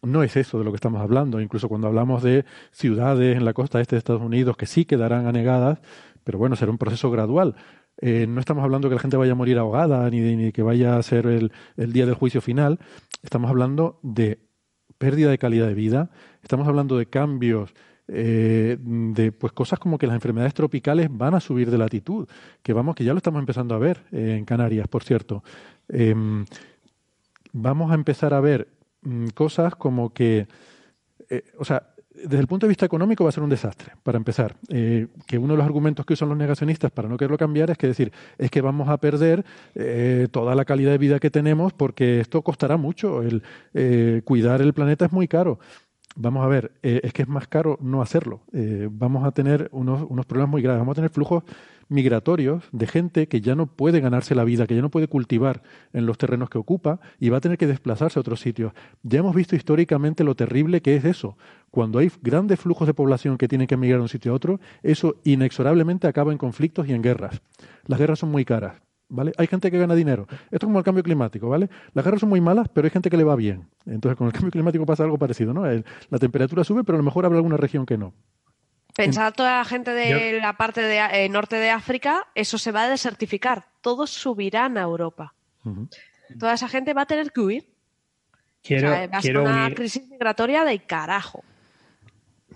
No es eso de lo que estamos hablando, incluso cuando hablamos de ciudades en la costa este de Estados Unidos que sí quedarán anegadas, pero bueno, será un proceso gradual. Eh, no estamos hablando que la gente vaya a morir ahogada ni de, que vaya a ser el, el día del juicio final. Estamos hablando de pérdida de calidad de vida. Estamos hablando de cambios eh, de pues cosas como que las enfermedades tropicales van a subir de latitud, que vamos, que ya lo estamos empezando a ver eh, en Canarias, por cierto. Em, vamos a empezar a ver mm, cosas como que, o sea, desde el punto de vista económico va a ser un desastre, para empezar. Eh, que uno de los argumentos que usan los negacionistas para no quererlo cambiar es que decir, es que vamos a perder eh, toda la calidad de vida que tenemos porque esto costará mucho. Eh, cuidar el planeta es muy caro. Vamos a ver, es que es más caro no hacerlo. vamos a tener unos, unos problemas muy graves. Vamos a tener flujos migratorios de gente que ya no puede ganarse la vida, que ya no puede cultivar en los terrenos que ocupa y va a tener que desplazarse a otros sitios. Ya hemos visto históricamente lo terrible que es eso. Cuando hay grandes flujos de población que tienen que emigrar de un sitio a otro, eso inexorablemente acaba en conflictos y en guerras. Las guerras son muy caras. ¿Vale? Hay gente que gana dinero. Esto es como el cambio climático, ¿vale? Las guerras son muy malas, pero hay gente que le va bien. Entonces, con el cambio climático pasa algo parecido, ¿no? La temperatura sube, pero a lo mejor habrá alguna región que no. Pensad toda la gente de la parte de, eh, norte de África, eso se va a desertificar. Todos subirán a Europa. Toda esa gente va a tener que huir. Quiero, va a ser una crisis migratoria de carajo.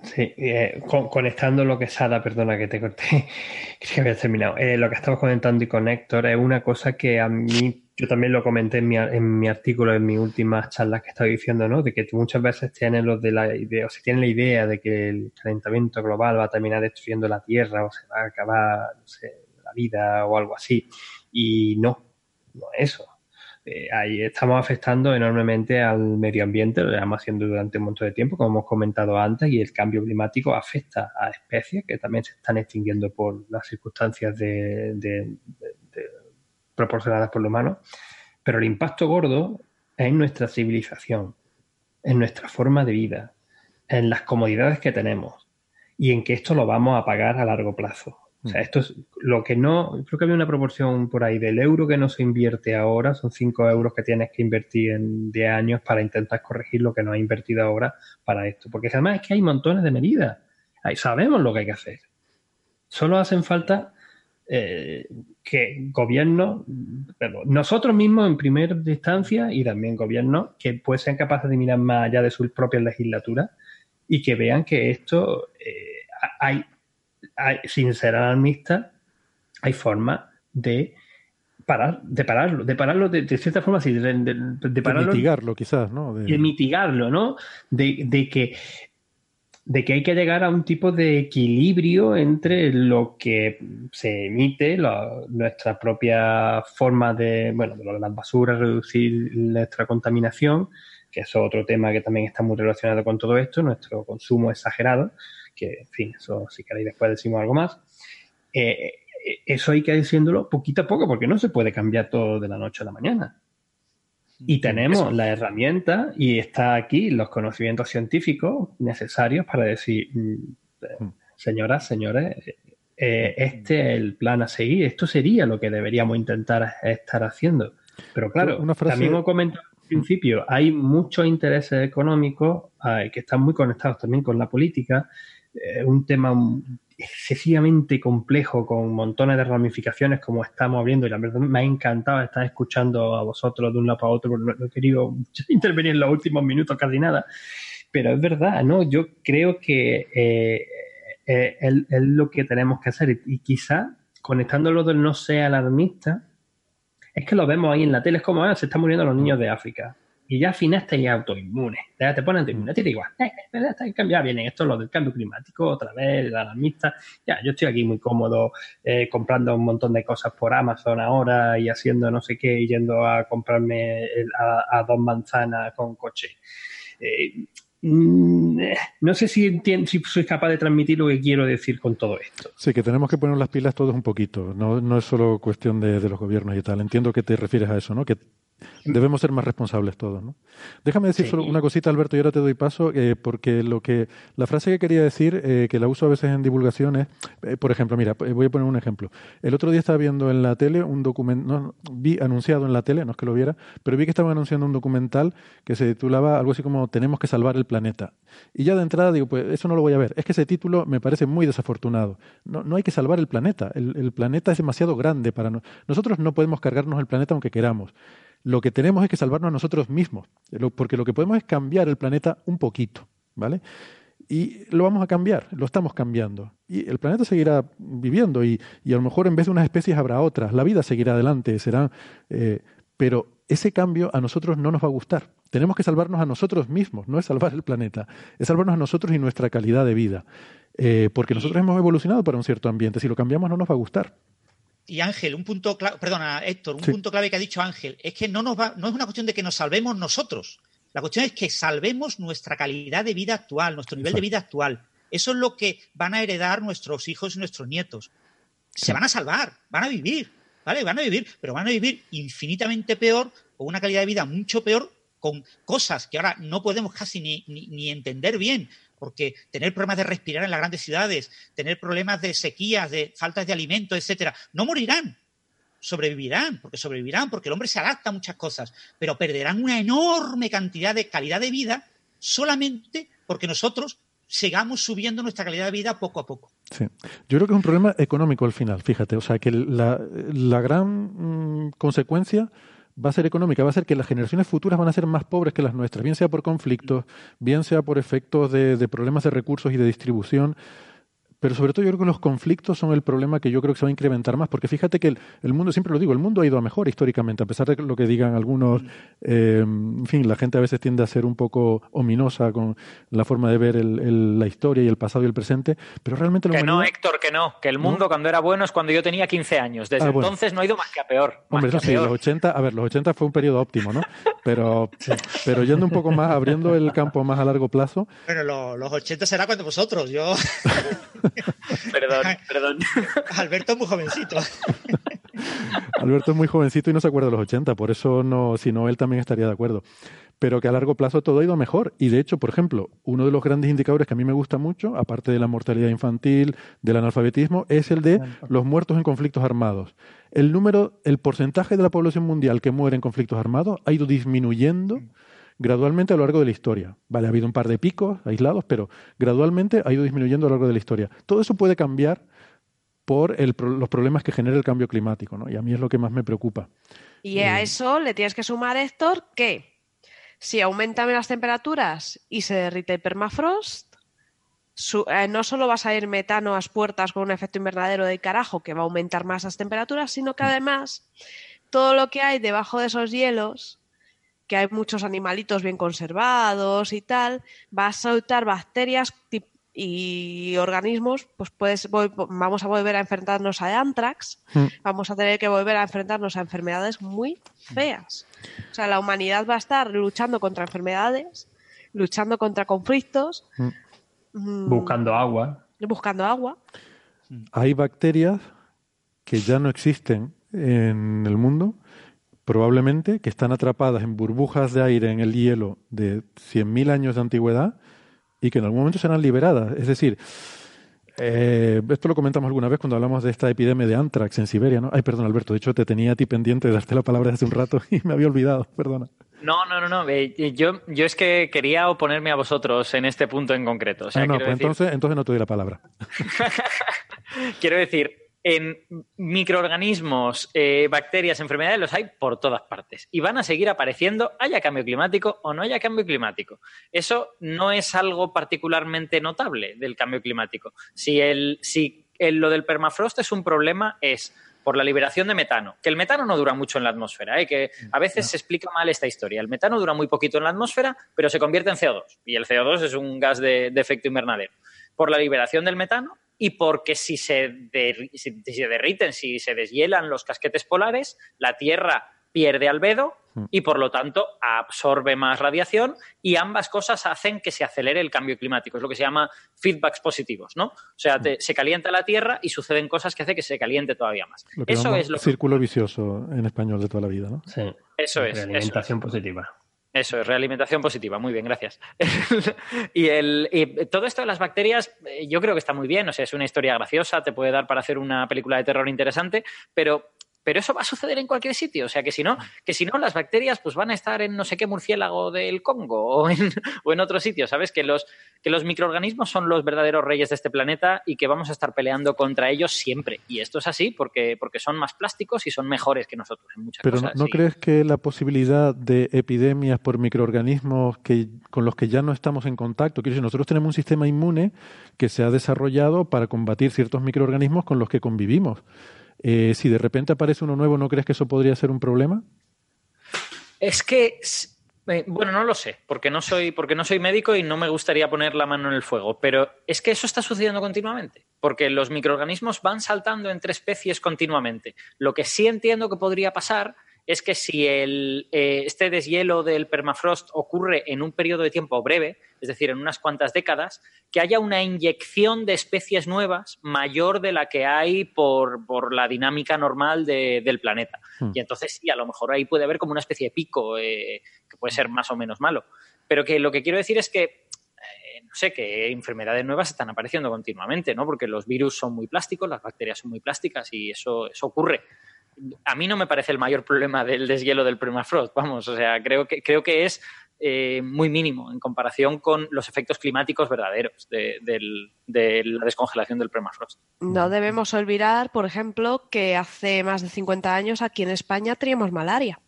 Sí, eh, conectando lo que Sara, perdona que te corté, [laughs] que había terminado. Eh, lo que estabas comentando y con Héctor es una cosa que a mí yo también lo comenté en mi, en mi artículo, en mis últimas charlas que estaba diciendo, ¿no? De que muchas veces tienen los de la idea, o se tienen la idea de que el calentamiento global va a terminar destruyendo la Tierra o se va a acabar, no sé, la vida o algo así. Y no, no es eso. Eh, ahí estamos afectando enormemente al medio ambiente, lo llevamos haciendo durante un montón de tiempo, como hemos comentado antes, y el cambio climático afecta a especies que también se están extinguiendo por las circunstancias de proporcionadas por lo humano, pero el impacto gordo es en nuestra civilización, en nuestra forma de vida, en las comodidades que tenemos y en que esto lo vamos a pagar a largo plazo. O sea, mm. esto es lo que no, creo que había una proporción por ahí del euro que no se invierte ahora, son 5 euros que tienes que invertir en 10 años para intentar corregir lo que no has invertido ahora para esto. Porque además es que hay montones de medidas, ahí sabemos lo que hay que hacer. Solo hacen falta eh, que gobiernos, nosotros mismos en primera instancia y también gobiernos que pues sean capaces de mirar más allá de sus propias legislaturas y que vean que esto eh, hay, sin ser alarmista, hay formas de parar, de pararlo, de pararlo de, cierta forma, de, de, pararlo. mitigarlo, quizás, ¿no? De, mitigarlo, ¿no? De, que de que hay que llegar a un tipo de equilibrio entre lo que se emite, nuestra propia forma de, bueno, de las basuras, reducir nuestra contaminación, que es otro tema que también está muy relacionado con todo esto, nuestro consumo exagerado, que, en fin, eso si queréis después decimos algo más. Eh, eso hay que ir diciéndolo poquito a poco, porque no se puede cambiar todo de la noche a la mañana. Y tenemos la herramienta y está aquí los conocimientos científicos necesarios para decir, mm, eh, señoras, señores, eh, este es el plan a seguir, esto sería lo que deberíamos intentar estar haciendo. Pero claro, también como comentado al principio, hay muchos intereses económicos que están muy conectados también con la política. Es un tema excesivamente complejo con montones de ramificaciones como estamos viendo y la verdad me ha encantado estar escuchando a vosotros de un lado para otro no, he querido [laughs] intervenir en los últimos minutos casi nada. Pero es verdad no yo creo que eh, eh, es, lo que tenemos que hacer y, quizá conectándolo del no sea alarmista es que lo vemos ahí en la tele es como ah, se están muriendo los niños de África y ya al final estáis autoinmunes. Ya te ponen autoinmune. Te digo, eh, eh ya vienen esto lo del cambio climático, otra vez, la alarmista. Ya, yo estoy aquí muy cómodo eh, comprando un montón de cosas por Amazon ahora y haciendo no sé qué, y yendo a comprarme a, dos manzanas con coche. Eh, mm, no sé si, si soy capaz de transmitir lo que quiero decir con todo esto. Sí, que tenemos que poner las pilas todos un poquito. No, no es solo cuestión de, de, los gobiernos y tal. Entiendo que te refieres a eso, ¿no? Que Debemos ser más responsables todos, ¿no? Déjame decir solo una cosita, Alberto, y ahora te doy paso, eh, porque lo que la frase que quería decir, eh, que la uso a veces en divulgaciones, eh, por ejemplo, mira, voy a poner un ejemplo. El otro día estaba viendo en la tele un documento, vi anunciado en la tele, no es que lo viera, pero vi que estaban anunciando un documental que se titulaba algo así como Tenemos que salvar el planeta. Y ya de entrada digo, pues eso no lo voy a ver. Es que ese título me parece muy desafortunado. No, no hay que salvar el planeta. El, el planeta es demasiado grande para nosotros. Nosotros no podemos cargarnos el planeta aunque queramos. Lo que tenemos es que salvarnos a nosotros mismos, porque lo que podemos es cambiar el planeta un poquito, ¿vale? Y lo vamos a cambiar, lo estamos cambiando. Y el planeta seguirá viviendo y, a lo mejor en vez de unas especies habrá otras. La vida seguirá adelante, será... Eh, pero ese cambio a nosotros no nos va a gustar. Tenemos que salvarnos a nosotros mismos, no es salvar el planeta, es salvarnos a nosotros y nuestra calidad de vida. Eh, porque nosotros hemos evolucionado para un cierto ambiente. Si lo cambiamos no nos va a gustar y Ángel, un punto clave, perdona, Héctor, un punto clave que ha dicho Ángel, es que no, nos va, no es una cuestión de que nos salvemos nosotros. La cuestión es que salvemos nuestra calidad de vida actual, nuestro nivel de vida actual. Eso es lo que van a heredar nuestros hijos y nuestros nietos. Se van a salvar, van a vivir, ¿vale? Van a vivir, pero van a vivir infinitamente peor, con una calidad de vida mucho peor, con cosas que ahora no podemos casi ni, ni entender bien, porque tener problemas de respirar en las grandes ciudades, tener problemas de sequías, de faltas de alimentos, etcétera, no morirán, sobrevivirán, porque sobrevivirán, porque el hombre se adapta a muchas cosas, pero perderán una enorme cantidad de calidad de vida solamente porque nosotros sigamos subiendo nuestra calidad de vida poco a poco. Sí. Yo creo que es un problema económico al final, fíjate. O sea, que la, la gran mm, consecuencia va a ser económica, va a ser que las generaciones futuras van a ser más pobres que las nuestras, bien sea por conflictos, bien sea por efectos de, de problemas de recursos y de distribución. Pero sobre todo yo creo que los conflictos son el problema que yo creo que se va a incrementar más, porque fíjate que el, mundo, siempre lo digo, el mundo ha ido a mejor históricamente, a pesar de lo que digan algunos, eh, en fin, la gente a veces tiende a ser un poco ominosa con la forma de ver la historia y el pasado y el presente, pero realmente... que no, Héctor, que no, que el mundo cuando era bueno es cuando yo tenía 15 años, desde ah, entonces no ha ido más que a peor. Hombre, eso sí, los 80, a ver, los 80 fue un periodo óptimo, ¿no? [laughs] Pero, pero yendo un poco más, abriendo el campo más a largo plazo... Bueno, los 80 será cuando vosotros, yo... [laughs] [laughs] perdón, perdón. [laughs] Alberto es muy jovencito. [laughs] Alberto es muy jovencito y no se acuerda de los 80, por eso no, si no, él también estaría de acuerdo. Pero que a largo plazo todo ha ido mejor. Y de hecho, por ejemplo, uno de los grandes indicadores que a mí me gusta mucho, aparte de la mortalidad infantil, del analfabetismo, es el de los muertos en conflictos armados. El número, el porcentaje de la población mundial que muere en conflictos armados ha ido disminuyendo gradualmente a lo largo de la historia. Vale, ha habido un par de picos aislados, pero gradualmente ha ido disminuyendo a lo largo de la historia. Todo eso puede cambiar por los problemas que genera el cambio climático, ¿no? Y a mí es lo que más me preocupa. Y a eh, eso le tienes que sumar, Héctor, que si aumentan las temperaturas y se derrite el permafrost, eh, no solo va a salir metano a las puertas con un efecto invernadero de carajo que va a aumentar más las temperaturas, sino que mm. además todo lo que hay debajo de esos hielos que hay muchos animalitos bien conservados y tal, va a soltar bacterias y organismos, pues puedes, vamos a volver a enfrentarnos a anthrax, hmm. vamos a tener que volver a enfrentarnos a enfermedades muy feas. O sea, la humanidad va a estar luchando contra enfermedades, luchando contra conflictos. Hmm. Mm, buscando agua. Buscando agua. Hay bacterias que ya no existen en el mundo probablemente que están atrapadas en burbujas de aire en el hielo de 100.000 años de antigüedad y que en algún momento serán liberadas. Es decir, eh, esto lo comentamos alguna vez cuando hablamos de esta epidemia de anthrax en Siberia, ¿no? Ay, perdón, Alberto, de hecho te tenía a ti pendiente de darte la palabra hace un rato y me había olvidado, perdona. No, no, no, no. Eh, yo, yo es que quería oponerme a vosotros en este punto en concreto. O sea, ah, no, pues entonces, entonces no te doy la palabra. [laughs] quiero decir, en microorganismos, eh, bacterias, enfermedades, los hay por todas partes. Y van a seguir apareciendo, haya cambio climático o no haya cambio climático. Eso no es algo particularmente notable del cambio climático. Si, el, si lo del permafrost es un problema, es por la liberación de metano. Que el metano no dura mucho en la atmósfera, ¿eh? que a veces se explica mal esta historia. El metano dura muy poquito en la atmósfera, pero se convierte en CO2. Y el CO2 es un gas de, efecto invernadero. Por la liberación del metano y porque si se, si se derriten, si se deshielan los casquetes polares, la Tierra pierde albedo mm. y por lo tanto absorbe más radiación y ambas cosas hacen que se acelere el cambio climático. Es lo que se llama feedbacks positivos, ¿no? O sea, mm. se calienta la Tierra y suceden cosas que hacen que se caliente todavía más. Eso es lo círculo vicioso en español de toda la vida, ¿no? Sí. Eso es. Realimentación positiva. Eso es, realimentación positiva. Muy bien, gracias. [laughs] y, el, y todo esto de las bacterias, eh, yo creo que está muy bien. O sea, es una historia graciosa, te puede dar para hacer una película de terror interesante, pero pero eso va a suceder en cualquier sitio. O sea, que si no, que si no las bacterias pues van a estar en no sé qué murciélago del Congo o en, o en otro sitio, ¿sabes? Que los, que los microorganismos son los verdaderos reyes de este planeta y que vamos a estar peleando contra ellos siempre. Y esto es así porque, porque son más plásticos y son mejores que nosotros en muchas cosas. Pero ¿no, crees que la posibilidad de epidemias por microorganismos que, con los que ya no estamos en contacto, quiero decir, nosotros tenemos un sistema inmune que se ha desarrollado para combatir ciertos microorganismos con los que convivimos. Eh, si de repente aparece uno nuevo, ¿no crees que eso podría ser un problema? Es que, eh, bueno, no lo sé, porque no soy, porque no soy médico y no me gustaría poner la mano en el fuego, pero es que eso está sucediendo continuamente, porque los microorganismos van saltando entre especies continuamente. Lo que sí entiendo que podría pasar es que si el, eh, este deshielo del permafrost ocurre en un periodo de tiempo breve, es decir, en unas cuantas décadas, que haya una inyección de especies nuevas mayor de la que hay por, la dinámica normal del planeta. Hmm. Y entonces sí, a lo mejor ahí puede haber como una especie de pico eh, que puede ser más o menos malo. Pero que lo que quiero decir es que eh, no sé, que enfermedades nuevas están apareciendo continuamente, ¿no? Porque los virus son muy plásticos, las bacterias son muy plásticas y eso, eso ocurre a mí no me parece el mayor problema del deshielo del permafrost, vamos, o sea, creo que, creo que es eh, muy mínimo en comparación con los efectos climáticos verdaderos de, la descongelación del permafrost. No debemos olvidar, por ejemplo, que hace más de 50 años aquí en España teníamos malaria.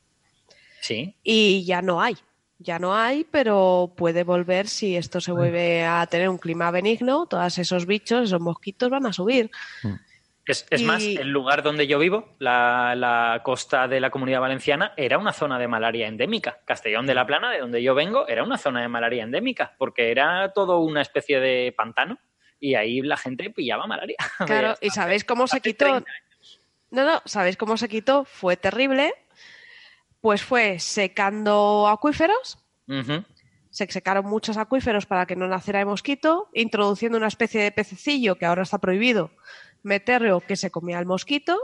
Sí. Y ya no hay. Ya no hay, pero puede volver si esto se vuelve a tener un clima benigno. Todos esos bichos, esos mosquitos van a subir. Mm. Es, más, el lugar donde yo vivo, la, costa de la comunidad valenciana, era una zona de malaria endémica. Castellón de la Plana, de donde yo vengo, era una zona de malaria endémica, porque era todo una especie de pantano y ahí la gente pillaba malaria. [laughs] Claro, ¿y sabéis cómo se quitó? No, no, ¿sabéis cómo se quitó? Fue terrible. Pues fue secando acuíferos. Se secaron muchos acuíferos para que no naciera el mosquito, introduciendo una especie de pececillo que ahora está prohibido meterlo que se comía el mosquito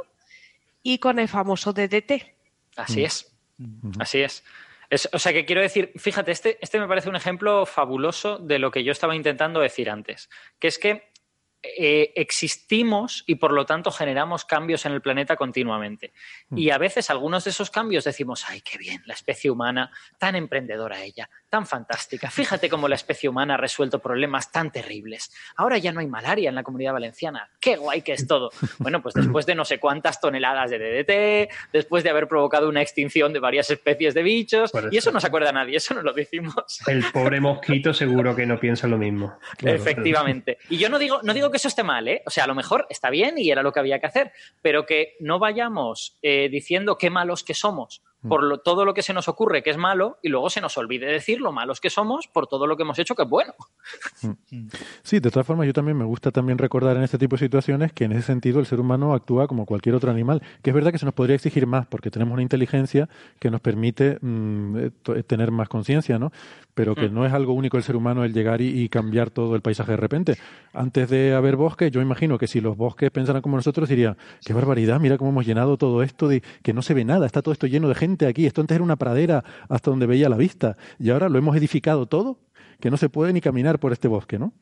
y con el famoso DDT. Así mm. es. Así es. O sea que quiero decir, fíjate, este, este me parece un ejemplo fabuloso de lo que yo estaba intentando decir antes, que es que eh, existimos y por lo tanto generamos cambios en el planeta continuamente. Mm. Y a veces algunos de esos cambios decimos, ay, qué bien, la especie humana, tan emprendedora ella, tan fantástica. Fíjate cómo la especie humana ha resuelto problemas tan terribles. Ahora ya no hay malaria en la comunidad valenciana. Qué guay que es todo. Bueno, pues después de no sé cuántas toneladas de DDT, después de haber provocado una extinción de varias especies de bichos, y eso no se acuerda nadie, eso no lo decimos. El pobre mosquito seguro que no piensa lo mismo. [laughs] Efectivamente. Y yo no digo, no digo que eso esté mal, ¿eh? O sea, a lo mejor está bien y era lo que había que hacer, pero que no vayamos eh, diciendo qué malos que somos Mm. por todo lo que se nos ocurre que es malo y luego se nos olvide decir lo malos que somos por todo lo que hemos hecho que es bueno. Mm. Sí, de todas formas yo también me gusta también recordar en este tipo de situaciones que en ese sentido el ser humano actúa como cualquier otro animal, que es verdad que se nos podría exigir más porque tenemos una inteligencia que nos permite mm, eh, eh, tener más conciencia, ¿no? Pero que no es algo único el ser humano el llegar y, cambiar todo el paisaje de repente. Antes de haber bosques, yo imagino que si los bosques pensaran como nosotros diría, qué barbaridad, mira cómo hemos llenado todo esto de que no se ve nada, está todo esto lleno de gente aquí. Esto antes era una pradera hasta donde veía la vista y ahora lo hemos edificado todo, que no se puede ni caminar por este bosque, ¿no?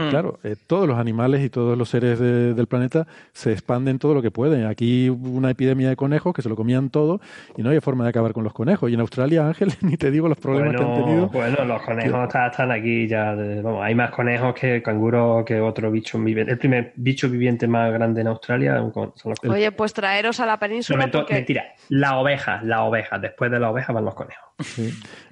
Hmm. Claro, eh, todos los animales y todos los seres del planeta se expanden todo lo que pueden. Aquí hubo una epidemia de conejos que se lo comían todo y no había forma de acabar con los conejos. Y en Australia, Ángel, [laughs] ni te digo los problemas que han tenido. Bueno, los conejos están aquí ya. vamos, hay más conejos que canguros que otro bicho viviente. El primer bicho viviente más grande en Australia son los conejos. Oye, pues traeros a la península. Mentira, la oveja, la oveja. Después de la oveja van los conejos.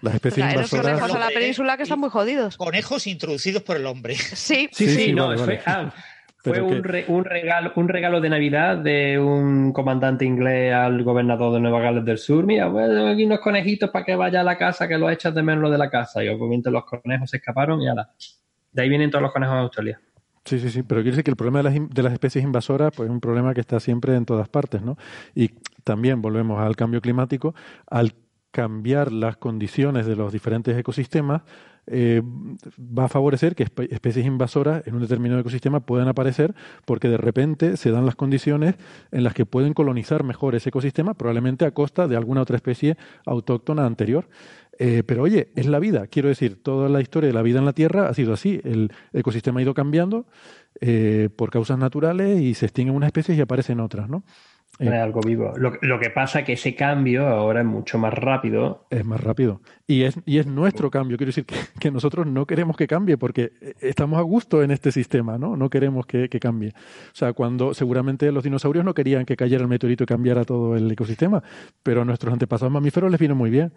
Las especies traeros conejos a la península que están muy jodidos. Conejos introducidos por el hombre. Sí, sí, sí, no, ah, [laughs] Fue un, un, regalo, un regalo de Navidad de un comandante inglés al gobernador de Nueva Gales del Sur. Mira, bueno, aquí unos conejitos para que vaya a la casa, que lo echas de menos lo de la casa. Y obviamente los conejos se escaparon y ahora. De ahí vienen todos los conejos de Australia. Sí, sí, sí, pero quiere decir que el problema de las, de las especies invasoras pues, es un problema que está siempre en todas partes, ¿no? Y también volvemos al cambio climático, al cambiar las condiciones de los diferentes ecosistemas, eh, va a favorecer que especies invasoras en un determinado ecosistema puedan aparecer porque de repente se dan las condiciones en las que pueden colonizar mejor ese ecosistema, probablemente a costa de alguna otra especie autóctona anterior. Eh, pero oye, es la vida. Quiero decir, toda la historia de la vida en la Tierra ha sido así. El ecosistema ha ido cambiando eh, por causas naturales y se extinguen unas especies y aparecen otras, ¿no? Es algo vivo. Lo, lo, que pasa es que ese cambio ahora es mucho más rápido. Es más rápido. Y es, y es nuestro cambio. Quiero decir [laughs] que, nosotros no queremos que cambie porque estamos a gusto en este sistema, ¿no? No queremos que, cambie. O sea, cuando seguramente los dinosaurios no querían que cayera el meteorito y cambiara todo el ecosistema, pero a nuestros antepasados mamíferos les vino muy bien.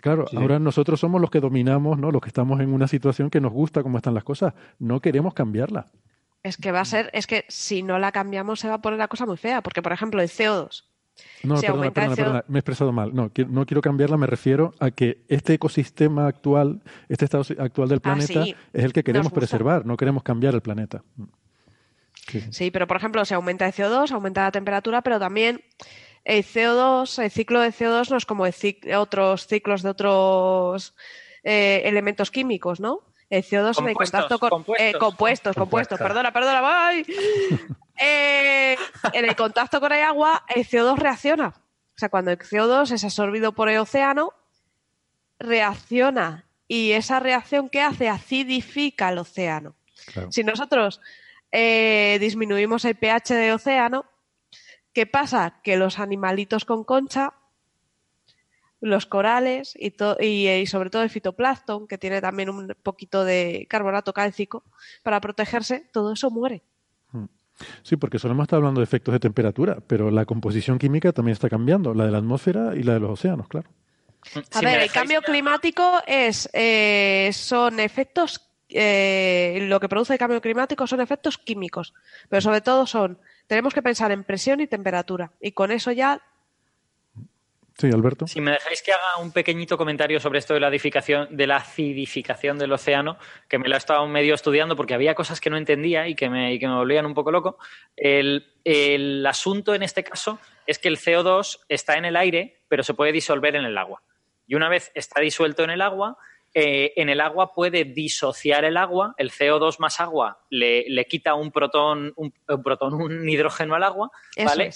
Claro, ahora nosotros somos los que dominamos, ¿no? Los que estamos en una situación que nos gusta cómo están las cosas. No queremos cambiarla. Es que va a ser, es que si no la cambiamos se va a poner la cosa muy fea, porque por ejemplo el CO2. No, perdona, perdona, perdona, me he expresado mal. No, no quiero cambiarla, me refiero a que este ecosistema actual, este estado actual del ah, planeta, es el que queremos preservar, no queremos cambiar el planeta. Sí. pero por ejemplo, se aumenta el CO2, aumenta la temperatura, pero también el CO2, el ciclo de CO2 no es como otros ciclos de otros eh, elementos químicos, ¿no? El CO2 en contacto con eh, compuestos, compuestos, perdona, perdona, bye. [laughs] Eh, en el contacto con el agua, el CO2 reacciona. O sea, cuando el CO2 es absorbido por el océano, reacciona. Y esa reacción que hace acidifica el océano. Si nosotros eh, disminuimos el pH del océano, ¿qué pasa? Que los animalitos con concha los corales y, y, sobre todo el fitoplancton, que tiene también un poquito de carbonato cálcico, para protegerse, todo eso muere. Hmm. Sí, porque solo hemos estado hablando de efectos de temperatura, pero la composición química también está cambiando, la de la atmósfera y la de los océanos, claro. A ver, el cambio climático es eh, son efectos eh, lo que produce el cambio climático son efectos químicos, pero sobre todo son tenemos que pensar en presión y temperatura y con eso ya Sí, Alberto. Si me dejáis que haga un pequeñito comentario sobre esto de la, edificación, de la acidificación del océano, que me lo he estado medio estudiando porque había cosas que no entendía y que me, y que me volvían un poco loco. El, el asunto en este caso es que el CO2 está en el aire, pero se puede disolver en el agua. Y una vez está disuelto en el agua, eh, en el agua puede disociar el agua, el CO2 más agua le, le quita un protón, un, protón, [laughs] un hidrógeno al agua, ¿vale?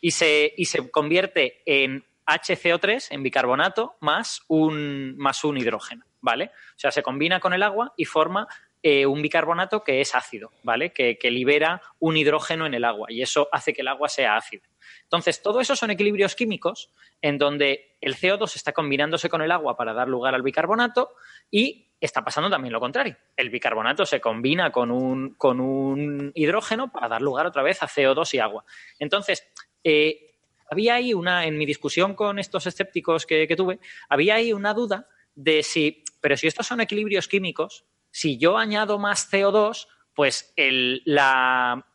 y, se, y se convierte en HCO3 en bicarbonato más un, más un hidrógeno, ¿vale? O sea, se combina con el agua y forma eh, un bicarbonato que es ácido, ¿vale? Que, libera un hidrógeno en el agua y eso hace que el agua sea ácida. Entonces, todo eso son equilibrios químicos en donde el CO2 está combinándose con el agua para dar lugar al bicarbonato y está pasando también lo contrario. El bicarbonato se combina con un, con un hidrógeno para dar lugar otra vez a CO2 y agua. Entonces, eh, había ahí una, en mi discusión con estos escépticos que, tuve, había ahí una duda de si, pero si estos son equilibrios químicos, si yo añado más CO2, pues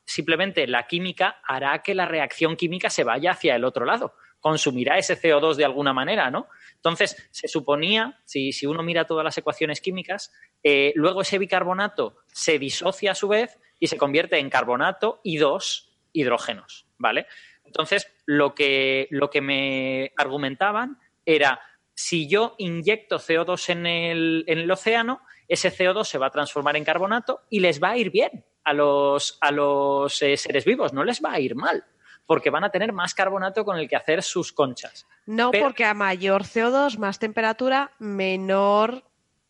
simplemente la química hará que la reacción química se vaya hacia el otro lado, consumirá ese CO2 de alguna manera, ¿no? Entonces, se suponía, si, si uno mira todas las ecuaciones químicas, eh, luego ese bicarbonato se disocia a su vez y se convierte en carbonato y dos hidrógenos, ¿vale? Entonces, lo que, lo que me argumentaban era, si yo inyecto CO2 en el, en el océano, ese CO2 se va a transformar en carbonato y les va a ir bien a los, a los eh, seres vivos, no les va a ir mal, porque van a tener más carbonato con el que hacer sus conchas. No, porque a mayor CO2, más temperatura, menor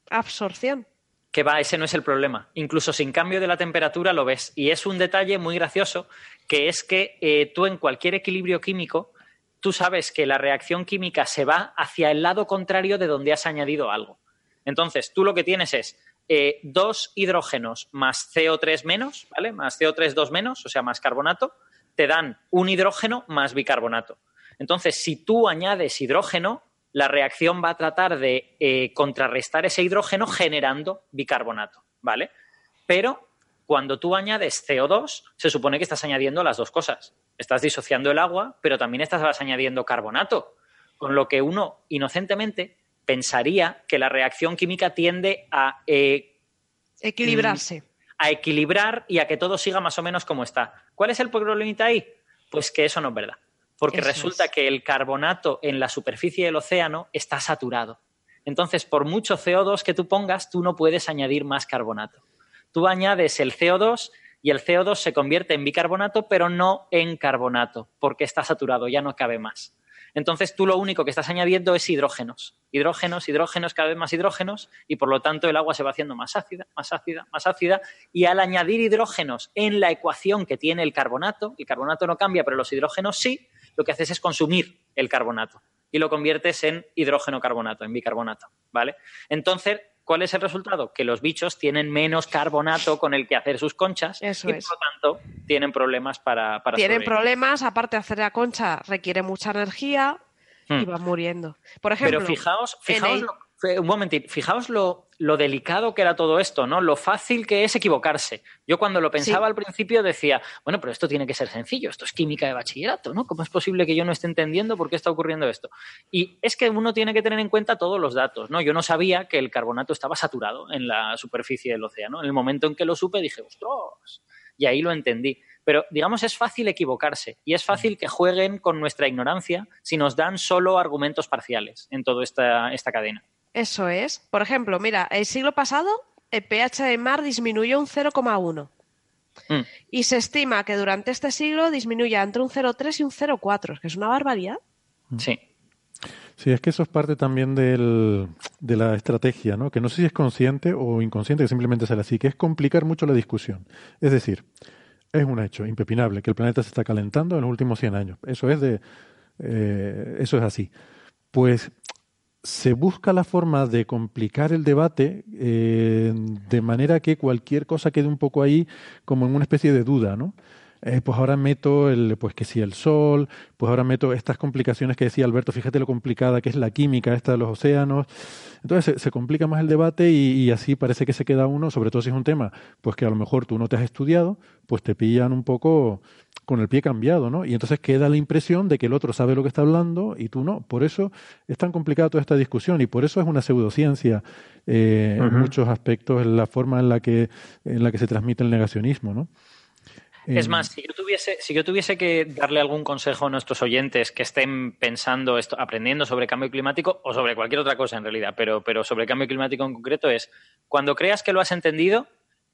absorción que va, ese no es el problema. Incluso sin cambio de la temperatura lo ves. Y es un detalle muy gracioso, que es que eh, tú en cualquier equilibrio químico, tú sabes que la reacción química se va hacia el lado contrario de donde has añadido algo. Entonces, tú lo que tienes es eh, dos hidrógenos más CO3 menos, ¿vale? Más CO3 2 menos, o sea, más carbonato, te dan un hidrógeno más bicarbonato. Entonces, si tú añades hidrógeno, la reacción va a tratar de eh, contrarrestar ese hidrógeno generando bicarbonato, ¿vale? Pero cuando tú añades CO2, se supone que estás añadiendo las dos cosas. Estás disociando el agua, pero también estás añadiendo carbonato. Con lo que uno, inocentemente, pensaría que la reacción química tiende a... Eh, Equilibrarse. A equilibrar y a que todo siga más o menos como está. ¿Cuál es el problemita ahí? Pues que eso no es verdad. Porque resulta que el carbonato en la superficie del océano está saturado. Entonces, por mucho CO2 que tú pongas, tú no puedes añadir más carbonato. Tú añades el CO2 y el CO2 se convierte en bicarbonato, pero no en carbonato, porque está saturado, ya no cabe más. Entonces tú lo único que estás añadiendo es hidrógenos. Hidrógenos, hidrógenos, cada vez más hidrógenos, y por lo tanto el agua se va haciendo más ácida, más ácida, más ácida, y al añadir hidrógenos en la ecuación que tiene el carbonato, el carbonato no cambia, pero los hidrógenos sí, lo que haces es consumir el carbonato y lo conviertes en hidrógeno carbonato, en bicarbonato, ¿vale? Entonces, ¿cuál es el resultado? Que los bichos tienen menos carbonato con el que hacer sus conchas y por lo tanto tienen problemas para, para Tienen problemas, aparte de hacer la concha requiere mucha energía y hmm. van muriendo. Por ejemplo, Pero fijaos, fijaos un momentito, fijaos lo, delicado que era todo esto, ¿no? Lo fácil que es equivocarse. Yo cuando lo pensaba al principio decía, bueno, pero esto tiene que ser sencillo, esto es química de bachillerato, ¿no? ¿Cómo es posible que yo no esté entendiendo por qué está ocurriendo esto? Y es que uno tiene que tener en cuenta todos los datos, ¿no? Yo no sabía que el carbonato estaba saturado en la superficie del océano. En el momento en que lo supe dije, ostras, y ahí lo entendí. Pero, digamos, es fácil equivocarse y es fácil que jueguen con nuestra ignorancia si nos dan solo argumentos parciales en toda esta, esta cadena. Eso es. Por ejemplo, mira, el siglo pasado el pH del mar disminuyó un 0,1. Mm. Y se estima que durante este siglo disminuya entre un 0,3 y un 0,4. Es que es una barbaridad. Mm. Sí. Sí, es que eso es parte también del, de la estrategia, ¿no? Que no sé si es consciente o inconsciente, que simplemente sale así, que es complicar mucho la discusión. Es decir, es un hecho impepinable que el planeta se está calentando en los últimos 100 años. Eso es de, eh, eso es así. Pues se busca la forma de complicar el debate eh, de manera que cualquier cosa quede un poco ahí como en una especie de duda, ¿no? Eh, pues ahora meto el, pues que si el sol, pues ahora meto estas complicaciones que decía Alberto, fíjate lo complicada que es la química esta de los océanos. Entonces se, complica más el debate y, así parece que se queda uno, sobre todo si es un tema, pues que a lo mejor tú no te has estudiado, pues te pillan un poco con el pie cambiado, ¿no? Y entonces queda la impresión de que el otro sabe lo que está hablando y tú no. Por eso es tan complicada toda esta discusión y por eso es una pseudociencia eh, en muchos aspectos, en la forma en la que en la que se transmite el negacionismo, ¿no? Es más, si yo, tuviese, si yo tuviese que darle algún consejo a nuestros oyentes que estén pensando, esto, aprendiendo sobre cambio climático o sobre cualquier otra cosa en realidad, pero, pero sobre cambio climático en concreto es, cuando creas que lo has entendido,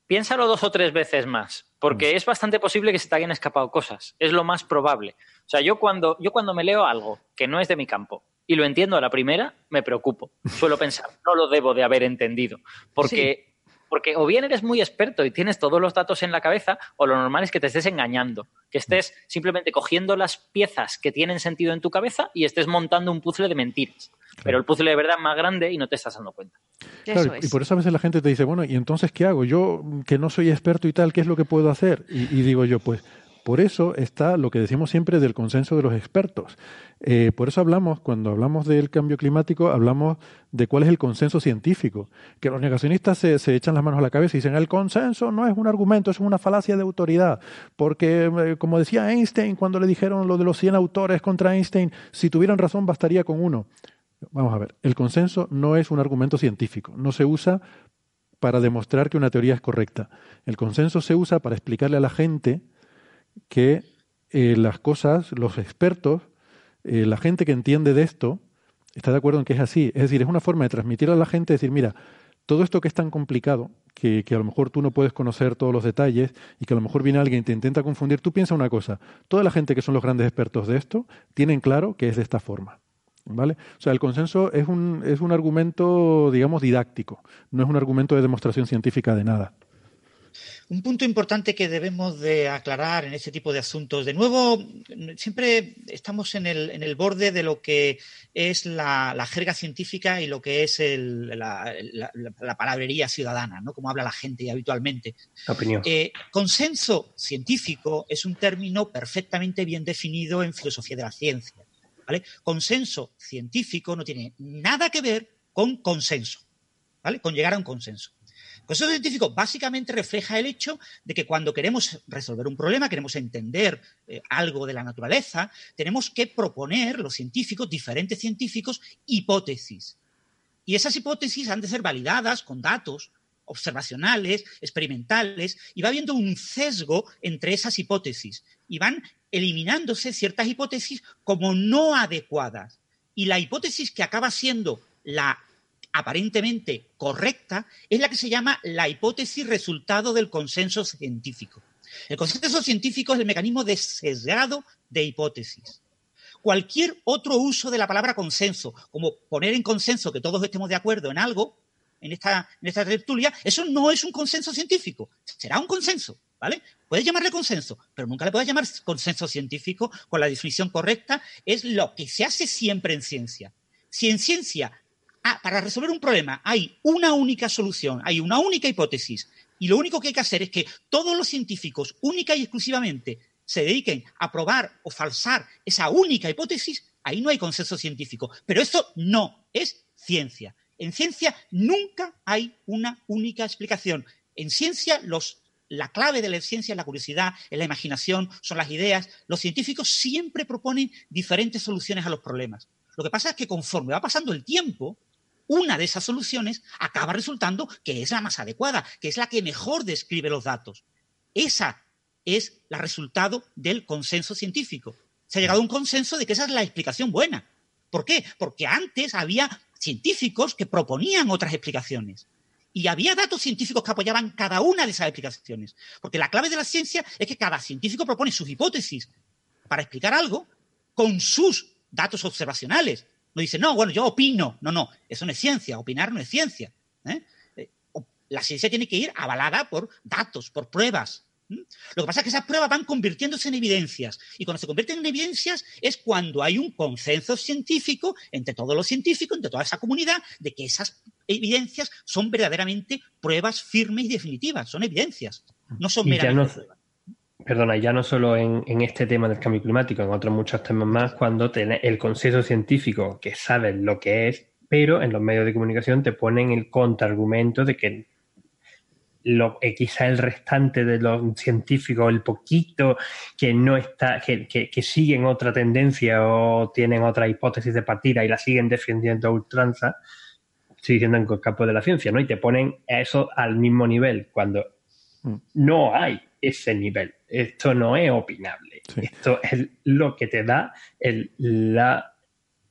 piénsalo dos o tres veces más, porque mm. es bastante posible que se te hayan escapado cosas, es lo más probable. O sea, yo cuando, yo cuando me leo algo que no es de mi campo y lo entiendo a la primera, me preocupo. Suelo pensar, no lo debo de haber entendido, porque... Porque o bien eres muy experto y tienes todos los datos en la cabeza, o lo normal es que te estés engañando, que estés simplemente cogiendo las piezas que tienen sentido en tu cabeza y estés montando un puzzle de mentiras. Pero el puzzle de verdad es más grande y no te estás dando cuenta. y por eso a veces la gente te dice, bueno, ¿y entonces qué hago? Yo, que no soy experto y tal, ¿qué es lo que puedo hacer? y digo yo, pues por eso está lo que decimos siempre del consenso de los expertos. Eh, por eso hablamos, cuando hablamos del cambio climático, hablamos de cuál es el consenso científico. Que los negacionistas se, echan las manos a la cabeza y dicen, el consenso no es un argumento, es una falacia de autoridad. Porque, eh, como decía Einstein, cuando le dijeron lo de los 100 autores contra Einstein, si tuvieran razón bastaría con uno. Vamos a ver, el consenso no es un argumento científico, no se usa para demostrar que una teoría es correcta. El consenso se usa para explicarle a la gente que eh, las cosas, los expertos, eh, la gente que entiende de esto, está de acuerdo en que es así. Es decir, es una forma de transmitir a la gente, decir, mira, todo esto que es tan complicado, que, que, a lo mejor tú no puedes conocer todos los detalles y que a lo mejor viene alguien y te intenta confundir, tú piensa una cosa, toda la gente que son los grandes expertos de esto tienen claro que es de esta forma. ¿Vale? O sea, el consenso es un, es un argumento, digamos, didáctico, no es un argumento de demostración científica de nada. Un punto importante que debemos de aclarar en este tipo de asuntos, de nuevo, siempre estamos en el, en el borde de lo que es la, jerga científica y lo que es la, palabrería ciudadana, ¿no? Como habla la gente habitualmente. Opinión. Eh, consenso científico es un término perfectamente bien definido en filosofía de la ciencia. ¿vale? Consenso científico no tiene nada que ver con consenso, ¿vale? Con llegar a un consenso. Consenso científico básicamente refleja el hecho de que cuando queremos resolver un problema, queremos entender eh, algo de la naturaleza, tenemos que proponer, los científicos, diferentes científicos, hipótesis. Y esas hipótesis han de ser validadas con datos observacionales, experimentales, y va habiendo un sesgo entre esas hipótesis. Y van eliminándose ciertas hipótesis como no adecuadas. Y la hipótesis que acaba siendo la aparentemente correcta es la que se llama la hipótesis resultado del consenso científico. El consenso científico es el mecanismo de de hipótesis. Cualquier otro uso de la palabra consenso, como poner en consenso que todos estemos de acuerdo en algo, en esta, en esta tertulia, eso no es un consenso científico, será un consenso, ¿vale? Puedes llamarle consenso, pero nunca le puedes llamar consenso científico con la definición correcta, es lo que se hace siempre en ciencia. Si en ciencia Ah, para resolver un problema hay una única solución, hay una única hipótesis, y lo único que hay que hacer es que todos los científicos, única y exclusivamente, se dediquen a probar o falsar esa única hipótesis, ahí no hay consenso científico. Pero eso no es ciencia. En ciencia nunca hay una única explicación. En ciencia la clave de la ciencia es la curiosidad, es la imaginación, son las ideas. Los científicos siempre proponen diferentes soluciones a los problemas. Lo que pasa es que conforme va pasando el tiempo, una de esas soluciones acaba resultando que es la más adecuada, que es la que mejor describe los datos. Esa es el resultado del consenso científico. Se ha llegado a un consenso de que esa es la explicación buena. ¿Por qué? Porque antes había científicos que proponían otras explicaciones. Y había datos científicos que apoyaban cada una de esas explicaciones. Porque la clave de la ciencia es que cada científico propone sus hipótesis para explicar algo con sus datos observacionales. No dice, no, bueno, yo opino. No, no, eso no es ciencia, opinar no es ciencia. ¿eh? Eh, la ciencia tiene que ir avalada por datos, por pruebas. Lo que pasa es que esas pruebas van convirtiéndose en evidencias. Y cuando se convierten en evidencias es cuando hay un consenso científico entre todos los científicos, entre toda esa comunidad, de que esas evidencias son verdaderamente pruebas firmes y definitivas. Son evidencias, no son meramente pruebas perdona, ya no solo en, este tema del cambio climático, en otros muchos temas más, cuando el consenso científico que sabes lo que es, pero en los medios de comunicación te ponen el contraargumento de que lo, eh, quizá el restante de los científicos, el poquito que no está, que, que, siguen otra tendencia o tienen otra hipótesis de partida y la siguen defendiendo a ultranza, estoy diciendo en el campo de la ciencia, ¿no? Y te ponen eso al mismo nivel, cuando mm. no hay ese nivel. Esto no es opinable. Esto es lo que te da el, la,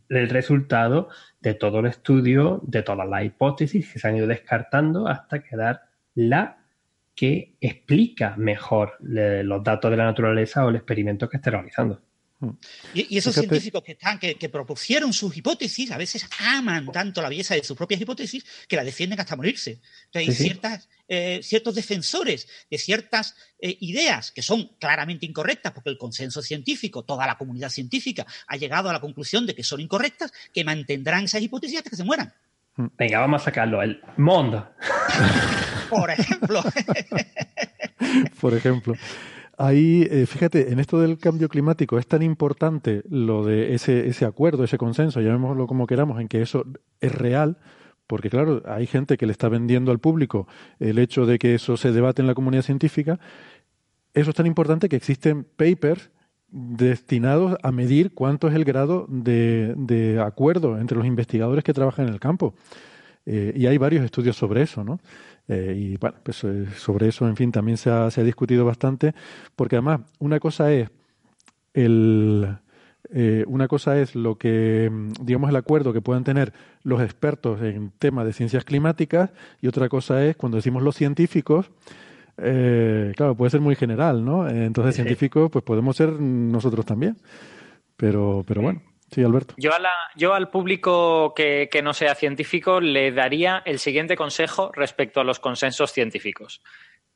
el resultado de todo el estudio, de todas las hipótesis que se han ido descartando hasta quedar la que explica mejor los datos de la naturaleza o el experimento que esté realizando. Mm. Y, esos científicos que están, que, propusieron sus hipótesis, a veces aman tanto la belleza de sus propias hipótesis que la defienden hasta morirse. hay ciertas, eh, ciertos defensores de ciertas eh, ideas que son claramente incorrectas, porque el consenso científico, toda la comunidad científica ha llegado a la conclusión de que son incorrectas, que mantendrán esas hipótesis hasta que se mueran. Mm. Venga, vamos a sacarlo. El mundo. [laughs] Por ejemplo. [laughs] Por ejemplo. Ahí, eh, fíjate, en esto del cambio climático es tan importante lo de ese, ese acuerdo, ese consenso, llamémoslo como queramos, en que eso es real, porque claro, hay gente que le está vendiendo al público el hecho de que eso se debate en la comunidad científica. Eso es tan importante que existen papers destinados a medir cuánto es el grado de, de acuerdo entre los investigadores que trabajan en el campo. Eh, y hay varios estudios sobre eso, ¿no? Eh, y bueno, pues eh, sobre eso, en fin, también se ha, se ha, discutido bastante, porque además una cosa es el, una cosa es lo que, digamos, el acuerdo que puedan tener los expertos en temas de ciencias climáticas y otra cosa es cuando decimos los científicos, claro, puede ser muy general, ¿no? Entonces, científicos, pues podemos ser nosotros también. Pero, pero bueno. Sí, Alberto. Yo, a la, yo al público que, no sea científico le daría el siguiente consejo respecto a los consensos científicos,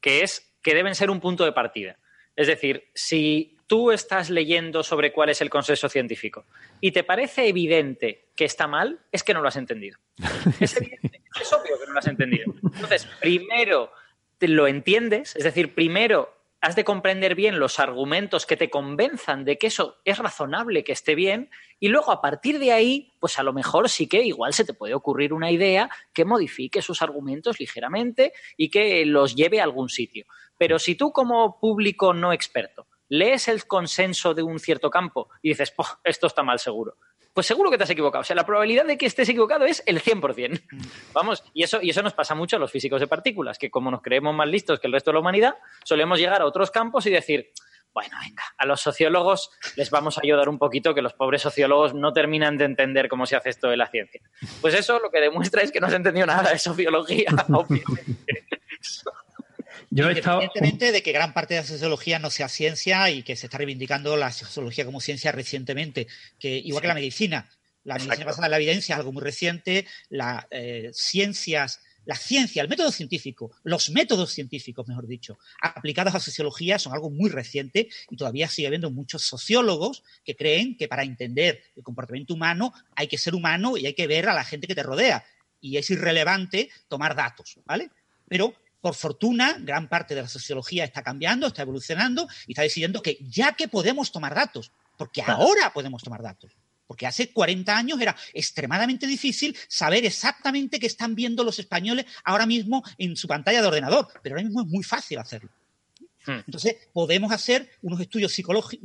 que es que deben ser un punto de partida. Es decir, si tú estás leyendo sobre cuál es el consenso científico y te parece evidente que está mal, es que no lo has entendido. [laughs] Es evidente, es obvio que no lo has entendido. Entonces, primero lo entiendes, es decir, primero has de comprender bien los argumentos que te convenzan de que eso es razonable que esté bien y luego a partir de ahí, pues a lo mejor sí que igual se te puede ocurrir una idea que modifique sus argumentos ligeramente y que los lleve a algún sitio. Pero si tú como público no experto lees el consenso de un cierto campo y dices, esto está mal seguro, pues seguro que te has equivocado. O sea, la probabilidad de que estés equivocado es el 100%. Mm. Vamos, y eso, y eso nos pasa mucho a los físicos de partículas, que como nos creemos más listos que el resto de la humanidad, solemos llegar a otros campos y decir, bueno, venga, a los sociólogos les vamos a ayudar un poquito, que los pobres sociólogos no terminan de entender cómo se hace esto de la ciencia. Pues eso lo que demuestra es que no se entendido nada de sociología, [laughs] obviamente. [laughs] Yo Independientemente de que gran parte de la sociología no sea ciencia y que se está reivindicando la sociología como ciencia recientemente, que igual que la medicina, la medicina basada en la evidencia es algo muy reciente, las eh, ciencias, la ciencia, el método científico, los métodos científicos, mejor dicho, aplicados a sociología son algo muy reciente y todavía sigue habiendo muchos sociólogos que creen que para entender el comportamiento humano hay que ser humano y hay que ver a la gente que te rodea. Y es irrelevante tomar datos, ¿vale? Pero por fortuna, gran parte de la sociología está cambiando, está evolucionando y está decidiendo que ya que podemos tomar datos, porque ahora podemos tomar datos, porque hace 40 años era extremadamente difícil saber exactamente qué están viendo los españoles ahora mismo en su pantalla de ordenador, pero ahora mismo es muy fácil hacerlo. Hmm. Entonces, podemos hacer unos estudios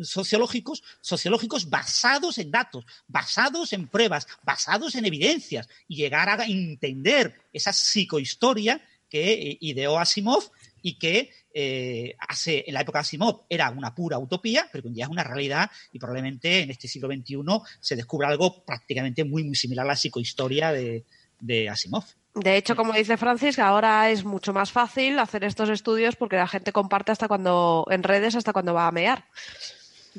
sociológicos, sociológicos basados en datos, basados en pruebas, basados en evidencias y llegar a entender esa psicohistoria que eh, ideó Asimov y que eh, hace, en la época de Asimov era una pura utopía, pero que hoy día es una realidad y probablemente en este siglo XXI se descubra algo prácticamente muy, muy similar a la psicohistoria de, de Asimov. De hecho, como dice Francis, ahora es mucho más fácil hacer estos estudios porque la gente comparte hasta cuando en redes hasta cuando va a mear.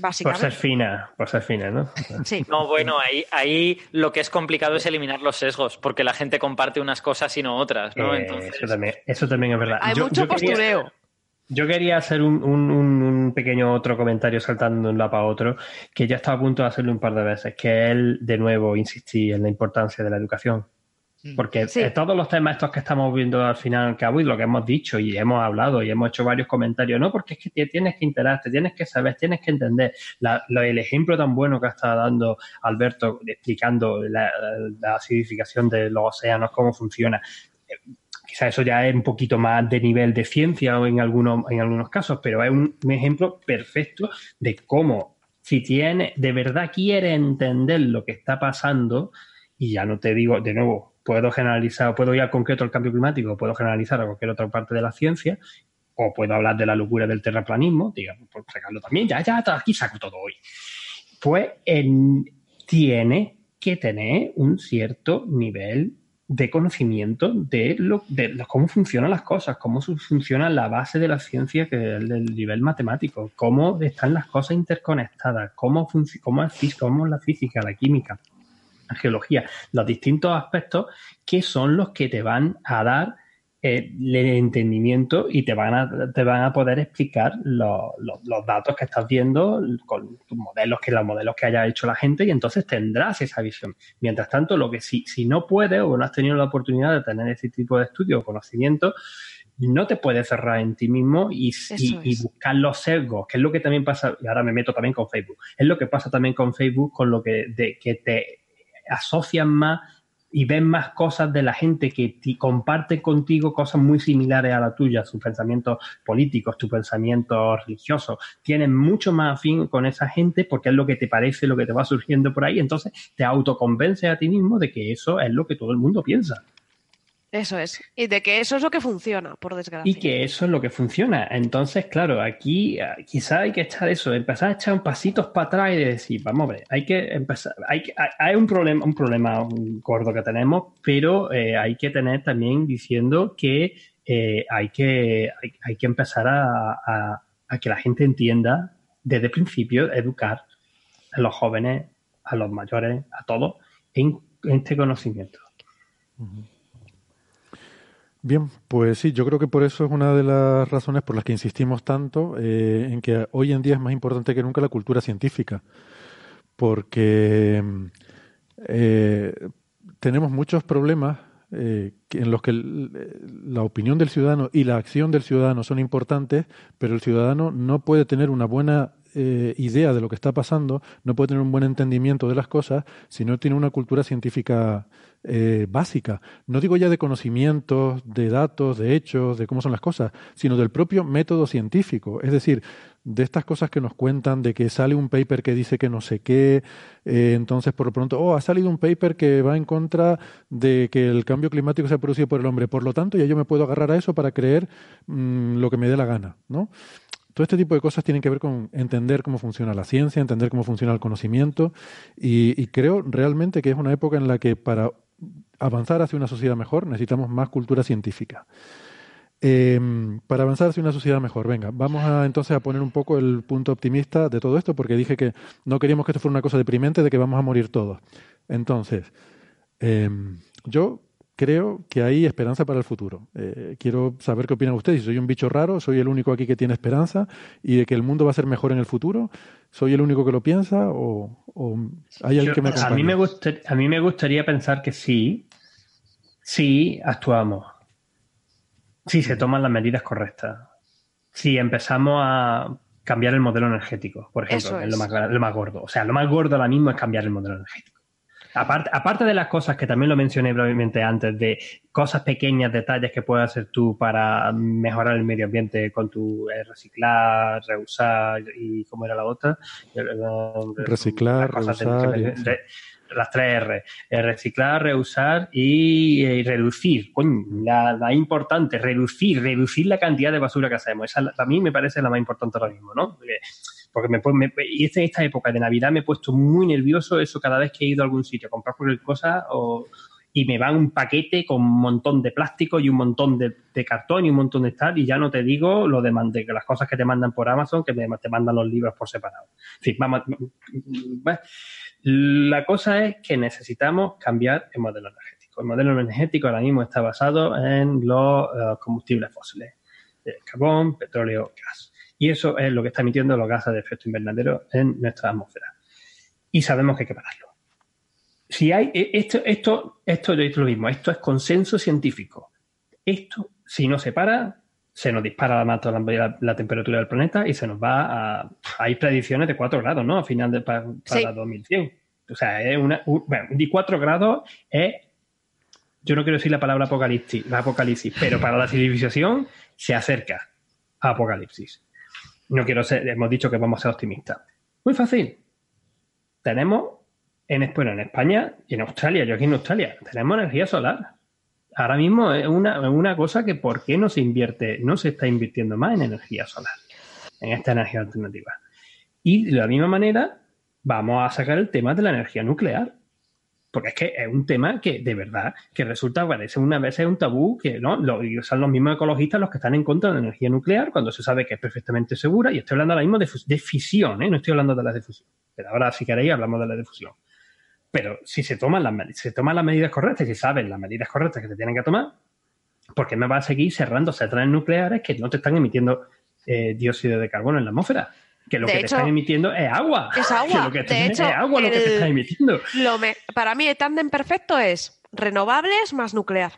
Por ser fina, por ser fina, ¿no? [laughs] Sí. No, bueno, ahí, ahí lo que es complicado es eliminar los sesgos, porque la gente comparte unas cosas y no otras, ¿no? Eh, eso, también, eso también es verdad. Hay mucho postureo. yo quería hacer un, un, pequeño otro comentario saltando de un lado a otro, que ya estaba a punto de hacerlo un par de veces, que él de nuevo insistí en la importancia de la educación. Mm. Porque todos los temas estos que estamos viendo al final cabo y lo que hemos dicho y hemos hablado y hemos hecho varios comentarios, no, porque es que tienes que enterarte, tienes que saber, tienes que entender. el ejemplo tan bueno que ha estado dando Alberto explicando la, acidificación de los océanos, cómo funciona. Quizá eso ya es un poquito más de nivel de ciencia o en algunos, en algunos casos, pero es un, un ejemplo perfecto de cómo si tiene, de verdad quiere entender lo que está pasando, y ya no te digo, de nuevo, puedo generalizar, puedo ir al concreto al cambio climático, puedo generalizar a cualquier otra parte de la ciencia, o puedo hablar de la locura del terraplanismo, digamos, por sacarlo también, ya, ya, aquí saco todo hoy. Pues tiene que tener un cierto nivel de conocimiento de, lo, de cómo funcionan las cosas, cómo funciona la base de la ciencia, que es el nivel matemático, cómo están las cosas interconectadas, cómo, cómo, es, cómo es la física, la química, geología, los distintos aspectos que son los que te van a dar eh, el entendimiento y te van a, te van a poder explicar los, datos que estás viendo con tus modelos, que los modelos que haya hecho la gente, y entonces tendrás esa visión. Mientras tanto, lo que si, si no puedes o no has tenido la oportunidad de tener ese tipo de estudio o conocimiento, no te puedes cerrar en ti mismo y, buscar los sesgos, que es lo que también pasa, y ahora me meto también con Facebook, es lo que pasa también con Facebook, con lo que, de, que te asocian más y ven más cosas de la gente que comparte contigo cosas muy similares a la tuya, sus pensamientos políticos, tus pensamientos religiosos. Tienen mucho más afín con esa gente porque es lo que te parece, lo que te va surgiendo por ahí. Entonces te autoconvences a ti mismo de que eso es lo que todo el mundo piensa. Eso es. Y de que eso es lo que funciona, por desgracia. Y que eso es lo que funciona. Entonces, claro, aquí eh, quizá hay que echar eso, empezar a echar un pasitos para atrás y decir, vamos a ver, hay que empezar, hay, hay un problema, un problema gordo que tenemos, pero eh, hay que tener también diciendo que eh, hay que hay, que empezar a, que la gente entienda desde el principio, educar a los jóvenes, a los mayores, a todos, en, este conocimiento. Bien, pues sí, yo creo que por eso es una de las razones por las que insistimos tanto eh, en que hoy en día es más importante que nunca la cultura científica, porque eh, tenemos muchos problemas eh, en los que la opinión del ciudadano y la acción del ciudadano son importantes, pero el ciudadano no puede tener una buena eh, idea de lo que está pasando, no puede tener un buen entendimiento de las cosas si no tiene una cultura científica eh, básica. No digo ya de conocimientos, de datos, de hechos, de cómo son las cosas, sino del propio método científico. Es decir, de estas cosas que nos cuentan, de que sale un paper que dice que no sé qué, eh, entonces por lo pronto, oh, ha salido un paper que va en contra de que el cambio climático se ha producido por el hombre, por lo tanto ya yo me puedo agarrar a eso para creer mm, lo que me dé la gana, ¿no? Todo este tipo de cosas tienen que ver con entender cómo funciona la ciencia, entender cómo funciona el conocimiento y, creo realmente que es una época en la que para avanzar hacia una sociedad mejor necesitamos más cultura científica. Em, para avanzar hacia una sociedad mejor, venga, vamos a, entonces a poner un poco el punto optimista de todo esto, porque dije que no queríamos que esto fuera una cosa deprimente de que vamos a morir todos. Entonces, em, yo creo que hay esperanza para el futuro. Eh, quiero saber qué opinan ustedes. Si soy un bicho raro, soy el único aquí que tiene esperanza y de que el mundo va a ser mejor en el futuro. ¿Soy el único que lo piensa o, hay alguien que me acompañe? A mí me, a mí me gustaría pensar que sí, sí actuamos, si se toman las medidas correctas, si empezamos a cambiar el modelo energético, por ejemplo, es, lo, más, lo más gordo. O sea, lo más gordo ahora mismo es cambiar el modelo energético. Aparte, aparte de las cosas que también lo mencioné brevemente antes, de cosas pequeñas, detalles que puedes hacer tú para mejorar el medio ambiente con tu eh, reciclar, reusar y cómo era la otra. Reciclar, reusar. las tres R, eh, reciclar, reusar y, reducir. Coño, la, la, importante, reducir, reducir la cantidad de basura que hacemos. Esa a mí me parece la más importante ahora mismo, ¿no? porque me, me, y en esta época de Navidad me he puesto muy nervioso eso cada vez que he ido a algún sitio a comprar cualquier cosa y me van un paquete con un montón de plástico y un montón de, cartón y un montón de tal, y ya no te digo lo de, las cosas que te mandan por Amazon, que te mandan los libros por separado. En fin, vamos, la cosa es que necesitamos cambiar el modelo energético. El modelo energético ahora mismo está basado en los eh, combustibles fósiles, carbón, petróleo, gas. Y eso es lo que está emitiendo los gases de efecto invernadero en nuestra atmósfera. Y sabemos que hay que pararlo. Si hay, e, esto, esto, esto, es lo mismo, esto es consenso científico. Esto, si no se para, se nos dispara la, la, temperatura del planeta y se nos va a. Hay predicciones de 4 grados, ¿no? A final de para, 2100. O sea, es una. bueno, de 4 grados es. Yo no quiero decir la palabra apocalipsis, apocalipsis, pero para la civilización se acerca a apocalipsis no quiero ser, hemos dicho que vamos a ser optimistas. Muy fácil. Tenemos en, en España y en Australia, yo aquí en Australia, tenemos energía solar. Ahora mismo es una, una cosa que ¿por qué no se invierte, no se está invirtiendo más en energía solar, en esta energía alternativa? Y de la misma manera, vamos a sacar el tema de la energía nuclear porque es que es un tema que de verdad que resulta parece una vez un tabú que no lo, son los mismos ecologistas los que están en contra de la energía nuclear cuando se sabe que es perfectamente segura. Y estoy hablando ahora mismo de, de fisión ¿eh? no estoy hablando de la difusión pero ahora si queréis hablamos de la difusión pero si se toman las se toman las medidas correctas y saben las medidas correctas que se tienen que tomar ¿por qué me va a seguir cerrando centrales nucleares que no te están emitiendo eh, dióxido de carbono en la atmósfera que lo que te están emitiendo es agua. Es agua. de hecho, es agua lo que te están emitiendo. para mí el tándem perfecto es renovables más nuclear.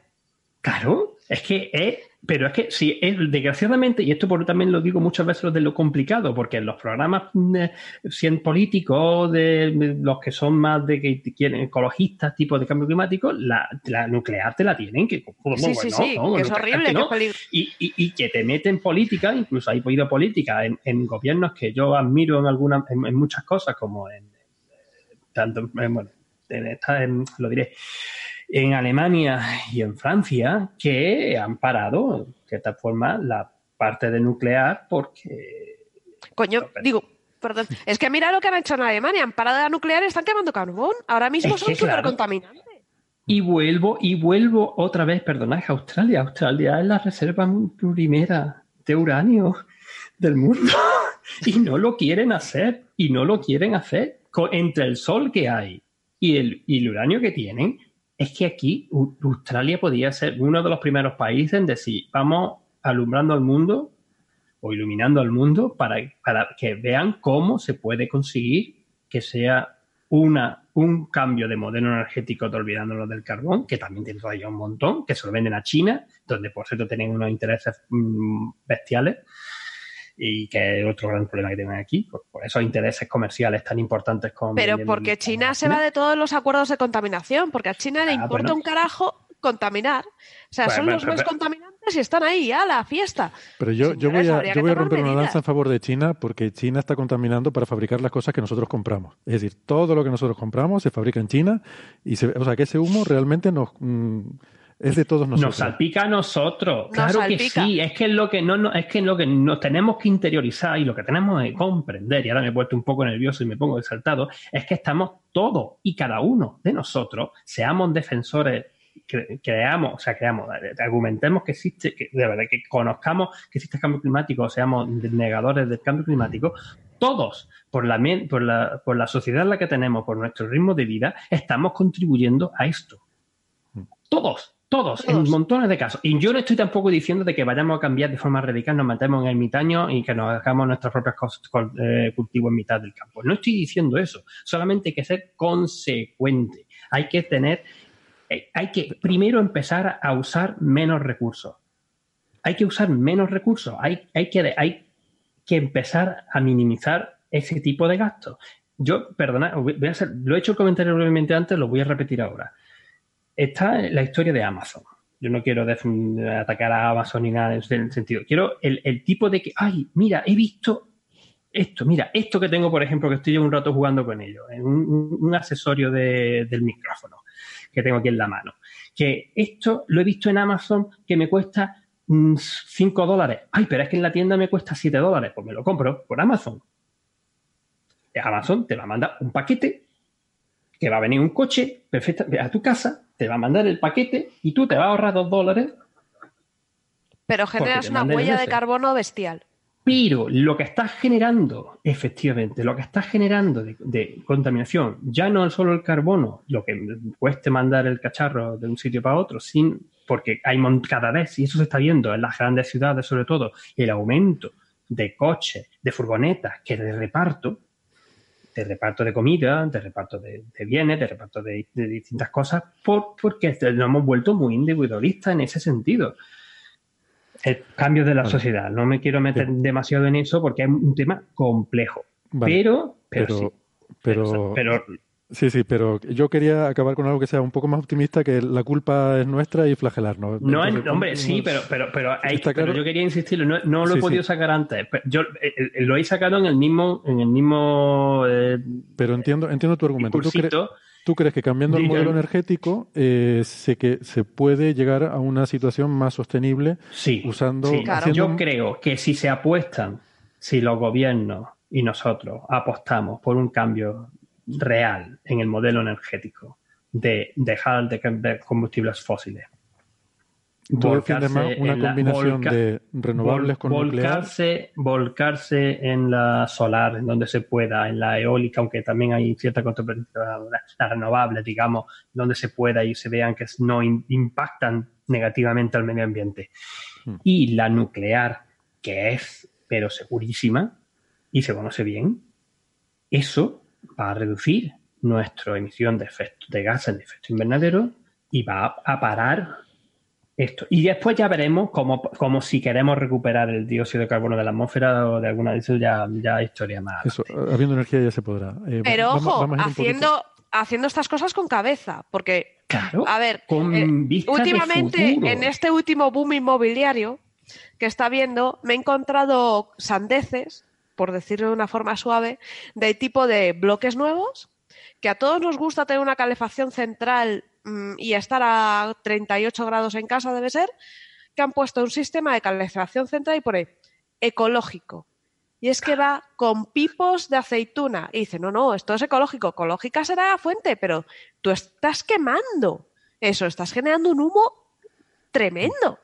Claro, es que es pero es que si es, desgraciadamente, y esto por, también lo digo muchas veces de lo complicado, porque en los programas eh, políticos, de, los que son más de que quieren ecologistas, tipo de cambio climático, la, nuclear te la tienen, que, sí, sí, sí, que es horrible, y, y, que te meten política, incluso hay podido política en, gobiernos que yo admiro en algunas, en, muchas cosas, como en, tanto, bueno, en esta, lo diré en Alemania y en Francia que han parado, de cierta forma, la parte de nuclear porque... Coño, digo, perdón, es que mira lo que han hecho en Alemania, han parado la nuclear y están quemando carbón. Ahora mismo son súper contaminantes. Y vuelvo, y vuelvo otra vez, perdonad, Australia. Australia es la reserva primera de uranio del mundo. [laughs] y no lo quieren hacer, y no lo quieren hacer. Entre el sol que hay y el, y el uranio que tienen, es que aquí Australia podría ser uno de los primeros países en decir, vamos alumbrando al mundo o iluminando al mundo para, para que vean cómo se puede conseguir que sea una un cambio de modelo energético, olvidándonos del carbón, que también tiene todavía un montón, que se lo venden a China, donde por cierto tienen unos intereses mm, bestiales y que es otro gran problema que tienen aquí, por, esos intereses comerciales tan importantes como... Pero porque China se va de todos los acuerdos de contaminación, porque a China le ah, importa un carajo contaminar. O sea, son los más contaminantes y están ahí, a la fiesta. Pero yo, yo voy a, yo voy a romper una lanza en favor de China porque China está contaminando para fabricar las cosas que nosotros compramos. Es decir, todo lo que nosotros compramos se fabrica en China y se, o sea, que ese humo realmente nos... Mm, es de todos nosotros. Nos salpica a nosotros. claro que sí. Es que es lo que no, no, es que lo que nos tenemos que interiorizar y lo que tenemos que comprender, y ahora me he puesto un poco nervioso y me pongo exaltado, es que estamos todos y cada uno de nosotros, seamos defensores creamos, o sea, creamos, argumentemos que existe, que de verdad, que conozcamos que existe el cambio climático, seamos negadores del cambio climático, todos, por la, por la, por la sociedad en la que tenemos, por nuestro ritmo de vida, estamos contribuyendo a esto. Mm. Todos, todos, en montones de casos. Y yo no estoy tampoco diciendo de que vayamos a cambiar de forma radical, nos matemos en el ermitaño y que nos hagamos nuestros propios eh, cultivos en mitad del campo. No estoy diciendo eso. Solamente hay que ser consecuente. Hay que tener, eh, hay que primero empezar a usar menos recursos. Hay que usar menos recursos. Hay, hay, que, hay que empezar a minimizar ese tipo de gastos. Yo, perdona, voy a hacer, lo he hecho el comentario brevemente antes, lo voy a repetir ahora está la historia de Amazon. Yo no quiero atacar a Amazon ni nada en ese sentido. Quiero el, tipo de que, ay, mira, he visto esto, mira, esto que tengo, por ejemplo, que estoy un rato jugando con ello, en un, accesorio del micrófono que tengo aquí en la mano. Que esto lo he visto en Amazon que me cuesta 5 mm, dólares. Ay, pero es que en la tienda me cuesta 7 dólares. Pues me lo compro por Amazon. Amazon te va a mandar un paquete que va a venir un coche perfecto a tu casa, te va a mandar el paquete y tú te vas a ahorrar dos dólares. Pero generas una huella de carbono bestial. Pero lo que estás generando, efectivamente, lo que estás generando de, contaminación, ya no es solo el carbono, lo que cueste mandar el cacharro de un sitio para otro, sin, porque hay cada vez, y eso se está viendo en las grandes ciudades sobre todo, el aumento de coches, de furgonetas que de reparto, de reparto de comida, de reparto de, bienes, de reparto de, distintas cosas, por, porque nos hemos vuelto muy individualistas en ese sentido. El cambio de la sociedad. No me quiero meter demasiado en eso porque es un tema complejo. pero, pero, pero, pero Sí, sí, pero yo quería acabar con algo que sea un poco más optimista, que la culpa es nuestra y flagelarnos. No, hombre, sí, pero, pero, pero, yo quería insistir, no, lo he podido sacar antes. Yo eh, eh, lo he sacado en el mismo, en el mismo. Eh, pero entiendo, entiendo tu argumento. ¿Tú, crees que cambiando el modelo energético sé que se puede llegar a una situación más sostenible sí, usando? Sí, yo creo que si se apuestan, si los gobiernos y nosotros apostamos por un cambio real en el modelo energético de dejar de, combustibles fósiles. Volcarse una combinación de renovables con volcarse, volcarse en la solar, en donde se pueda, en la eólica, aunque también hay cierta controversia, las renovables, digamos, donde se pueda y se vean que no impactan negativamente al medio ambiente. Hmm. Y la nuclear, que es, pero segurísima, y se conoce bien, eso va a reducir nuestra emisión de, efecto, de gases de efecto invernadero y va a parar esto. Y después ya veremos cómo, si queremos recuperar el dióxido de carbono de la atmósfera o de alguna de eso ya, ya historia más. Eso, habiendo energía ya se podrá. Eh, Pero ojo, haciendo, haciendo estas cosas con cabeza, porque, a ver, eh, últimamente en este último boom inmobiliario que está viendo, me he encontrado sandeces por decirlo de una forma suave, de tipo de bloques nuevos, que a todos nos gusta tener una calefacción central mm, y estar a 38 grados en casa, debe ser, que han puesto un sistema de calefacción central y por ahí, ecológico. Y es que va con pipos de aceituna. Y dice, no, no, esto es ecológico. Ecológica será la fuente, pero tú estás quemando eso, estás generando un humo tremendo.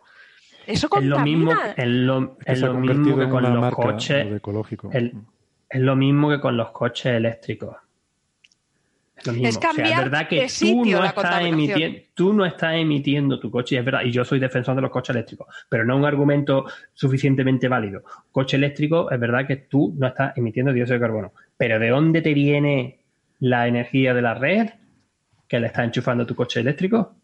Eso Es lo mismo, es lo, mismo que con los coches. es lo mismo que con los coches eléctricos. Es lo mismo. Es, verdad que tú no, estás emitiendo, tú no estás emitiendo tu coche, y es verdad, y yo soy defensor de los coches eléctricos, pero no un argumento suficientemente válido. Coche eléctrico, es verdad que tú no estás emitiendo dióxido de carbono, pero ¿de dónde te viene la energía de la red que le está enchufando tu coche eléctrico.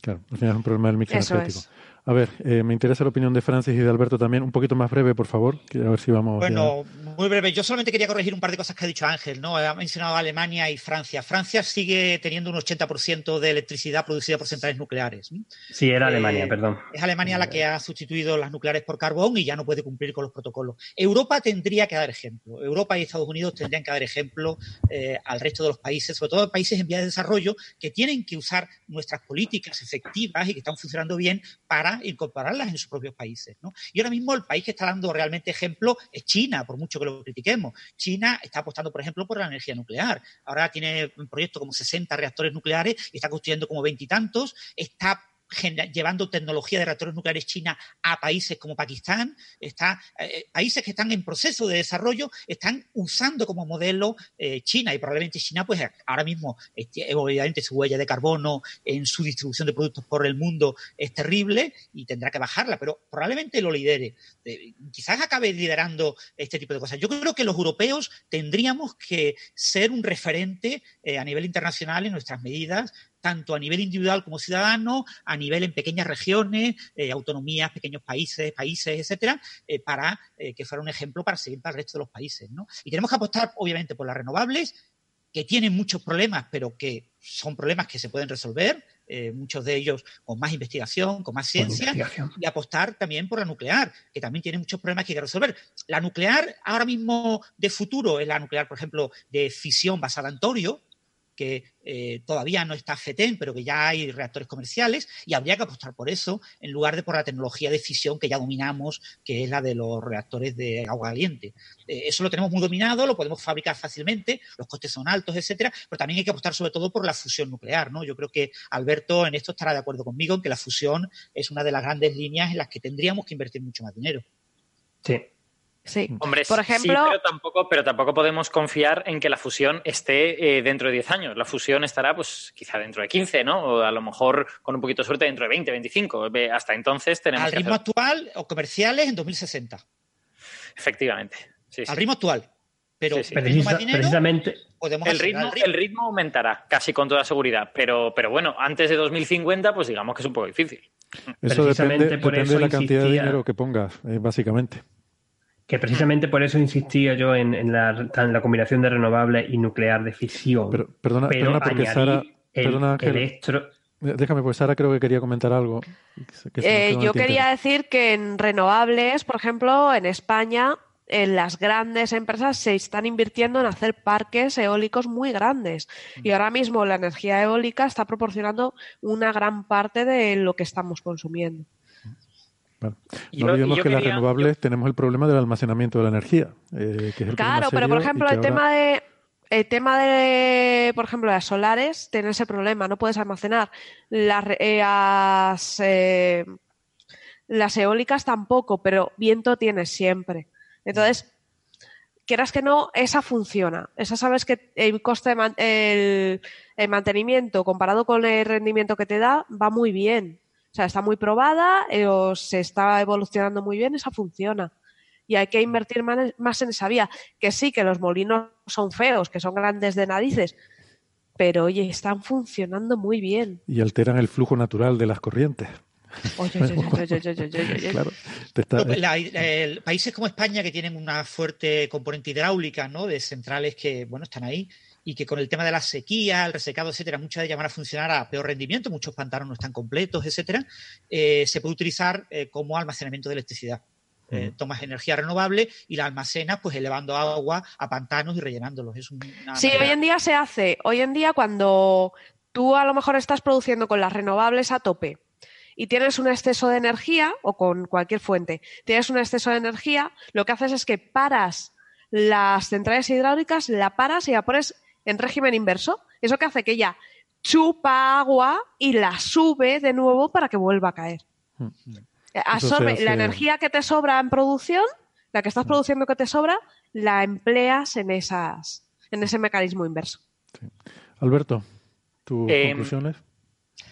Claro, al final es un problema del mix energético. A ver, eh, me interesa la opinión de Francis y de Alberto también. Un poquito más breve, por favor, a ver si vamos. Bueno, muy breve. Yo solamente quería corregir un par de cosas que ha dicho Ángel. ¿no? Ha mencionado Alemania y Francia. Francia sigue teniendo un 80% de electricidad producida por centrales nucleares. Sí, era Alemania, eh, perdón. Es Alemania la que ha sustituido las nucleares por carbón y ya no puede cumplir con los protocolos. Europa tendría que dar ejemplo. Europa y Estados Unidos tendrían que dar ejemplo eh, al resto de los países, sobre todo países en vías de desarrollo, que tienen que usar nuestras políticas efectivas y que están funcionando bien para incorporarlas en sus propios países. Y ahora mismo el país que está dando realmente ejemplo es China, por mucho que lo critiquemos. China está apostando, por ejemplo, por la energía nuclear. Ahora tiene un proyecto como 60 reactores nucleares y está construyendo como veintitantos. Está llevando tecnología de reactores nucleares China a países como Pakistán, está, eh, países que están en proceso de desarrollo están usando como modelo eh, China y probablemente China pues ahora mismo obviamente su huella de carbono en su distribución de productos por el mundo es terrible y tendrá que bajarla, pero probablemente lo lidere. Eh, quizás acabe liderando este tipo de cosas. Yo creo que los europeos tendríamos que ser un referente a nivel internacional en nuestras medidas tanto a nivel individual como ciudadano, a nivel en pequeñas regiones, eh, autonomías, pequeños países, países, etcétera, eh, para eh, que fuera un ejemplo para seguir para el resto de los países. ¿no? Y tenemos que apostar, obviamente, por las renovables, que tienen muchos problemas, pero que son problemas que se pueden resolver, muchos de ellos con más investigación, con más ciencia, y apostar también por la nuclear, que también tiene muchos problemas que hay que resolver. La nuclear ahora mismo de futuro es la nuclear, por ejemplo, de fisión basada en torio, que eh, todavía no está FETEN, pero que ya hay reactores comerciales, y habría que apostar por eso, en lugar de por la tecnología de fisión que ya dominamos, que es la de los reactores de agua caliente. Eh, eso lo tenemos muy dominado, lo podemos fabricar fácilmente, los costes son altos, etcétera, pero también hay que apostar sobre todo por la fusión nuclear, ¿no? Yo creo que Alberto en esto estará de acuerdo conmigo, en que la fusión es una de las grandes líneas en las que tendríamos que invertir mucho más dinero. Sí, Sí, Hombre, por ejemplo. Sí, pero, tampoco, pero tampoco podemos confiar en que la fusión esté eh, dentro de 10 años. La fusión estará, pues, quizá dentro de 15, ¿no? O a lo mejor, con un poquito de suerte, dentro de 20, 25. Hasta entonces tenemos. Al ritmo actual o comerciales en 2060. Efectivamente. Al ritmo actual. Pero, precisamente. El ritmo, el ritmo aumentará, casi con toda seguridad. Pero, pero bueno, antes de 2050, pues digamos que es un poco difícil. Eso depende, depende de la cantidad de dinero que pongas, eh, básicamente. Que precisamente por eso insistía yo en, la, combinación de renovable y nuclear de fisión. Pero, perdona, perdona porque Sara. perdona, Déjame, pues Sara creo que quería comentar algo. Eh, yo quería decir que en renovables, por ejemplo, en España, en las grandes empresas se están invirtiendo en hacer parques eólicos muy grandes. Y ahora mismo la energía eólica está proporcionando una gran parte de lo que estamos consumiendo. No olvidemos que las renovables tenemos el problema del almacenamiento de la energía. Eh, claro, pero por ejemplo, el tema de el tema de, por ejemplo, las solares tiene ese problema, no puedes almacenar. Las, eh, eh, las eólicas tampoco, pero viento tienes siempre. Entonces, quieras que no, esa funciona. Esa sabes que el coste de el mantenimiento comparado con el rendimiento que te da va muy bien. O sea, está muy probada, eh, o se está evolucionando muy bien, esa funciona. Y hay que invertir más en esa vía. Que sí, que los molinos son feos, que son grandes de narices, pero oye, están funcionando muy bien. Y alteran el flujo natural de las corrientes. países como España que tienen una fuerte componente hidráulica, ¿no? De centrales que, bueno, están ahí y que con el tema de la sequía, el resecado, etcétera, muchas de ellas van a funcionar a peor rendimiento, muchos pantanos no están completos, etcétera, eh, se puede utilizar eh, como almacenamiento de electricidad. Eh, tomas energía renovable y la almacenas pues elevando agua a pantanos y rellenándolos. Es sí, hoy en día se hace. Hoy en día cuando tú a lo mejor estás produciendo con las renovables a tope y tienes un exceso de energía o con cualquier fuente, tienes un exceso de energía, lo que haces es que paras las centrales hidráulicas, la paras y la pones en régimen inverso. Eso que hace que ella chupa agua y la sube de nuevo para que vuelva a caer. Mm. Eh, absorbe la energía que te sobra en producción, la que estás mm. produciendo que te sobra, la empleas en esas, en ese mecanismo inverso. Alberto, tus em, conclusiones.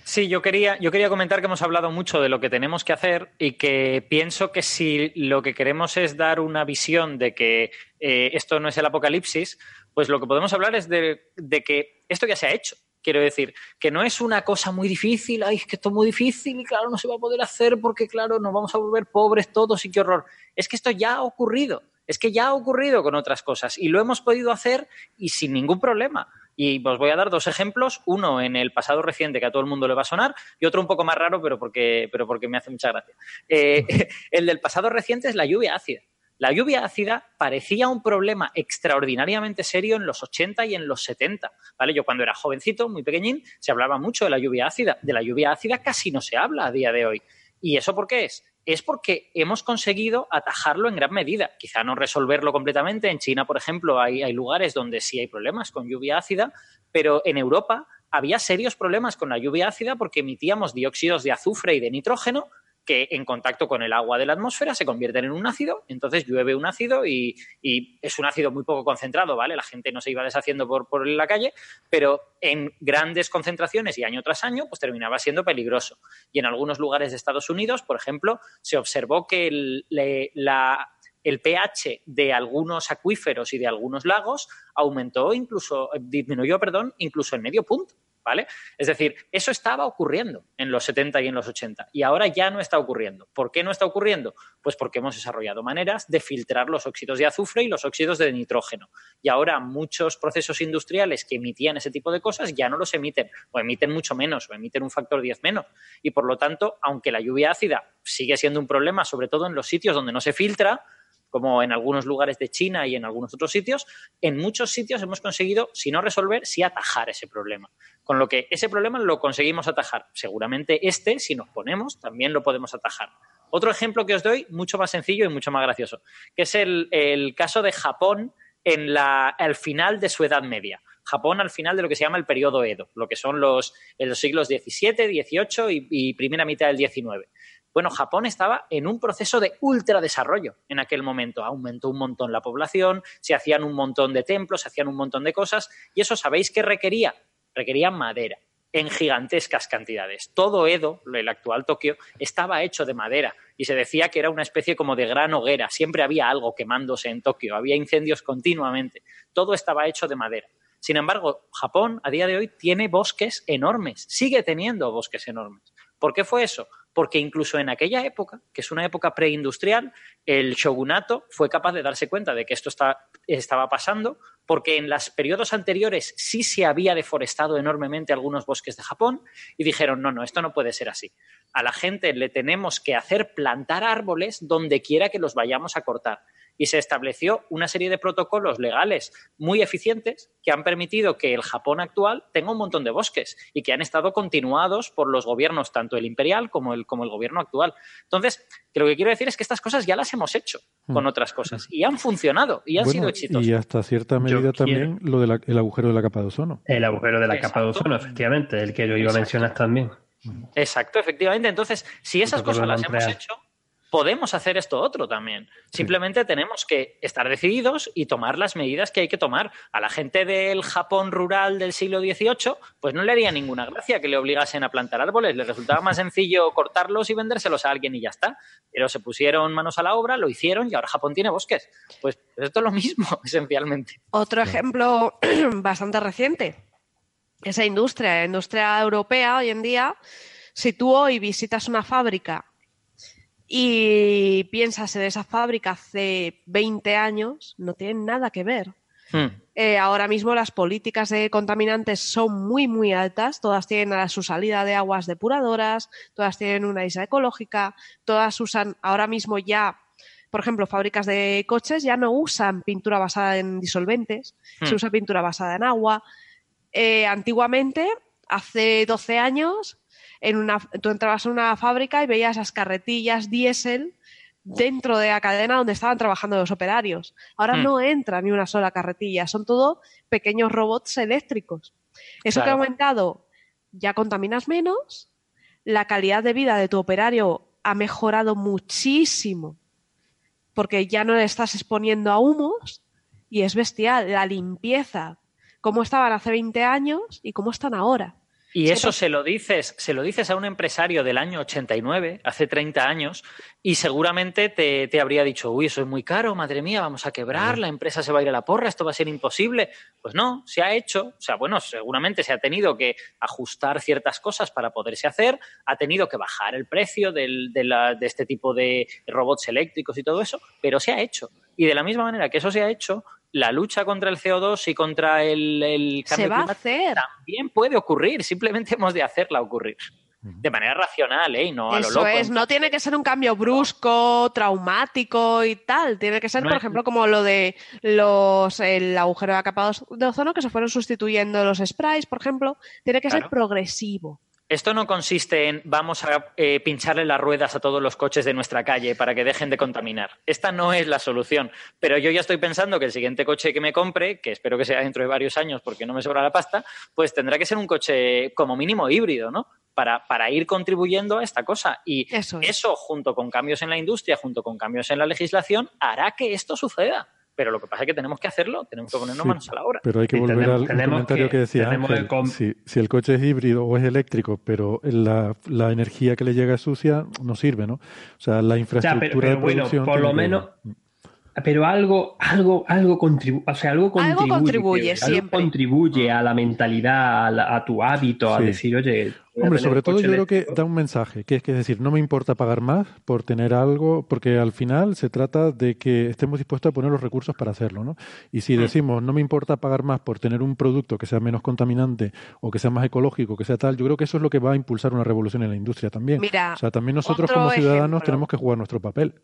Sí, yo quería, yo quería comentar que hemos hablado mucho de lo que tenemos que hacer y que pienso que si lo que queremos es dar una visión de que eh, esto no es el apocalipsis, pues lo que podemos hablar es de, de que esto ya se ha hecho. Quiero decir, que no es una cosa muy difícil, ay, es que esto es muy difícil y claro, no se va a poder hacer porque claro, nos vamos a volver pobres todos y qué horror. Es que esto ya ha ocurrido, es que ya ha ocurrido con otras cosas y lo hemos podido hacer y sin ningún problema. Y os voy a dar dos ejemplos, uno en el pasado reciente que a todo el mundo le va a sonar y otro un poco más raro, pero porque, pero porque me hace mucha gracia. Eh, [laughs] el del pasado reciente es la lluvia ácida. La lluvia ácida parecía un problema extraordinariamente serio en los 80 y en los 70. ¿vale? Yo cuando era jovencito, muy pequeñín, se hablaba mucho de la lluvia ácida. De la lluvia ácida casi no se habla a día de hoy. ¿Y eso por qué es? Es porque hemos conseguido atajarlo en gran medida. Quizá no resolverlo completamente. En China, por ejemplo, hay, hay lugares donde sí hay problemas con lluvia ácida, pero en Europa había serios problemas con la lluvia ácida porque emitíamos dióxidos de azufre y de nitrógeno que en contacto con el agua de la atmósfera se convierten en un ácido, entonces llueve un ácido y, es un ácido muy poco concentrado, ¿vale? La gente no se iba deshaciendo por, por, la calle, pero en grandes concentraciones y año tras año, pues terminaba siendo peligroso. Y en algunos lugares de Estados Unidos, por ejemplo, se observó que el, el pH de algunos acuíferos y de algunos lagos aumentó incluso, disminuyó, perdón, incluso en medio punto. ¿Vale? Es decir, eso estaba ocurriendo en los 70 y en los 80 y ahora ya no está ocurriendo. ¿Por qué no está ocurriendo? Pues porque hemos desarrollado maneras de filtrar los óxidos de azufre y los óxidos de nitrógeno. Y ahora muchos procesos industriales que emitían ese tipo de cosas ya no los emiten o emiten mucho menos o emiten un factor 10 menos. Y por lo tanto, aunque la lluvia ácida sigue siendo un problema, sobre todo en los sitios donde no se filtra, como en algunos lugares de China y en algunos otros sitios, en muchos sitios hemos conseguido, si no resolver, sí atajar ese problema. Con lo que ese problema lo conseguimos atajar. Seguramente este, si nos ponemos, también lo podemos atajar. Otro ejemplo que os doy, mucho más sencillo y mucho más gracioso, que es el, caso de Japón en la, al final de su Edad Media. Japón al final de lo que se llama el periodo Edo, lo que son los, los siglos XVII, XVIII y, y primera mitad del XIX. Bueno, Japón estaba en un proceso de ultradesarrollo en aquel momento. Aumentó un montón la población, se hacían un montón de templos, se hacían un montón de cosas, y eso sabéis qué requería? Requería madera en gigantescas cantidades. Todo Edo, el actual Tokio, estaba hecho de madera y se decía que era una especie como de gran hoguera. Siempre había algo quemándose en Tokio, había incendios continuamente. Todo estaba hecho de madera. Sin embargo, Japón a día de hoy tiene bosques enormes, sigue teniendo bosques enormes. ¿Por qué fue eso? porque incluso en aquella época, que es una época preindustrial, el shogunato fue capaz de darse cuenta de que esto estaba pasando, porque en los periodos anteriores sí se había deforestado enormemente algunos bosques de Japón y dijeron, no, no, esto no puede ser así. A la gente le tenemos que hacer plantar árboles donde quiera que los vayamos a cortar y se estableció una serie de protocolos legales muy eficientes que han permitido que el Japón actual tenga un montón de bosques y que han estado continuados por los gobiernos, tanto el imperial como el, como el gobierno actual. Entonces, lo que quiero decir es que estas cosas ya las hemos hecho con mm. otras cosas y han funcionado y han sido exitosas. Y hasta cierta medida también lo del agujero de la capa de ozono. El agujero de la capa de ozono, efectivamente, el que yo iba a mencionar también. Exacto, efectivamente. Entonces, si esas cosas las hemos hecho, podemos hacer esto otro también. Simplemente tenemos que estar decididos y tomar las medidas que hay que tomar. A la gente del Japón rural del siglo XVIII, pues no le haría ninguna gracia que le obligasen a plantar árboles. Les resultaba más sencillo cortarlos y vendérselos a alguien y ya está. Pero se pusieron manos a la obra, lo hicieron y ahora Japón tiene bosques. Pues esto es lo mismo, [laughs] esencialmente. Otro ejemplo [clears throat] bastante reciente. Esa industria, la industria europea hoy en día, si tú hoy visitas una fábrica y piensas en esa fábrica hace 20 años, no tienen nada que ver. Hmm. Eh, ahora mismo las políticas de contaminantes son muy, muy altas. Todas tienen a su salida de aguas depuradoras, todas tienen una isla ecológica, todas usan ahora mismo ya, por ejemplo, fábricas de coches ya no usan pintura basada en disolventes, se hmm. usa pintura basada en agua. Eh, antiguamente, hace 12 años, en una, tú entrabas en una fábrica y veías esas carretillas diésel dentro de la cadena donde estaban trabajando los operarios. Ahora hmm. no entra ni una sola carretilla, son todo pequeños robots eléctricos. Eso que ha aumentado, ya contaminas menos, la calidad de vida de tu operario ha mejorado muchísimo, porque ya no le estás exponiendo a humos y es bestial la limpieza, cómo estaban hace 20 años y cómo están ahora. Y eso se lo dices, se lo dices a un empresario del año 89, hace 30 años, y seguramente te, te, habría dicho, uy, eso es muy caro, madre mía, vamos a quebrar, la empresa se va a ir a la porra, esto va a ser imposible. Pues no, se ha hecho, o sea, bueno, seguramente se ha tenido que ajustar ciertas cosas para poderse hacer, ha tenido que bajar el precio del, de, la, de este tipo de robots eléctricos y todo eso, pero se ha hecho. Y de la misma manera que eso se ha hecho, la lucha contra el CO2 y contra el, el cambio se va a hacer. también puede ocurrir, simplemente hemos de hacerla ocurrir. De manera racional, ¿eh? no a Eso lo loco. es, no tiene que ser un cambio brusco, traumático y tal. Tiene que ser, No por es- ejemplo, como lo de los el agujero de acapados de ozono que se fueron sustituyendo los sprays, por ejemplo. Tiene que ser progresivo. Esto no consiste en vamos a eh, pincharle las ruedas a todos los coches de nuestra calle para que dejen de contaminar. Esta no es la solución. Pero yo ya estoy pensando que el siguiente coche que me compre, que espero que sea dentro de varios años porque no me sobra la pasta, pues tendrá que ser un coche como mínimo híbrido, ¿no? Para, para ir contribuyendo a esta cosa. Y Eso es. eso, junto con cambios en la industria, junto con cambios en la legislación, hará que esto suceda. Pero lo que pasa es que tenemos que hacerlo, tenemos que ponernos Sí, manos a la obra. Pero hay que Y volver tenemos- al tenemos comentario que, que- decía Ángel. Si, si el coche es híbrido o es eléctrico, pero la, la energía que le llega es sucia, no sirve, ¿no? O sea, la infraestructura pero, pero de bueno, producción. por lo que- menos, pero algo, algo, algo contribuye, o sea, algo Algo contribuye, contribuye, algo siempre. contribuye a la mentalidad, a, la- a tu hábito, a decir, oye, Hombre, sobre todo yo creo que da un mensaje, que es que es decir, no me importa pagar más por tener algo, porque al final se trata de que estemos dispuestos a poner los recursos para hacerlo, ¿no? Y Mm. si decimos no me importa pagar más por tener un producto que sea menos contaminante o que sea más ecológico, que sea tal, yo creo que eso es lo que va a impulsar una revolución en la industria también. Mira, o sea, también nosotros otro como ciudadanos ejemplo. tenemos que jugar nuestro papel.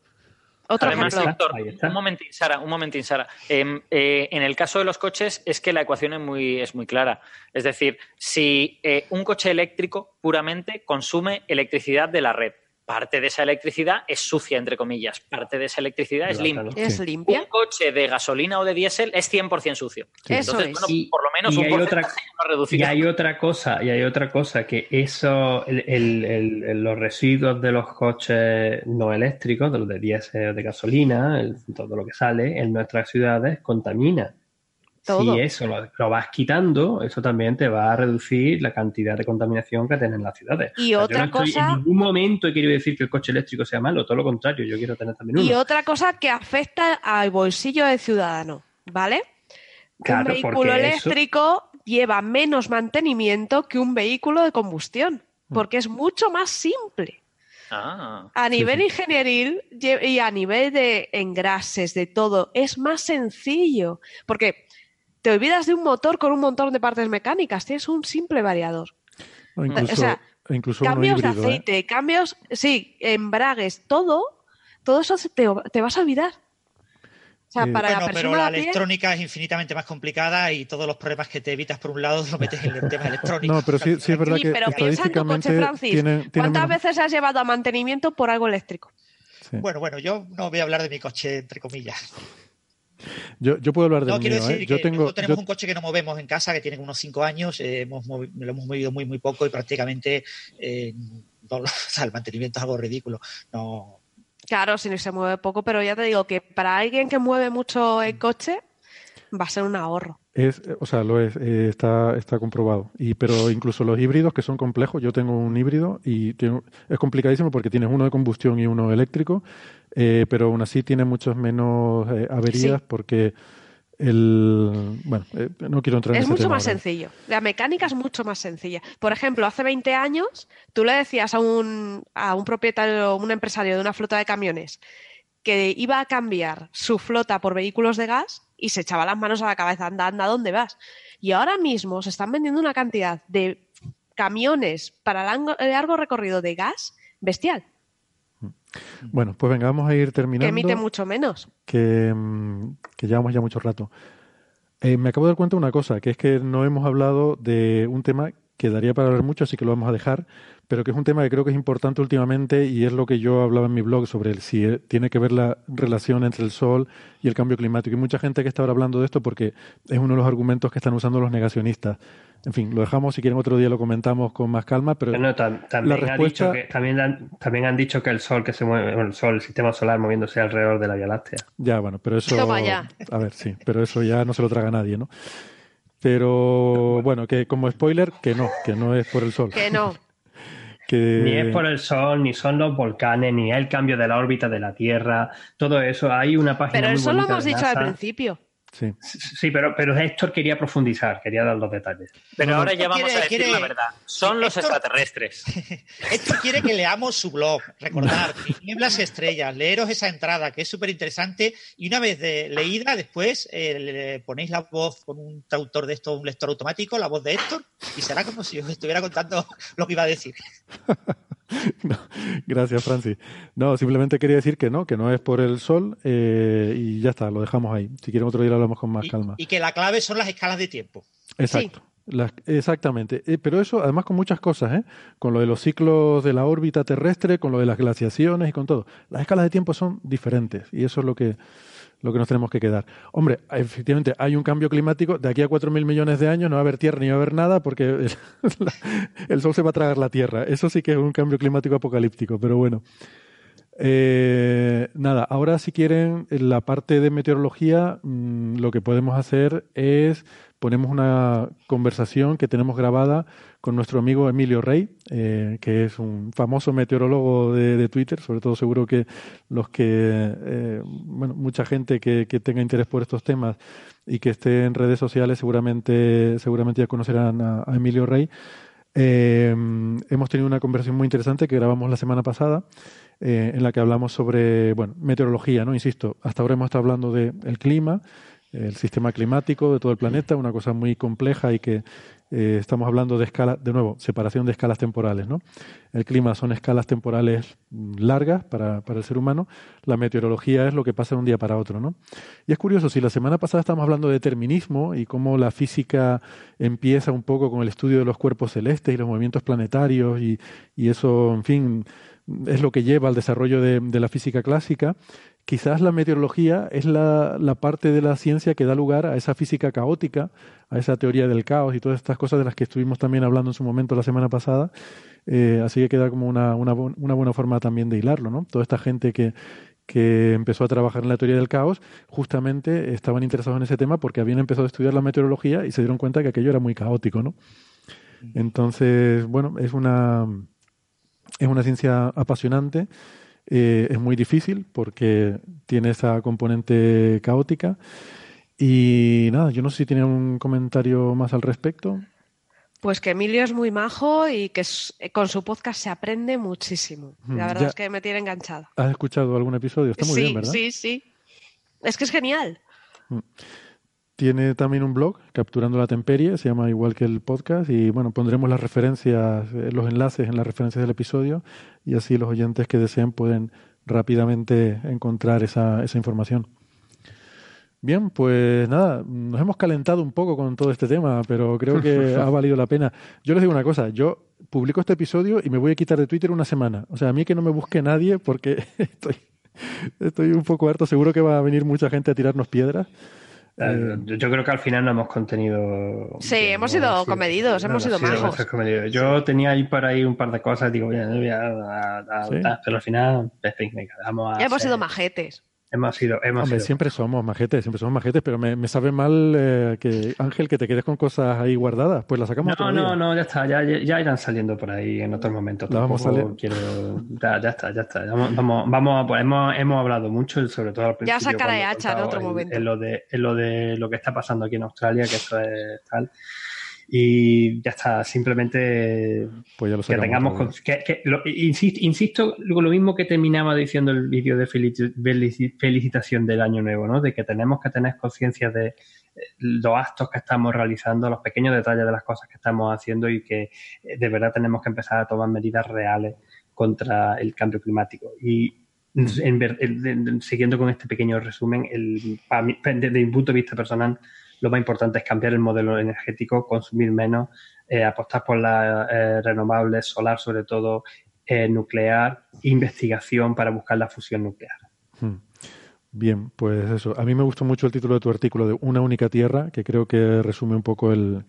Otro Además, ejemplo. Un momentín, Sara, un momentín, Sara. Em, eh, en el caso de los coches es que la ecuación es muy, es muy clara. Es decir, si eh, un coche eléctrico puramente consume electricidad de la red, parte de esa electricidad es sucia, entre comillas, parte de esa electricidad es limpia. Es limpia. Un coche de gasolina o de diésel es 100% sucio. Eso Entonces, es. bueno, Y- por lo menos y un hay otra- porcentaje más Y reducido. hay otra cosa, y hay otra cosa, que eso, el- el- el- el- los residuos de los coches no eléctricos, de los de diésel o de gasolina, el- todo lo que sale en nuestras ciudades contamina. Todo. Si eso lo, lo vas quitando, eso también te va a reducir la cantidad de contaminación que tienen las ciudades. Y O sea, yo otra no estoy- cosa- En ningún momento he querido decir que el coche eléctrico sea malo, todo lo contrario, yo quiero tener también uno. Y otra cosa que afecta al bolsillo del ciudadano, ¿vale? Claro, un vehículo eso- eléctrico lleva menos mantenimiento que un vehículo de combustión, Mm. porque es mucho más simple. Ah, A nivel ingenieril y a nivel de engrases, de todo, es más sencillo, porque te olvidas de un motor con un montón de partes mecánicas, tienes un simple variador. O incluso, sea, incluso uno cambios híbrido, de ¿eh? aceite, cambios, sí, embragues, todo, todo eso te, te vas a olvidar. O sea, Eh, para Bueno, la pero persona la de a pie- electrónica es infinitamente más complicada y todos los problemas que te evitas por un lado los metes en el tema electrónico. No, pero sí, sí es verdad Sí, que pero piensa en tu coche, Francis. tiene, tiene ¿Cuántas menos- veces has llevado a mantenimiento por algo eléctrico? sí. Bueno, bueno, yo no voy a hablar de mi coche, entre comillas. Yo, yo puedo hablar del No, quiero mío, decir ¿eh? Yo que tengo, nosotros tenemos yo- un coche que no movemos en casa, que tiene unos 5 años, eh, hemos lo hemos movido muy, muy poco y prácticamente eh, no [laughs] o sea, el mantenimiento es algo ridículo. No, Claro, si no se mueve poco, pero ya te digo que para alguien que mueve mucho el coche va a ser un ahorro. Es, eh, o sea, lo es, eh, está, está comprobado. Y, pero incluso los híbridos que son complejos, yo tengo un híbrido y tengo- es complicadísimo porque tienes uno de combustión y uno eléctrico, eh, pero aún así tiene muchas menos eh, averías Sí. porque el... Bueno, no quiero entrar en Es ese mucho tema más ahora. sencillo. La mecánica es mucho más sencilla. Por ejemplo, hace 20 años, tú le decías a un, a un propietario, un empresario de una flota de camiones que iba a cambiar su flota por vehículos de gas y se echaba las manos a la cabeza, anda, anda, ¿dónde vas? Y ahora mismo se están vendiendo una cantidad de camiones para largo, largo recorrido de gas bestial, Bueno, pues venga, vamos a ir que terminando. emite mucho menos. que, mm, que llevamos ya mucho rato. Eh, me acabo de dar cuenta de una cosa, que es que no hemos hablado de un tema que daría para hablar mucho, así que lo vamos a dejar, pero que es un tema que creo que es importante últimamente y es lo que yo hablaba en mi blog sobre el, si eh, tiene que ver la relación entre el sol y el cambio climático. Y mucha gente que está ahora hablando de esto porque es uno de los argumentos que están usando los negacionistas. En fin, lo dejamos, si quieren otro día lo comentamos con más calma, pero No, tam- también, la ha respuesta- dicho que, también, han, también han dicho que el Sol que se mueve, bueno, el Sol, el sistema solar moviéndose alrededor de la Vía Láctea. Ya, bueno, pero eso. Toma ya. A ver, sí, pero eso ya no se lo traga nadie, ¿no? Pero bueno, que como spoiler, que no, que no es por el Sol. Que no. Ni es por el Sol, ni son los volcanes, ni es el cambio de la órbita de la Tierra, todo eso. Hay una página. Pero eso lo hemos dicho al principio. Sí, sí pero, pero Héctor quería profundizar, quería dar los detalles. Pero ahora ya vamos a decir la verdad. Son los extraterrestres. [laughs] Esto quiere que leamos su blog. Recordar, [laughs] Nieblas y Estrellas, leeros esa entrada que es súper interesante. Y una vez de, leída, después eh, le ponéis la voz con un traductor de esto, un lector automático, la voz de Héctor, y será como si os estuviera contando [laughs] lo que iba a decir. [laughs] gracias, Francis. No, simplemente quería decir que no, que no es por el sol eh, y ya está, lo dejamos ahí. Si quieren otro día lo hablamos con más calma. Y que la clave son las escalas de tiempo. Exacto. exactamente. Eh, pero eso, además, con muchas cosas, ¿eh? Con lo de los ciclos de la órbita terrestre, con lo de las glaciaciones y con todo. Las escalas de tiempo son diferentes y eso es lo que lo que nos tenemos que quedar. Hombre, efectivamente, hay un cambio climático. De aquí a 4.000 millones de años no va a haber tierra ni va a haber nada porque [laughs] el, Sol se va a tragar la Tierra. Eso sí que es un cambio climático apocalíptico, pero bueno. Eh, nada, ahora si quieren, en la parte de meteorología, mm, lo que podemos hacer es ponemos una conversación que tenemos grabada con nuestro amigo Emilio Rey, eh, que es un famoso meteorólogo de, Twitter, sobre todo seguro que los que, eh, bueno, mucha gente que, tenga interés por estos temas y que esté en redes sociales seguramente, seguramente ya conocerán a, Emilio Rey. Eh, hemos tenido una conversación muy interesante que grabamos la semana pasada, en la que hablamos sobre, bueno, meteorología, ¿no? Insisto, hasta ahora hemos estado hablando del clima, el sistema climático de todo el planeta, una cosa muy compleja y que eh, estamos hablando de escala, de nuevo, separación de escalas temporales. ¿no? El clima son escalas temporales largas para, para, el ser humano, la meteorología es lo que pasa de un día para otro. ¿no? Y es curioso, si la semana pasada estamos hablando de determinismo y cómo la física empieza un poco con el estudio de los cuerpos celestes y los movimientos planetarios y, y eso, en fin, es lo que lleva al desarrollo de, de la física clásica, quizás la meteorología es la, parte de la ciencia que da lugar a esa física caótica, a esa teoría del caos y todas estas cosas de las que estuvimos también hablando en su momento la semana pasada. Eh, así que queda como una, una, una, buena forma también de hilarlo, ¿no? Toda esta gente que, que empezó a trabajar en la teoría del caos, justamente estaban interesados en ese tema porque habían empezado a estudiar la meteorología y se dieron cuenta que aquello era muy caótico, ¿no? Entonces, bueno, es una, es una ciencia apasionante eh, es muy difícil porque tiene esa componente caótica. Y nada, yo no sé si tiene un comentario más al respecto. Pues que Emilio es muy majo y que con su podcast se aprende muchísimo. La verdad es que me tiene enganchada. ¿Has escuchado algún episodio? Está muy bien, ¿verdad? Sí, sí. Es que es genial. Tiene también un blog, Capturando la Temperie, se llama igual que el podcast, y bueno, pondremos las referencias, eh, los enlaces en las referencias del episodio, y así los oyentes que deseen pueden rápidamente encontrar esa, esa información. Bien, pues nada, nos hemos calentado un poco con todo este tema, pero creo que [laughs] ha valido la pena. Yo les digo una cosa, yo publico este episodio y me voy a quitar de Twitter una semana. O sea, a mí que no me busque nadie porque [laughs] estoy, estoy un poco harto, seguro que va a venir mucha gente a tirarnos piedras. Eh, yo creo que al final no hemos contenido. Sí, hemos sido comedidos, hemos sido majos. Yo tenía ahí por ahí un par de cosas, digo, voy a, pero al final, en fin, venga, vamos a. Hemos sido majetes. Hemos sido, hemos Hombre, siempre somos majetes, siempre somos majetes, pero me, sabe mal eh, que, Ángel, que te quedes con cosas ahí guardadas. Pues las sacamos No, no, no, ya está, ya, ya, irán saliendo por ahí en otros momentos. vamos a quiero... ya, ya, está, ya está. Vamos, vamos, pues hemos, hemos hablado mucho, sobre todo al principio. Ya sacaré hacha en otro momento. En lo, de, en lo de lo que está pasando aquí en Australia, que esto es tal y ya está, simplemente pues que tengamos... Que, insisto, insisto, lo mismo que terminaba diciendo el vídeo de felicitación del año nuevo, ¿no? De que tenemos que tener conciencia de eh, los actos que estamos realizando, los pequeños detalles de las cosas que estamos haciendo y que eh, de verdad tenemos que empezar a tomar medidas reales contra el cambio climático. Y en, siguiendo con este pequeño resumen, el, desde mi punto de vista personal, lo más importante es cambiar el modelo energético, consumir menos, eh, apostar por las eh, renovables, solar sobre todo, eh, nuclear, investigación para buscar la fusión nuclear. Hmm. Bien, pues eso. A mí me gustó mucho el título de tu artículo de Una única tierra, que creo que resume un poco el,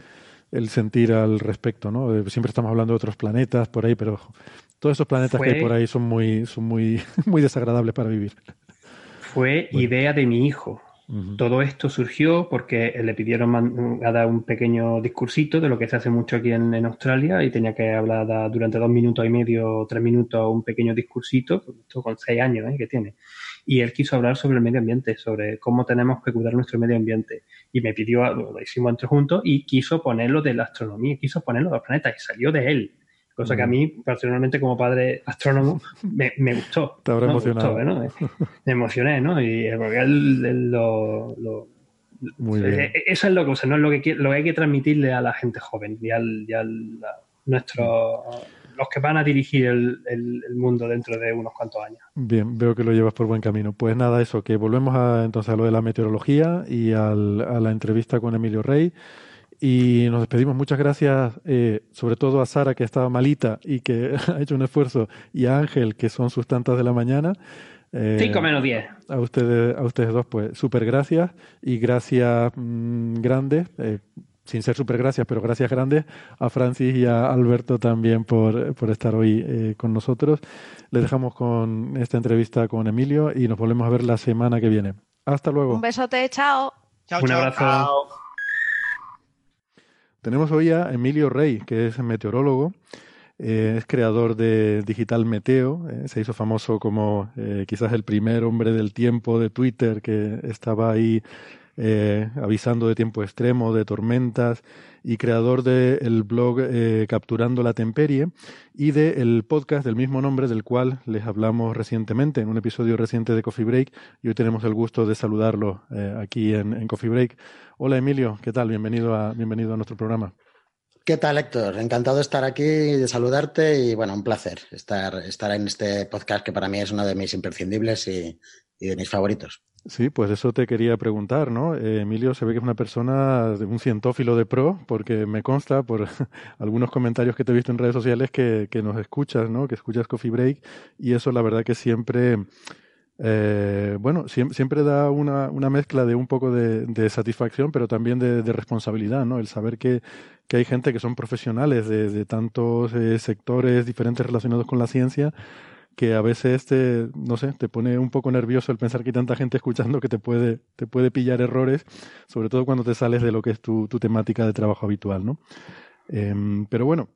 sentir al respecto, ¿no? Siempre estamos hablando de otros planetas por ahí, pero todos esos planetas que hay por ahí son muy, son muy, [laughs] muy desagradables para vivir. Fue idea de mi hijo. Todo esto surgió porque le pidieron dar un pequeño discursito de lo que se hace mucho aquí en, Australia y tenía que hablar durante dos minutos y medio, tres minutos, un pequeño discursito, esto con seis años ¿eh? que tiene. Y él quiso hablar sobre el medio ambiente, sobre cómo tenemos que cuidar nuestro medio ambiente. Y me pidió, lo hicimos entre juntos, y quiso ponerlo de la astronomía, quiso ponerlo de los planetas, y salió de él. Cosa que a mí, personalmente, como padre astrónomo, me, me gustó. Te habrá emocionado. Me, me, emocioné, ¿no? Y porque él, lo, Muy bien. Eh, eso es lo que, ¿no? lo que, lo que hay que transmitirle a la gente joven y al, y al nuestro, los que van a dirigir el, el, mundo dentro de unos cuantos años. Bien, veo que lo llevas por buen camino. Pues nada, eso, que volvemos a, entonces a lo de la meteorología y al, a la entrevista con Emilio Rey. Y nos despedimos. Muchas gracias, eh, sobre todo a Sara, que estaba malita y que [laughs] ha hecho un esfuerzo, y a Ángel, que son sus tantas de la mañana. Eh, Cinco menos diez. A ustedes, a ustedes dos, pues, súper gracias. Y gracias mm, grandes, eh, sin ser súper gracias, pero gracias grandes a Francis y a Alberto también por, por estar hoy con nosotros. Les dejamos con esta entrevista con Emilio y nos volvemos a ver la semana que viene. Hasta luego. Un besote, chao. Chao, un abrazo. Chao. Tenemos hoy a Emilio Rey, que es meteorólogo, eh, es creador de Digital Meteo, eh, se hizo famoso como eh, quizás el primer hombre del tiempo de Twitter que estaba ahí avisando de tiempo extremo, de tormentas, y creador del blog Capturando la Temperie y del podcast del mismo nombre del cual les hablamos recientemente en un episodio reciente de Coffee Break y hoy tenemos el gusto de saludarlo aquí en Coffee Break. Hola Emilio, ¿qué tal? Bienvenido a, bienvenido a nuestro programa. ¿Qué tal, Héctor? Encantado de estar aquí, de saludarte y bueno, un placer estar, estar en este podcast que para mí es uno de mis imprescindibles y, de mis favoritos. Sí, pues eso te quería preguntar, ¿no? Eh, Emilio se ve que es una persona, un cientófilo de pro, porque me consta por [laughs] algunos comentarios que te he visto en redes sociales que, que nos escuchas, ¿no? Que escuchas Coffee Break y eso la verdad que siempre eh, bueno, siempre, da una, una, mezcla de un poco de, satisfacción, pero también de, responsabilidad, ¿no? El saber que, que, hay gente que son profesionales de, tantos eh, sectores diferentes relacionados con la ciencia, que a veces te, no sé, te pone un poco nervioso el pensar que hay tanta gente escuchando que te puede, te puede pillar errores, sobre todo cuando te sales de lo que es tu, tu temática de trabajo habitual, ¿no? Em, pero bueno,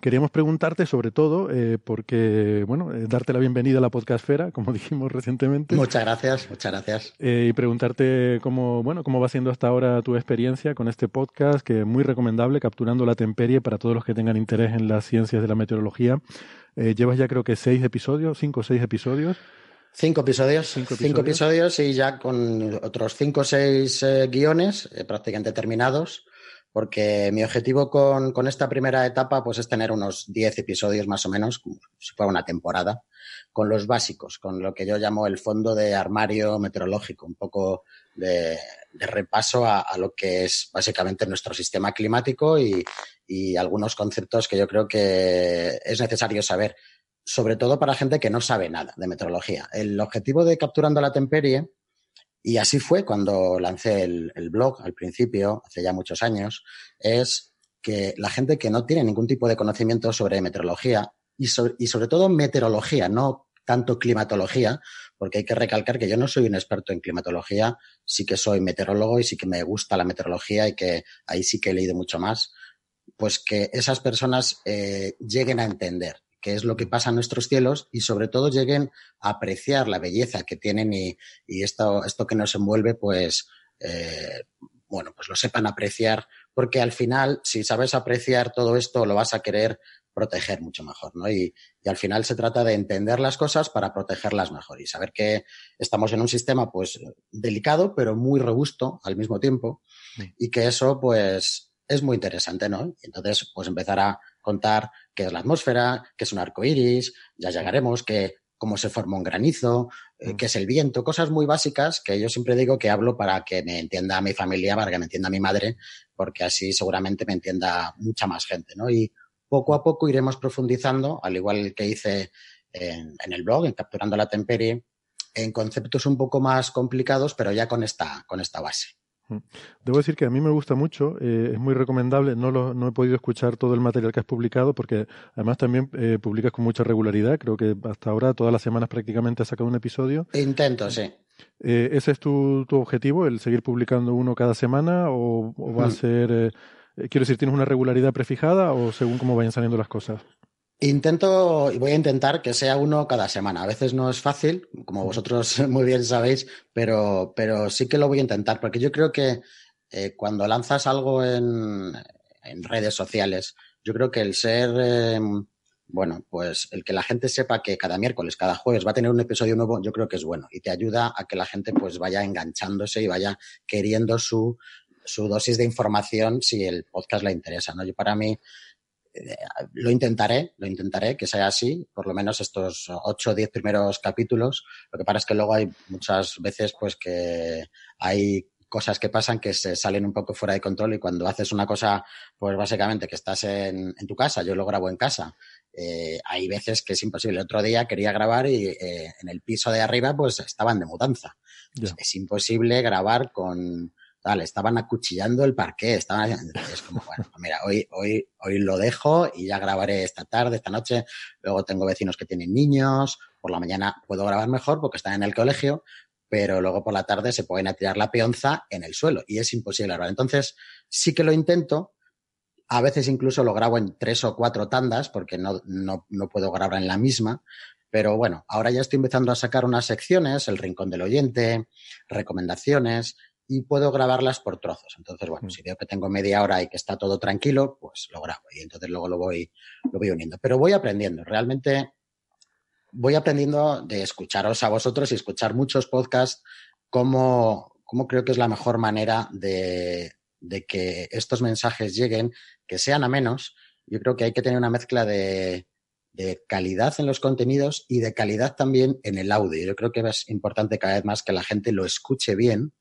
Queríamos preguntarte sobre todo, eh, porque, bueno, eh, darte la bienvenida a la podcastfera, como [laughs] dijimos recientemente. Muchas gracias, muchas gracias. Eh, y preguntarte cómo, bueno, cómo va siendo hasta ahora tu experiencia con este podcast, que es muy recomendable, capturando la temperie para todos los que tengan interés en las ciencias de la meteorología. llevas ya creo que seis episodios, cinco o seis episodios. Cinco episodios, cinco episodios, cinco episodios y ya con otros cinco o seis guiones prácticamente terminados porque mi objetivo con, con, esta primera etapa pues es tener unos 10 episodios más o menos, como si fuera una temporada, con los básicos, con lo que yo llamo el fondo de armario meteorológico, un poco de, de repaso a, a, lo que es básicamente nuestro sistema climático y, y algunos conceptos que yo creo que es necesario saber, sobre todo para gente que no sabe nada de meteorología. El objetivo de Capturando la Temperie y así fue cuando lancé el, blog al principio, hace ya muchos años, es que la gente que no tiene ningún tipo de conocimiento sobre meteorología y sobre, y sobre todo meteorología, no tanto climatología, porque hay que recalcar que yo no soy un experto en climatología, sí que soy meteorólogo y sí que me gusta la meteorología y que ahí sí que he leído mucho más, pues que esas personas eh, lleguen a entender qué es lo que pasa en nuestros cielos y sobre todo lleguen a apreciar la belleza que tienen y, esto, esto que nos envuelve, pues, eh, bueno, pues lo sepan apreciar, porque al final, si sabes apreciar todo esto, lo vas a querer proteger mucho mejor, ¿no? Y, al final se trata de entender las cosas para protegerlas mejor y saber que estamos en un sistema, pues, delicado, pero muy robusto al mismo tiempo y que eso, pues, es muy interesante, ¿no? Y entonces, pues empezar a contar qué es la atmósfera, qué es un arco iris, ya llegaremos, que, cómo se forma un granizo, eh, mm. qué es el viento, cosas muy básicas que yo siempre digo que hablo para que me entienda mi familia, para que me entienda mi madre, porque así seguramente me entienda mucha más gente, ¿no? Y poco a poco iremos profundizando, al igual que hice en, en el blog, en Capturando la Temperie, en conceptos un poco más complicados, pero ya con esta, con esta base. Debo decir que a mí me gusta mucho, eh, es muy recomendable, no, lo, no he podido escuchar todo el material que has publicado porque además también eh, publicas con mucha regularidad, creo que hasta ahora todas las semanas prácticamente has sacado un episodio. Intento, sí. Eh, ¿Ese es tu, tu, objetivo, el seguir publicando uno cada semana o, va a mm. ser, quiero decir, tienes una regularidad prefijada o según cómo vayan saliendo las cosas? Intento y voy a intentar que sea uno cada semana. A veces no es fácil, como vosotros [laughs] muy bien sabéis, pero, pero sí que lo voy a intentar, porque yo creo que eh, cuando lanzas algo en, en, redes sociales, yo creo que el ser, em, bueno, pues el que la gente sepa que cada miércoles, cada jueves va a tener un episodio nuevo, yo creo que es bueno y te ayuda a que la gente pues vaya enganchándose y vaya queriendo su, su dosis de información si el podcast le interesa, ¿no? Yo para mí lo intentaré, lo intentaré que sea así, por lo menos estos ocho o diez primeros capítulos. Lo que pasa es que luego hay muchas veces pues que hay cosas que pasan que se salen un poco fuera de control y cuando haces una cosa, pues básicamente que estás en, tu casa, yo lo grabo en casa, eh, hay veces que es imposible. El otro día quería grabar y eh, en el piso de arriba pues estaban de mudanza. Es imposible grabar con, estaban acuchillando el parque, estaban es como, bueno, pues mira, hoy, hoy, hoy lo dejo y ya grabaré esta tarde, esta noche, luego tengo vecinos que tienen niños, por la mañana puedo grabar mejor porque están en el colegio, pero luego por la tarde se pueden a tirar la peonza en el suelo y es imposible grabar. Entonces, sí que lo intento, a veces incluso lo grabo en tres o cuatro tandas porque no, no, no puedo grabar en la misma, pero bueno, ahora ya estoy empezando a sacar unas secciones, el rincón del oyente, recomendaciones, y puedo grabarlas por trozos. Entonces, bueno, mm. si veo que tengo media hora y que está todo tranquilo, pues lo grabo y entonces luego lo voy, lo voy uniendo. Pero voy aprendiendo, realmente voy aprendiendo de escucharos a vosotros y escuchar muchos podcasts, cómo, cómo creo que es la mejor manera de, de que estos mensajes lleguen, que sean a menos. Yo creo que hay que tener una mezcla de, de calidad en los contenidos y de calidad también en el audio. Yo creo que es importante cada vez más que la gente lo escuche bien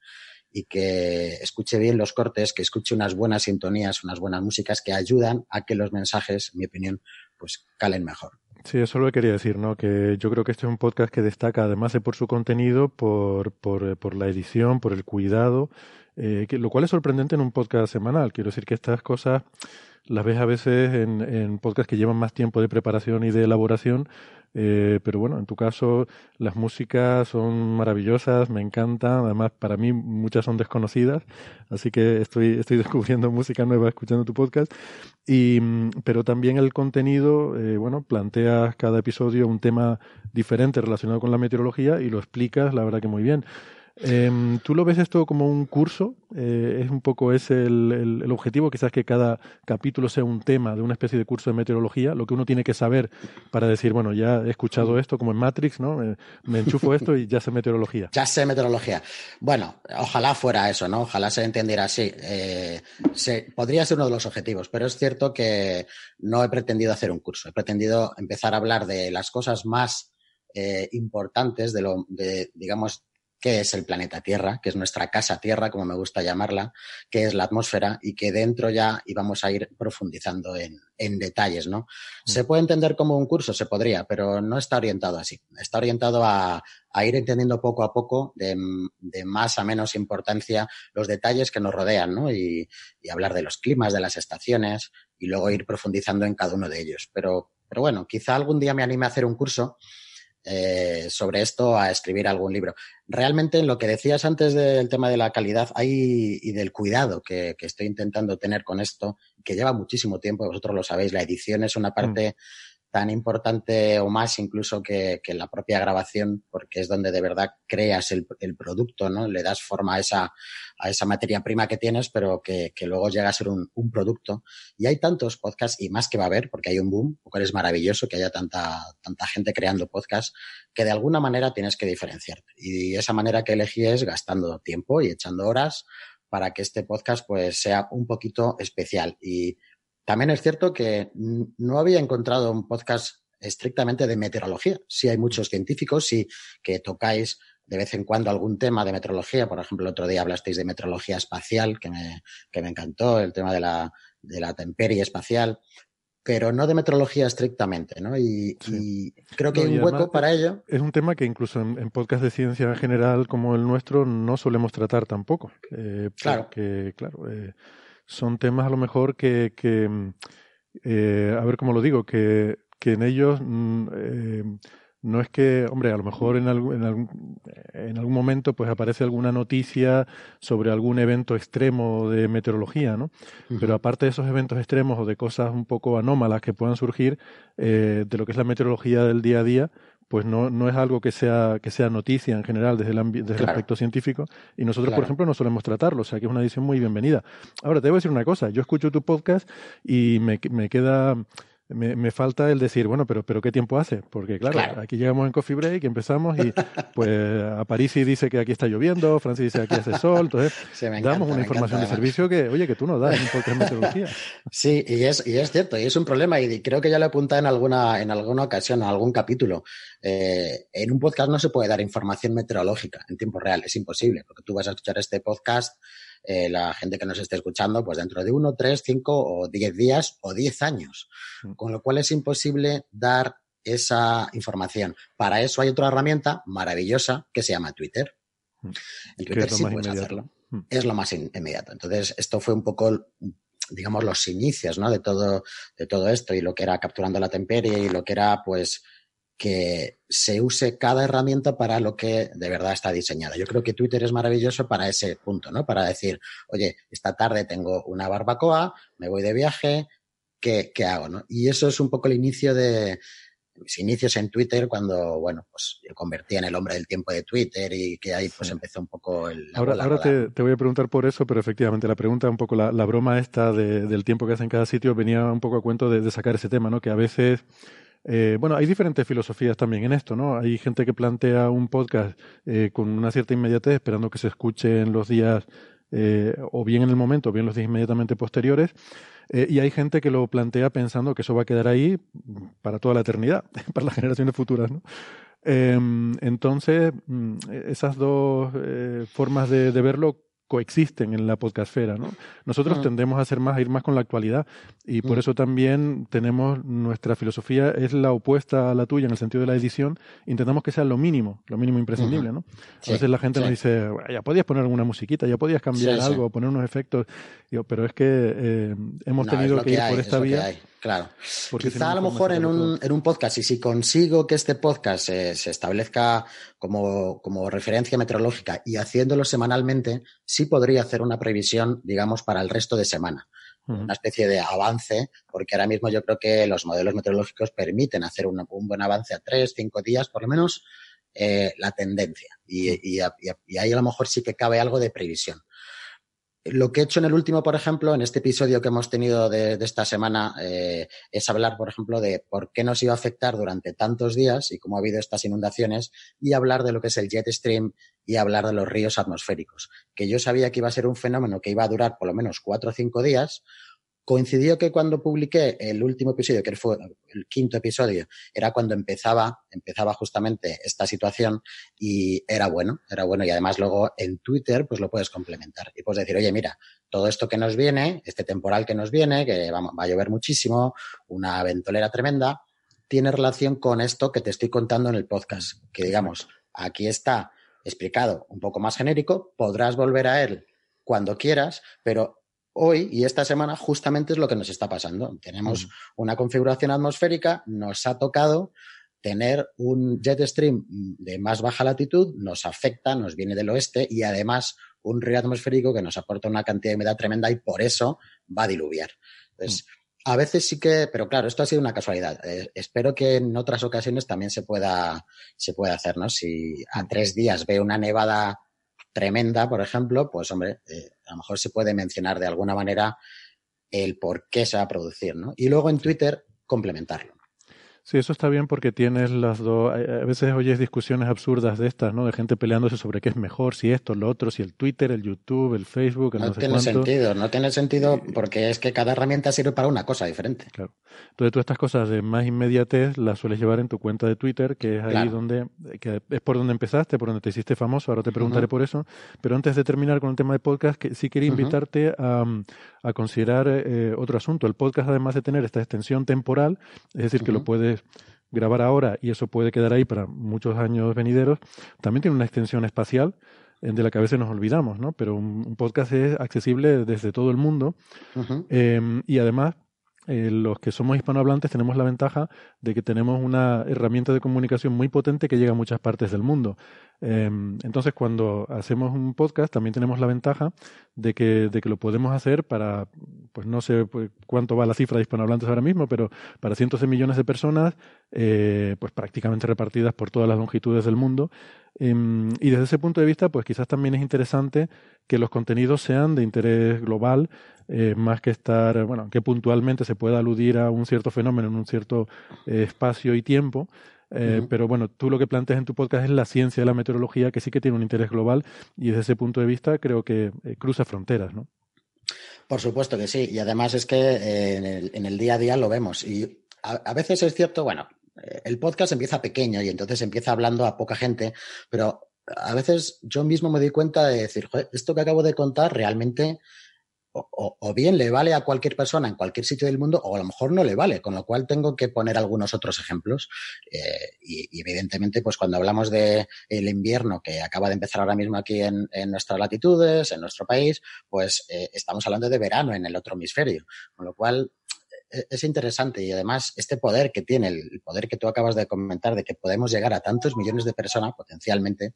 y que escuche bien los cortes, que escuche unas buenas sintonías, unas buenas músicas que ayudan a que los mensajes, en mi opinión, pues calen mejor. Sí, eso lo quería decir, ¿no? Que yo creo que este es un podcast que destaca, además de por su contenido, por, por, por la edición, por el cuidado, eh, que, lo cual es sorprendente en un podcast semanal. Quiero decir que estas cosas las ves a veces en, en podcasts que llevan más tiempo de preparación y de elaboración, eh, pero bueno, en tu caso las músicas son maravillosas, me encantan, además para mí muchas son desconocidas, así que estoy, estoy [laughs] descubriendo música nueva escuchando tu podcast, y, mm, pero también el contenido, eh, bueno, planteas cada episodio un tema diferente relacionado con la meteorología y lo explicas, la verdad que muy bien. Eh, ¿Tú lo ves esto como un curso? Eh, ¿Es un poco ese el, el, objetivo? Quizás que cada capítulo sea un tema de una especie de curso de meteorología, lo que uno tiene que saber para decir, bueno, ya he escuchado esto como en Matrix, ¿no? me enchufo [laughs] esto y ya sé meteorología. Ya sé meteorología. Bueno, ojalá fuera eso, ¿no? Ojalá se entendiera así. Eh, se, podría ser uno de los objetivos, pero es cierto que no he pretendido hacer un curso. He pretendido empezar a hablar de las cosas más eh, importantes de lo, de, digamos, qué es el planeta Tierra, que es nuestra casa Tierra, como me gusta llamarla, qué es la atmósfera y que dentro ya íbamos a ir profundizando en, en detalles, ¿no? Mm. Se puede entender como un curso, se podría, pero no está orientado así. Está orientado a, a ir entendiendo poco a poco, de, de, más a menos importancia, los detalles que nos rodean, ¿no? Y, y hablar de los climas, de las estaciones y luego ir profundizando en cada uno de ellos. Pero, pero bueno, quizá algún día me anime a hacer un curso eh, sobre esto a escribir algún libro. Realmente, en lo que decías antes del tema de la calidad hay, y del cuidado que, que, estoy intentando tener con esto, que lleva muchísimo tiempo, vosotros lo sabéis, la edición es una parte mm tan importante o más incluso que, que, la propia grabación, porque es donde de verdad creas el, el, producto, ¿no? Le das forma a esa, a esa materia prima que tienes, pero que, que luego llega a ser un, un, producto. Y hay tantos podcasts, y más que va a haber, porque hay un boom, lo cual es maravilloso que haya tanta, tanta gente creando podcasts, que de alguna manera tienes que diferenciarte. Y esa manera que elegí es gastando tiempo y echando horas para que este podcast pues sea un poquito especial. Y también es cierto que no había encontrado un podcast estrictamente de meteorología. Sí hay muchos científicos, sí que tocáis de vez en cuando algún tema de meteorología. Por ejemplo, el otro día hablasteis de meteorología espacial, que me, que me encantó, el tema de la, de la temperie espacial, pero no de meteorología estrictamente, ¿no? Y, y creo que hay un hueco para ello. Es un tema que incluso en, en podcast de ciencia en general como el nuestro no solemos tratar tampoco. Eh, porque, claro. claro eh, son temas a lo mejor que, que eh, a ver cómo lo digo, que, que en ellos mm, eh, no es que, hombre, a lo mejor en algún, en algún, en algún momento pues aparece alguna noticia sobre algún evento extremo de meteorología, ¿no? Pero aparte de esos eventos extremos o de cosas un poco anómalas que puedan surgir eh, de lo que es la meteorología del día a día, pues no, no es algo que sea, que sea noticia en general desde el, desde el aspecto científico y nosotros, por ejemplo, no solemos tratarlo, o sea que es una edición muy bienvenida. Ahora, te voy a decir una cosa, yo escucho tu podcast y me, me queda me, me, falta el decir, bueno, pero, pero ¿qué tiempo hace? Porque claro, aquí llegamos en Coffee Break, empezamos y pues a Parisi dice que aquí está lloviendo, Francis dice que aquí hace sol, entonces [laughs] damos una información de servicio que, oye, que tú no das en meteorología. [laughs] Sí, y es, y es cierto, y es un problema, y creo que ya lo he apuntado en alguna, en alguna ocasión, en algún capítulo. Eh, en un podcast no se puede dar información meteorológica en tiempo real, es imposible, porque tú vas a escuchar este podcast eh, la gente que nos esté escuchando, pues dentro de uno, tres, cinco o diez días o diez años. Mm. Con lo cual es imposible dar esa información. Para eso hay otra herramienta maravillosa que se llama Twitter. Mm. En Twitter sí puedes hacerlo. Mm. Es lo más inmediato. Entonces, esto fue un poco digamos, los inicios, ¿no? De todo, de todo esto y lo que era capturando la temperie y lo que era, pues, que se use cada herramienta para lo que de verdad está diseñada. Yo creo que Twitter es maravilloso para ese punto, ¿no? Para decir, oye, esta tarde tengo una barbacoa, me voy de viaje, ¿qué, qué hago? ¿no? Y eso es un poco el inicio de mis inicios en Twitter cuando, bueno, pues yo convertí en el hombre del tiempo de Twitter y que ahí pues empezó un poco el... ahora ahora te, te, voy a preguntar por eso, pero efectivamente la pregunta, un poco la, la broma esta de, del tiempo que hace en cada sitio venía un poco a cuento de, de sacar ese tema, ¿no? Que a veces eh, bueno, hay diferentes filosofías también en esto, ¿no? Hay gente que plantea un podcast eh, con una cierta inmediatez, esperando que se escuche en los días, eh, o bien en el momento, o bien los días inmediatamente posteriores. y hay gente que lo plantea pensando que eso va a quedar ahí para toda la eternidad, [laughs] para las generaciones futuras, ¿no? Em, entonces, mm, esas dos formas de, de verlo coexisten en la podcastfera, ¿no? Nosotros mm. tendemos a ser más, a ir más con la actualidad y por mm. eso también tenemos nuestra filosofía es la opuesta a la tuya en el sentido de la edición, intentamos que sea lo mínimo, lo mínimo imprescindible, ¿no? a veces la gente nos dice, ya podías poner alguna musiquita, ya podías cambiar algo, poner unos efectos, pero es que eh, hemos tenido que ir por esta vía. Claro. Quizá a lo mejor en un, en un, podcast, y si consigo que este podcast se, se establezca como, como, referencia meteorológica y haciéndolo semanalmente, sí podría hacer una previsión, digamos, para el resto de semana. Una especie de avance, porque ahora mismo yo creo que los modelos meteorológicos permiten hacer un, un buen avance a tres, cinco días, por lo menos, eh, la tendencia. Y, y, y ahí a lo mejor sí que cabe algo de previsión. Lo que he hecho en el último, por ejemplo, en este episodio que hemos tenido de, esta semana, eh, es hablar, por ejemplo, de por qué nos iba a afectar durante tantos días y cómo ha habido estas inundaciones y hablar de lo que es el jet stream y hablar de los ríos atmosféricos, que yo sabía que iba a ser un fenómeno que iba a durar por lo menos cuatro o cinco días, Coincidió que cuando publiqué el último episodio, que fue el quinto episodio, era cuando empezaba, empezaba justamente esta situación y era bueno, era bueno. Y además luego en Twitter pues lo puedes complementar y puedes decir, oye, mira, todo esto que nos viene, este temporal que nos viene, que va, va a llover muchísimo, una ventolera tremenda, tiene relación con esto que te estoy contando en el podcast, que digamos, aquí está explicado un poco más genérico, podrás volver a él cuando quieras, pero hoy y esta semana justamente es lo que nos está pasando. Tenemos una configuración atmosférica, nos ha tocado tener un jet stream de más baja latitud, nos afecta, nos viene del oeste y además un río atmosférico que nos aporta una cantidad de humedad tremenda y por eso va a diluviar. Entonces. A veces sí que, pero claro, esto ha sido una casualidad. Eh, espero que en otras ocasiones también se pueda, se pueda hacer, ¿no? Si a tres días ve una nevada tremenda, por ejemplo, pues hombre, eh, a lo mejor se puede mencionar de alguna manera el por qué se va a producir, ¿no? Y luego en Twitter complementarlo. Sí, eso está bien porque tienes las dos. A veces oyes discusiones absurdas de estas, ¿no? De gente peleándose sobre qué es mejor, si esto, lo otro, si el Twitter, el YouTube, el Facebook. no, tiene sentido, no tiene sentido porque es que cada herramienta sirve para una cosa diferente. Claro. Entonces, tú estas cosas de más inmediatez las sueles llevar en tu cuenta de Twitter, que es ahí donde. que es por donde empezaste, por donde te hiciste famoso. Ahora te preguntaré por eso. Pero antes de terminar con el tema de podcast, que sí quería invitarte a, a, considerar eh, otro asunto. El podcast, además de tener esta extensión temporal, es decir, que lo puedes grabar ahora y eso puede quedar ahí para muchos años venideros, también tiene una extensión espacial de la que a veces nos olvidamos, ¿no? Pero un, podcast es accesible desde todo el mundo em, y además eh, los que somos hispanohablantes tenemos la ventaja de que tenemos una herramienta de comunicación muy potente que llega a muchas partes del mundo. Em, entonces, cuando hacemos un podcast, también tenemos la ventaja de que, de que lo podemos hacer para, pues no sé pues, cuánto va la cifra de hispanohablantes ahora mismo, pero para cientos de millones de personas, eh, pues prácticamente repartidas por todas las longitudes del mundo. Em, y desde ese punto de vista, pues quizás también es interesante que los contenidos sean de interés global, eh, más que estar, bueno, que puntualmente se pueda aludir a un cierto fenómeno en un cierto eh, espacio y tiempo. Eh, pero bueno, tú lo que planteas en tu podcast es la ciencia de la meteorología, que sí que tiene un interés global y desde ese punto de vista creo que cruza fronteras, ¿no? Por supuesto que sí, y además es que en el, en, el, día a día lo vemos. Y a, a veces es cierto, bueno, el podcast empieza pequeño y entonces empieza hablando a poca gente, pero a veces yo mismo me doy cuenta de decir, esto que acabo de contar realmente o, bien le vale a cualquier persona en cualquier sitio del mundo o a lo mejor no le vale, con lo cual tengo que poner algunos otros ejemplos. Eh, y, evidentemente, pues cuando hablamos de el invierno que acaba de empezar ahora mismo aquí en, nuestras latitudes, en nuestro país, pues eh, estamos hablando de verano en el otro hemisferio, con lo cual es interesante y además este poder que tiene, el poder que tú acabas de comentar de que podemos llegar a tantos millones de personas potencialmente,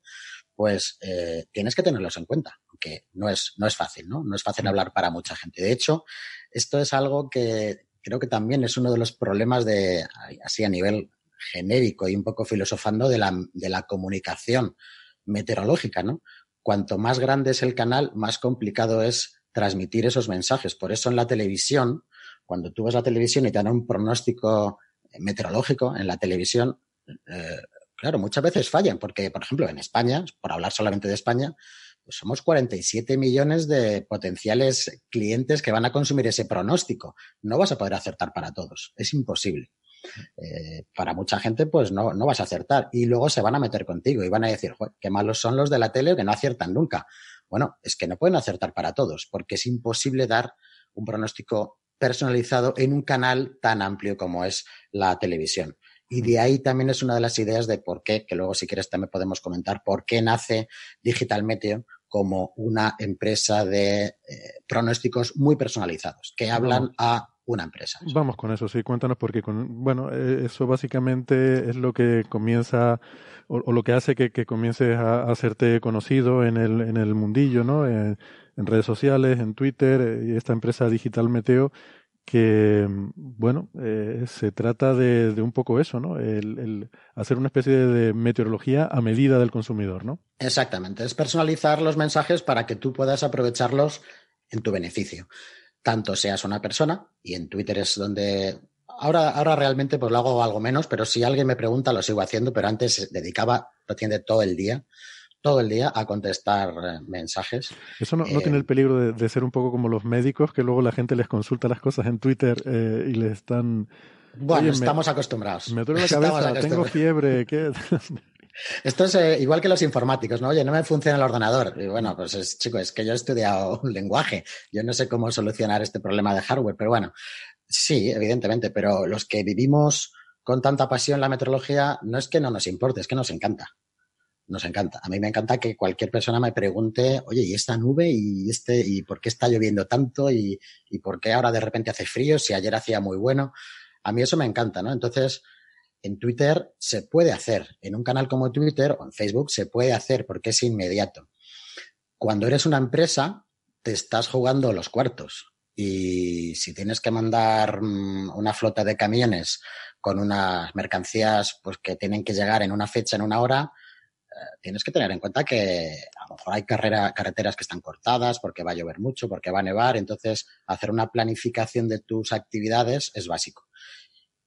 pues eh, tienes que tenerlos en cuenta, aunque no es, no es fácil, ¿no? No es fácil hablar para mucha gente. De hecho, esto es algo que creo que también es uno de los problemas de, así a nivel genérico y un poco filosofando, de la, de la comunicación meteorológica, ¿no? Cuanto más grande es el canal, más complicado es transmitir esos mensajes. Por eso en la televisión, cuando tú ves la televisión y te dan un pronóstico meteorológico en la televisión, eh, claro, muchas veces fallan, porque, por ejemplo, en España, por hablar solamente de España, pues somos 47 millones de potenciales clientes que van a consumir ese pronóstico. No vas a poder acertar para todos, es imposible. Eh, para mucha gente, pues no, no vas a acertar. Y luego se van a meter contigo y van a decir, qué malos son los de la tele que no aciertan nunca. Bueno, es que no pueden acertar para todos, porque es imposible dar un pronóstico personalizado en un canal tan amplio como es la televisión. Y de ahí también es una de las ideas de por qué, que luego si quieres también podemos comentar, por qué nace Digital Meteo como una empresa de eh, pronósticos muy personalizados, que hablan a una empresa. Vamos con eso, sí, cuéntanos porque, con, bueno, eh, eso básicamente es lo que comienza o, lo que hace que, que comiences a, hacerte conocido en el, en el mundillo, ¿no? En redes sociales, en Twitter, eh, y esta empresa Digital Meteo que, bueno, eh, se trata de, de, un poco eso, ¿no? El, hacer una especie de meteorología a medida del consumidor, ¿no? Exactamente, es personalizar los mensajes para que tú puedas aprovecharlos en tu beneficio. Tanto seas una persona, y en Twitter es donde ahora, ahora realmente pues lo hago algo menos, pero si alguien me pregunta lo sigo haciendo, pero antes dedicaba, tiene todo el día todo el día a contestar eh, mensajes. ¿Eso no, tiene eh, el peligro de, ser un poco como los médicos, que luego la gente les consulta las cosas en Twitter eh, y le están... Bueno, estamos acostumbrados. Me duele la [laughs] cabeza, tengo fiebre, ¿qué? [laughs] Esto es igual que los informáticos, ¿no? Oye, no me funciona el ordenador. Y bueno, pues es, chico, es que yo he estudiado [laughs] un lenguaje. Yo no sé cómo solucionar este problema de hardware, pero bueno, sí, evidentemente, pero los que vivimos con tanta pasión la meteorología, no es que no nos importe, es que nos encanta nos encanta. A mí me encanta que cualquier persona me pregunte, oye, ¿y esta nube? ¿Y este? ¿Y por qué está lloviendo tanto? ¿Y, y por qué ahora de repente hace frío? Si ayer hacía muy bueno. A mí eso me encanta, ¿no? Entonces, en Twitter se puede hacer. En un canal como Twitter o en Facebook se puede hacer porque es inmediato. Cuando eres una empresa, te estás jugando los cuartos. Y si tienes que mandar mm, una flota de camiones con unas mercancías pues, que tienen que llegar en una fecha, en una hora, tienes que tener en cuenta que a lo mejor hay carreteras que están cortadas porque va a llover mucho, porque va a nevar, entonces hacer una planificación de tus actividades es básico.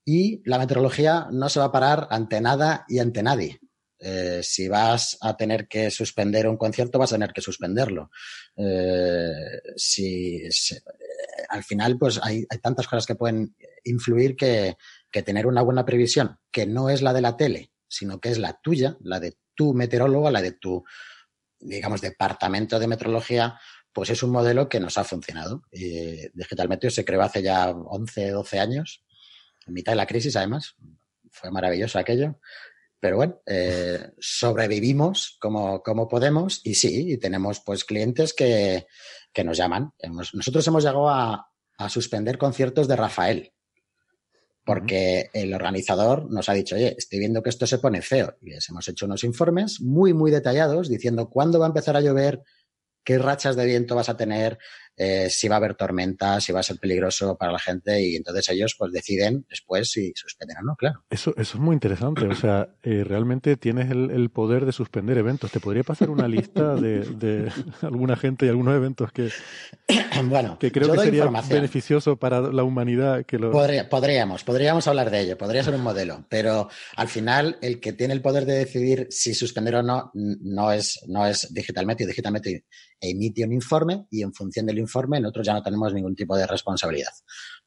Y la meteorología no se va a parar ante nada y ante nadie. Eh, si vas a tener que suspender un concierto, vas a tener que suspenderlo. Eh, si, eh, al final, pues hay, hay, tantas cosas que pueden influir que, que tener una buena previsión, que no es la de la tele, sino que es la tuya, la de tu meteorólogo, la de tu, digamos, departamento de meteorología, pues es un modelo que nos ha funcionado. Digital Meteo se creó hace ya 11, 12 años, en mitad de la crisis además. Fue maravilloso aquello. Pero bueno, eh, sobrevivimos como, como podemos y sí, y tenemos pues clientes que, que nos llaman. nosotros hemos llegado a, a suspender conciertos de Rafael. Porque el organizador nos ha dicho, oye, estoy viendo que esto se pone feo. Y les hemos hecho unos informes muy, muy detallados diciendo cuándo va a empezar a llover, qué rachas de viento vas a tener, eh, si va a haber tormenta, si va a ser peligroso para la gente y entonces ellos pues deciden después si suspenden o no, claro. Eso, eso es muy interesante, o sea, eh, realmente tienes el, poder de suspender eventos. ¿Te podría pasar una lista de, [laughs] alguna gente y algunos eventos que, [clears throat] bueno, que creo que sería beneficioso para la humanidad? que lo... podríamos, podríamos hablar de ello, podría ser un modelo, pero al final el que tiene el poder de decidir si suspender o no no es, no es digitalmente, digitalmente emite un informe y en función del informe nosotros ya no tenemos ningún tipo de responsabilidad.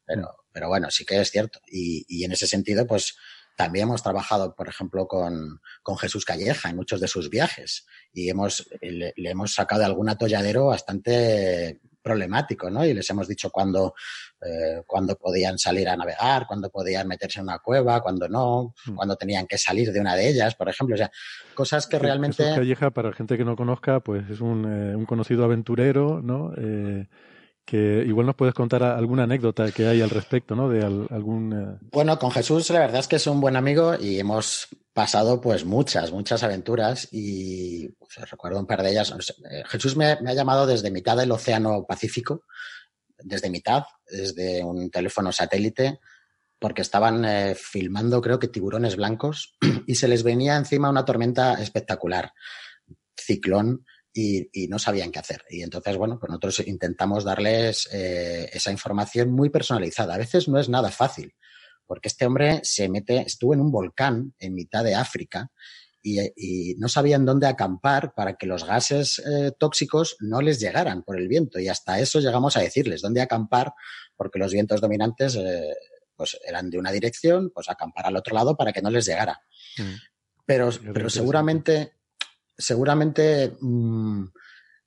Pero, pero bueno, sí que es cierto. Y, y en ese sentido, pues también hemos trabajado, por ejemplo, con, con Jesús Calleja en muchos de sus viajes y hemos, le, hemos sacado algún atolladero bastante problemático, ¿no? Y les hemos dicho cuándo, eh, cuándo podían salir a navegar, cuándo podían meterse en una cueva, cuándo no, mm. cuándo tenían que salir de una de ellas, por ejemplo. O sea, cosas que realmente... Jesús Calleja, para la gente que no conozca, pues es un, eh, un conocido aventurero, ¿no? Eh, igual nos puedes contar alguna anécdota que hay al respecto, ¿no? De algún... Eh, bueno, con Jesús la verdad es que es un buen amigo y hemos pasado pues muchas, muchas aventuras y pues, recuerdo un par de ellas. Eh, Jesús me, ha llamado desde mitad del Océano Pacífico, desde mitad, desde un teléfono satélite, porque estaban eh, filmando creo que tiburones blancos [clears throat] y se les venía encima una tormenta espectacular, ciclón y, no sabían qué hacer. Y entonces, bueno, pues nosotros intentamos darles eh, esa información muy personalizada. A veces no es nada fácil, porque este hombre se mete, estuvo en un volcán en mitad de África y, no sabían dónde acampar para que los gases eh, tóxicos no les llegaran por el viento. Y hasta eso llegamos a decirles dónde acampar, porque los vientos dominantes eh, pues eran de una dirección, pues acampar al otro lado para que no les llegara. Mm. Pero, pero seguramente seguramente mm,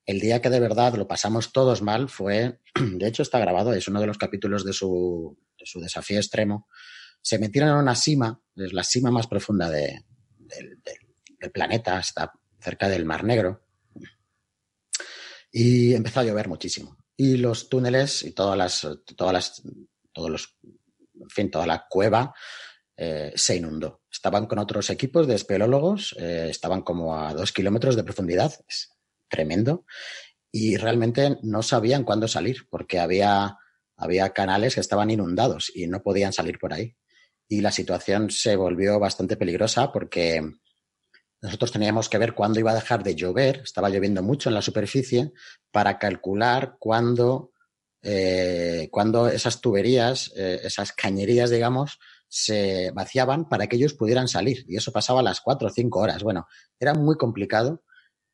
el día que de verdad lo pasamos todos mal fue, [clears throat] de hecho está grabado, es uno de los capítulos de su, su desafío extremo. Se metieron en una cima, es la cima más profunda de, del, planeta, está cerca del Mar Negro, y empezó a llover muchísimo. Y los túneles y todas las, todas las, todos los, fin, toda la cueva eh, se inundó. Estaban con otros equipos de espeleólogos, eh, estaban como a dos kilómetros de profundidad, es tremendo, y realmente no sabían cuándo salir porque había, había canales que estaban inundados y no podían salir por ahí. Y la situación se volvió bastante peligrosa porque nosotros teníamos que ver cuándo iba a dejar de llover, estaba lloviendo mucho en la superficie, para calcular cuándo, eh, esas tuberías, esas cañerías, digamos, se vaciaban para que ellos pudieran salir. Y eso pasaba a las cuatro o cinco horas. Bueno, era muy complicado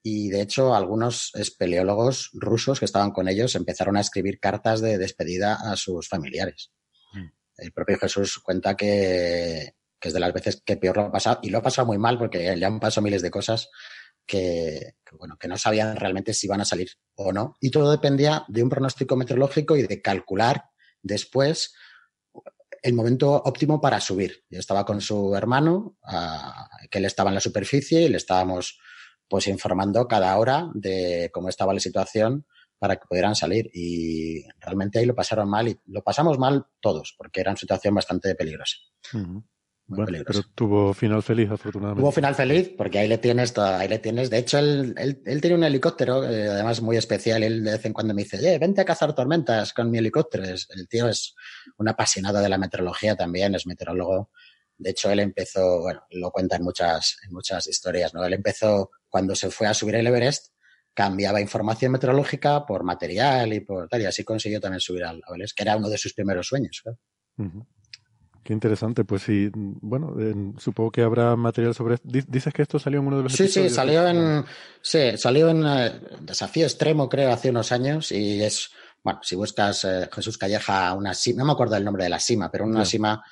y de hecho algunos espeleólogos rusos que estaban con ellos empezaron a escribir cartas de despedida a sus familiares. Mm. El propio Jesús cuenta que, es de las veces que peor lo ha pasado y lo ha pasado muy mal porque le han pasado miles de cosas que, que, bueno, que no sabían realmente si iban a salir o no. Y todo dependía de un pronóstico meteorológico y de calcular después el momento óptimo para subir. Yo estaba con su hermano, que él estaba en la superficie y le estábamos pues informando cada hora de cómo estaba la situación para que pudieran salir. Y realmente ahí lo pasaron mal y lo pasamos mal todos, porque era una situación bastante peligrosa. Bueno, pero tuvo final feliz, afortunadamente. Tuvo final feliz, porque ahí le tienes, ahí le tienes. De hecho, él, él, tiene un helicóptero, eh, además muy especial. Él de vez en cuando me dice, eh, vente a cazar tormentas con mi helicóptero. El tío es un apasionado de la meteorología también, es meteorólogo. De hecho, él empezó, bueno, lo cuenta en muchas, en muchas historias, ¿no? Él empezó cuando se fue a subir el Everest, cambiaba información meteorológica por material y por tal, y así consiguió también subir al Everest, que era uno de sus primeros sueños. Qué interesante, pues sí, bueno, supongo que habrá material sobre esto. Dices que esto salió en uno de los Sí, sí, salió en, sí, salió en eh, Desafío Extremo, creo, hace unos años, y es, bueno, si buscas eh, Jesús Calleja, una cima, no me acuerdo el nombre de la cima, pero una cima...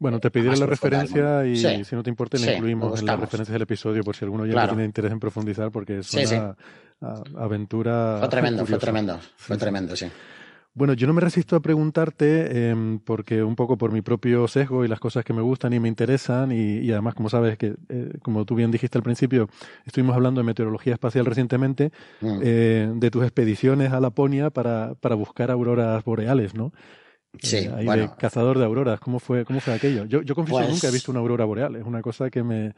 Bueno, te pediré la referencia y si no te importa, la incluimos en las referencias del episodio por si alguno ya tiene interés en profundizar, porque es una aventura. Fue tremendo, fue tremendo, fue tremendo, sí. Bueno, yo no me resisto a preguntarte, em, porque un poco por mi propio sesgo y las cosas que me gustan y me interesan, y, además, como sabes, que eh, como tú bien dijiste al principio, estuvimos hablando de meteorología espacial recientemente, mm. eh, de tus expediciones a Laponia para, para buscar auroras boreales, ¿no? Sí, eh, ahí de cazador de auroras. ¿Cómo fue, cómo fue aquello? Yo, yo confieso que nunca he pues visto una aurora boreal. Es una cosa que me,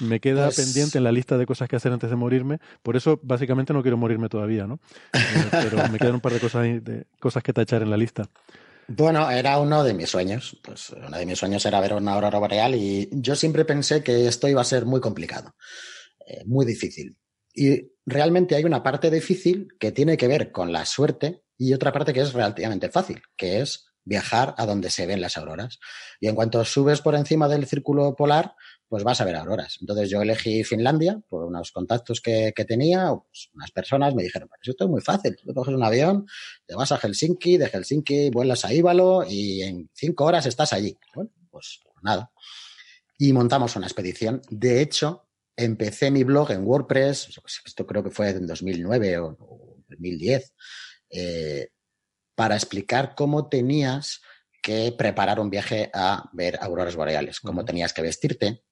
me queda pues pendiente en la lista de cosas que hacer antes de morirme. Por eso, básicamente, no quiero morirme todavía, ¿no? Eh, [laughs] pero me quedan un par de cosas, de cosas que tachar en la lista. Bueno, era uno de mis sueños. Pues uno de mis sueños era ver una aurora boreal y yo siempre pensé que esto iba a ser muy complicado, eh, muy difícil. Y realmente hay una parte difícil que tiene que ver con la suerte y otra parte que es relativamente fácil, que es viajar a donde se ven las auroras. Y en cuanto subes por encima del círculo polar, pues vas a ver auroras. Entonces yo elegí Finlandia por unos contactos que, tenía, pues unas personas me dijeron, pues esto es muy fácil, tú coges un avión, te vas a Helsinki, de Helsinki vuelas a Ívalo y en cinco horas estás allí. Bueno, pues nada. Y montamos una expedición. De hecho, empecé mi blog en WordPress, esto creo que fue en 2009 o, 2010, eh, para explicar cómo tenías que preparar un viaje a ver auroras boreales, cómo tenías que vestirte,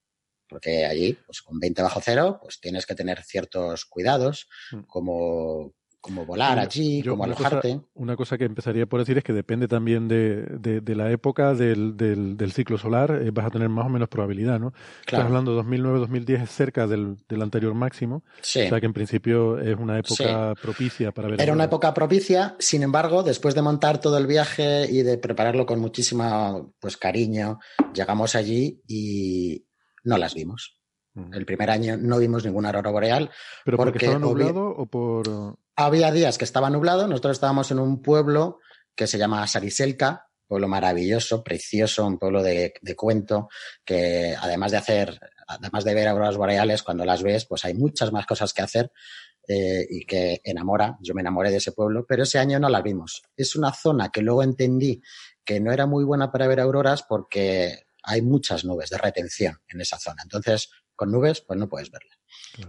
porque allí, pues con 20 bajo cero, pues tienes que tener ciertos cuidados, mm. como como volar allí, como alojarte. una cosa que empezaría por decir es que depende también de, de, la época del, del, ciclo solar, eh, vas a tener más o menos probabilidad, ¿no? Estás hablando 2009-2010 es cerca del, del, anterior máximo, sí. o sea que en principio es una época propicia para ver. Era una época propicia, sin embargo, después de montar todo el viaje y de prepararlo con muchísimo pues, cariño, llegamos allí y no las vimos. El primer año no vimos ninguna aurora boreal. ¿Pero porque, estaba nublado o por...? Había días que estaba nublado. Nosotros estábamos en un pueblo que se llama Sariselka, pueblo maravilloso, precioso, un pueblo de, cuento, que además de hacer, además de ver auroras boreales, cuando las ves, pues hay muchas más cosas que hacer eh, y que enamora. Yo me enamoré de ese pueblo, pero ese año no las vimos. Es una zona que luego entendí que no era muy buena para ver auroras porque hay muchas nubes de retención en esa zona. Entonces, con nubes, pues no puedes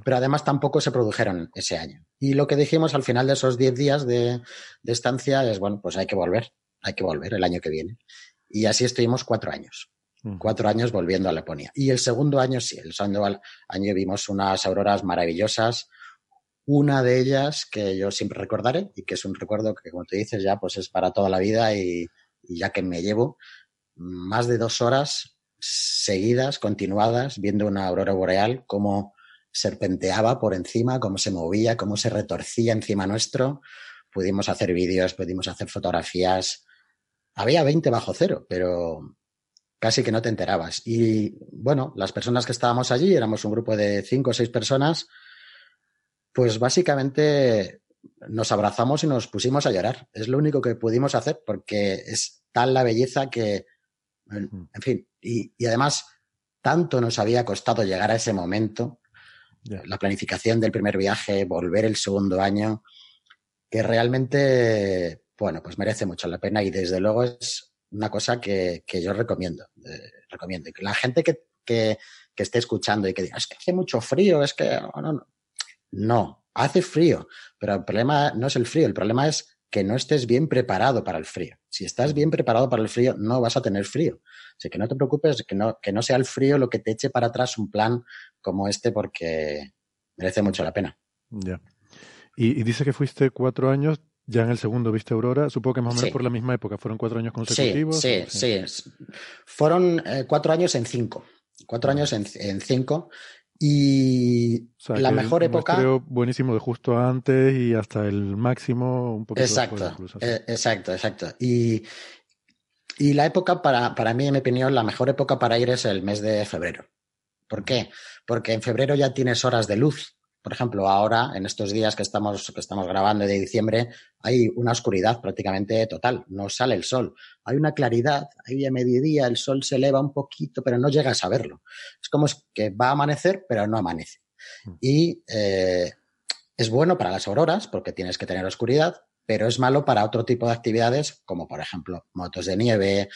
Pero además tampoco se produjeron ese año. Y lo que dijimos al final de esos 10 días de, estancia es, bueno, pues hay que volver, hay que volver el año que viene. Y así estuvimos cuatro años. Cuatro años volviendo a Laponia. Y el segundo año sí, el segundo año vimos unas auroras maravillosas. Una de ellas que yo siempre recordaré y que es un recuerdo que, como te dices, ya pues es para toda la vida y ya que me llevo más de dos horas seguidas, continuadas, viendo una aurora boreal, cómo serpenteaba por encima, cómo se movía, cómo se retorcía encima nuestro. Pudimos hacer vídeos, pudimos hacer fotografías. Había 20 bajo cero, pero casi que no te enterabas. Y bueno, las personas que estábamos allí, éramos un grupo de cinco o seis personas, pues básicamente nos abrazamos y nos pusimos a llorar. Es lo único que pudimos hacer porque es tal la belleza que, en, fin, y, además tanto nos había costado llegar a ese momento, la planificación del primer viaje, volver el segundo año, que realmente, bueno, pues merece mucho la pena y desde luego es una cosa que, yo recomiendo. Eh, recomiendo. Que la gente que, que, esté escuchando y que diga, es que hace mucho frío, es que... no, no. no, hace frío, pero el problema no es el frío, el problema es que no estés bien preparado para el frío. Si estás bien preparado para el frío, no vas a tener frío. Así que no te preocupes, que no, que no sea el frío lo que te eche para atrás un plan como este porque merece mucho la pena. Ya. Y, dice que fuiste cuatro años, ya en el segundo viste Aurora, supongo que más o menos por la misma época, fueron cuatro años consecutivos. Sí, sí, sí. Fueron eh, cuatro años en cinco. Cuatro años en, en cinco. Y la mejor época. Creo buenísimo de justo antes y hasta el máximo un poco Exacto, eh, exacto, exacto. Y, y la época, para, para mí, en mi opinión, la mejor época para ir es el mes de febrero. ¿Por qué? Porque en febrero ya tienes horas de luz por ejemplo, ahora, en estos días que estamos, que estamos grabando de diciembre, hay una oscuridad prácticamente total, no sale el sol. Hay una claridad, ahí a mediodía el sol se eleva un poquito, pero no llegas a verlo. Es como que va a amanecer, pero no amanece. Mm. Y eh, es bueno para las auroras, porque tienes que tener oscuridad, pero es malo para otro tipo de actividades, como por ejemplo motos de nieve,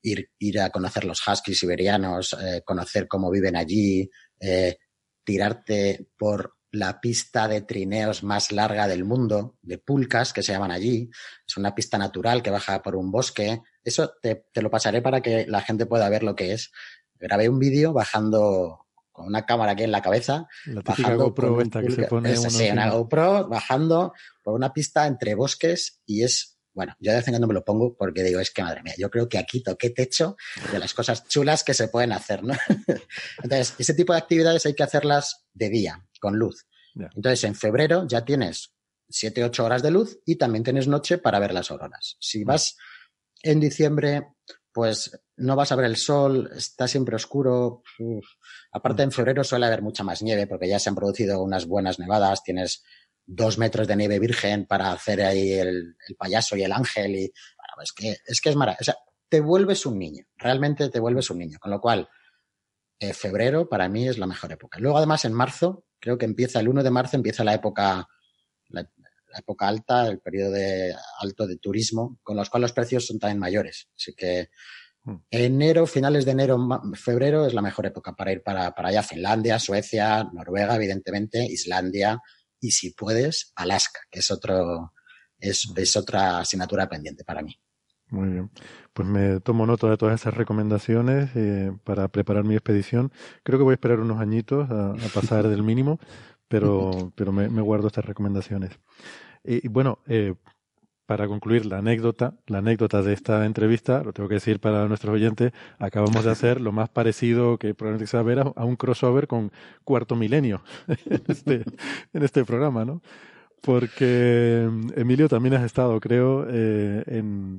ir, ir a conocer los huskies siberianos, eh, conocer cómo viven allí, eh, tirarte por la pista de trineos más larga del mundo, de pulcas, que se llaman allí. Es una pista natural que baja por un bosque. Eso te, lo pasaré para que la gente pueda ver lo que es. Grabé un vídeo bajando con una cámara aquí en la cabeza. bajando GoPro que se pone una GoPro bajando por una pista entre bosques y es Bueno, yo de vez en cuando me lo pongo porque digo, es que madre mía, yo creo que aquí toqué techo de las cosas chulas que se pueden hacer, ¿no? [laughs] Entonces, ese tipo de actividades hay que hacerlas de día, con luz. Entonces, en febrero ya tienes 7, 8 horas de luz y también tienes noche para ver las auroras. Si vas en diciembre, pues no vas a ver el sol, está siempre oscuro. Aparte, en febrero suele haber mucha más nieve porque ya se han producido unas buenas nevadas, tienes dos metros de nieve virgen para hacer ahí el, payaso y el ángel. Y bueno, es que es, que es maravilloso. O sea, te vuelves un niño, realmente te vuelves un niño. Con lo cual, eh, febrero para mí es la mejor época. Luego, además, en marzo, creo que empieza el 1 de marzo, empieza la época, la, época alta, el periodo de, alto de turismo, con los cuales los precios son también mayores. Así que hmm. enero, finales de enero, febrero es la mejor época para ir para, para allá. Finlandia, Suecia, Noruega, evidentemente, Islandia, y si puedes, Alaska, que es otro, es, es otra asignatura pendiente para mí. Muy bien. Pues me tomo nota de todas esas recomendaciones eh, para preparar mi expedición. Creo que voy a esperar unos añitos a, pasar del mínimo, pero, [laughs] pero me, guardo estas recomendaciones. Y, bueno, eh, para concluir la anécdota, la anécdota de esta entrevista, lo tengo que decir para nuestros oyentes, acabamos de hacer lo más parecido que probablemente se va a ver a, un crossover con Cuarto Milenio [laughs] en este, en este programa, ¿no? Porque, Emilio, también has estado, creo, eh, en,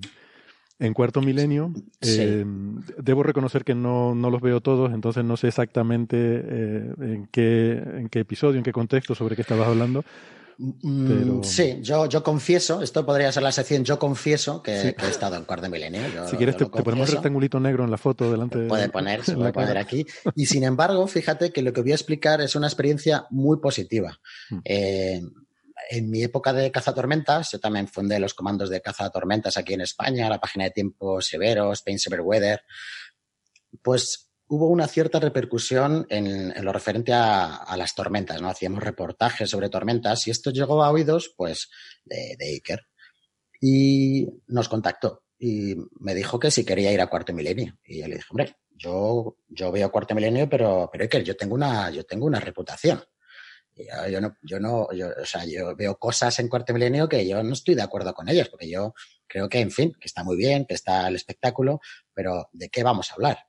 en Cuarto Milenio. Eh, debo reconocer que no, no, los veo todos, entonces no sé exactamente eh, en, qué, en qué episodio, en qué contexto, sobre qué estabas hablando Mm, sí, yo, yo confieso, esto podría ser la sección, yo confieso que, he estado en cuarto milenio. si quieres, te, ponemos un rectangulito negro en la foto delante. Puede poner, [laughs] se puede poner aquí. Y sin embargo, fíjate que lo que voy a explicar es una experiencia muy positiva. Hmm. Eh, en mi época de cazatormentas, yo también fundé los comandos de cazatormentas aquí en España, la página de tiempo severo, Spain Severe Weather. Pues hubo una cierta repercusión en, lo referente a, las tormentas, ¿no? Hacíamos reportajes sobre tormentas y esto llegó a oídos, pues, de, de Iker. Y nos contactó y me dijo que si quería ir a Cuarto Milenio. Y yo le dije, hombre, yo, yo veo Cuarto Milenio, pero, pero Iker, yo tengo una, yo tengo una reputación. Yo, no, yo no, yo, o sea, yo veo cosas en Cuarto Milenio que yo no estoy de acuerdo con ellas, porque yo creo que, en fin, que está muy bien, que está el espectáculo, pero ¿de qué vamos a hablar?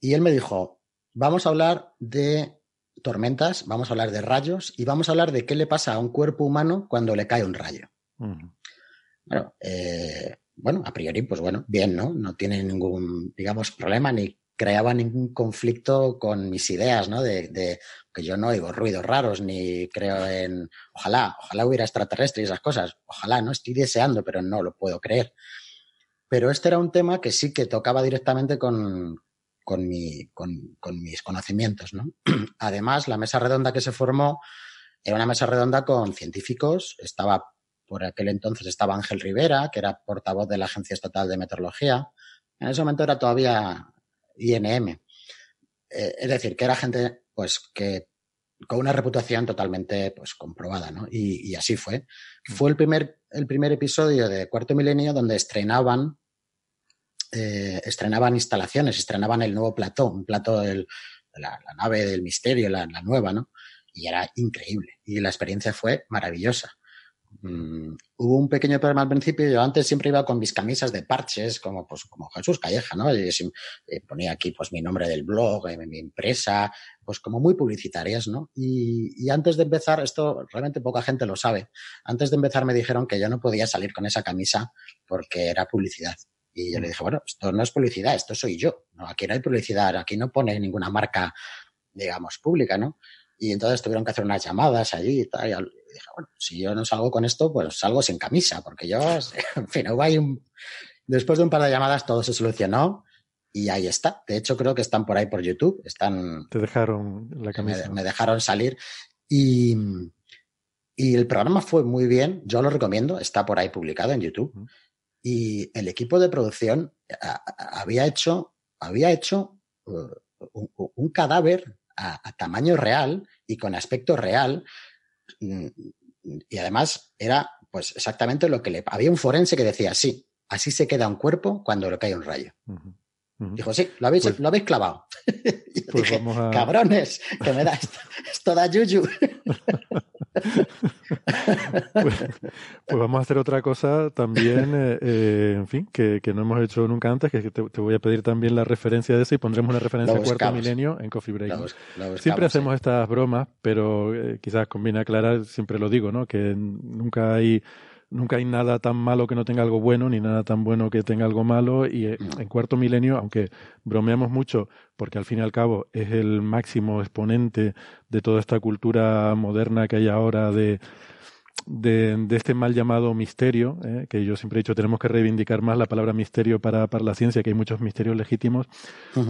Y él me dijo, vamos a hablar de tormentas, vamos a hablar de rayos y vamos a hablar de qué le pasa a un cuerpo humano cuando le cae un rayo. Bueno, eh, bueno, a priori, pues bueno, bien, ¿no? No tiene ningún, digamos, problema ni creaba ningún conflicto con mis ideas, ¿no? De, que yo no oigo ruidos raros ni creo en, ojalá, ojalá hubiera extraterrestres y esas cosas, ojalá, ¿no? Estoy deseando, pero no lo puedo creer. Pero este era un tema que sí que tocaba directamente con, con, mi, con, con mis conocimientos. ¿no? [clears throat] Además, la mesa redonda que se formó era una mesa redonda con científicos. Estaba, por aquel entonces, estaba Ángel Rivera, que era portavoz de la Agencia Estatal de Meteorología. En ese momento era todavía INM. Eh, es decir, que era gente pues que con una reputación totalmente pues comprobada, ¿no? Y, y, así fue. Mm. Fue el primer, el primer episodio de Cuarto Milenio donde estrenaban eh, estrenaban instalaciones, estrenaban el nuevo plató, un plató de la, nave del misterio, la, nueva, ¿no? Y era increíble. Y la experiencia fue maravillosa. Mm, hubo un pequeño problema al principio. Yo antes siempre iba con mis camisas de parches, como, pues, como Jesús Calleja, ¿no? Y, eh, ponía aquí pues mi nombre del blog, eh, mi empresa, pues como muy publicitarias, ¿no? Y, y, antes de empezar, esto realmente poca gente lo sabe, antes de empezar me dijeron que yo no podía salir con esa camisa porque era publicidad. Y yo le dije, bueno, esto no es publicidad, esto soy yo. No, aquí no hay publicidad, aquí no pone ninguna marca, digamos, pública, ¿no? Y entonces tuvieron que hacer unas llamadas allí y tal. Y dije, bueno, si yo no salgo con esto, pues salgo sin camisa, porque yo, [laughs] en fin, hubo ahí un... Después de un par de llamadas todo se solucionó y ahí está. De hecho, creo que están por ahí por YouTube. Están. Te dejaron la camisa. Me, dejaron salir. Y, y, el programa fue muy bien. Yo lo recomiendo. Está por ahí publicado en YouTube y el equipo de producción había hecho, había hecho uh, un, cadáver a, tamaño real y con aspecto real. Mm, y además era pues exactamente lo que le... Había un forense que decía, sí, así se queda un cuerpo cuando le cae un rayo. Dijo, sí, lo habéis, pues lo habéis clavado. [laughs] y pues dije, cabrones, que me da esto, esto da yuyu. [laughs] pues, pues, vamos a hacer otra cosa también, eh, eh, en fin, que, que, no hemos hecho nunca antes, que te, te, voy a pedir también la referencia de eso y pondremos una referencia a cuarto milenio en Coffee Break. siempre hacemos estas bromas, pero eh, quizás conviene aclarar, siempre lo digo, ¿no? Que nunca hay nunca hay nada tan malo que no tenga algo bueno, ni nada tan bueno que tenga algo malo. Y en cuarto milenio, aunque bromeamos mucho, porque al fin y al cabo es el máximo exponente de toda esta cultura moderna que hay ahora de de, este mal llamado misterio, eh, que yo siempre he dicho, tenemos que reivindicar más la palabra misterio para, para la ciencia, que hay muchos misterios legítimos,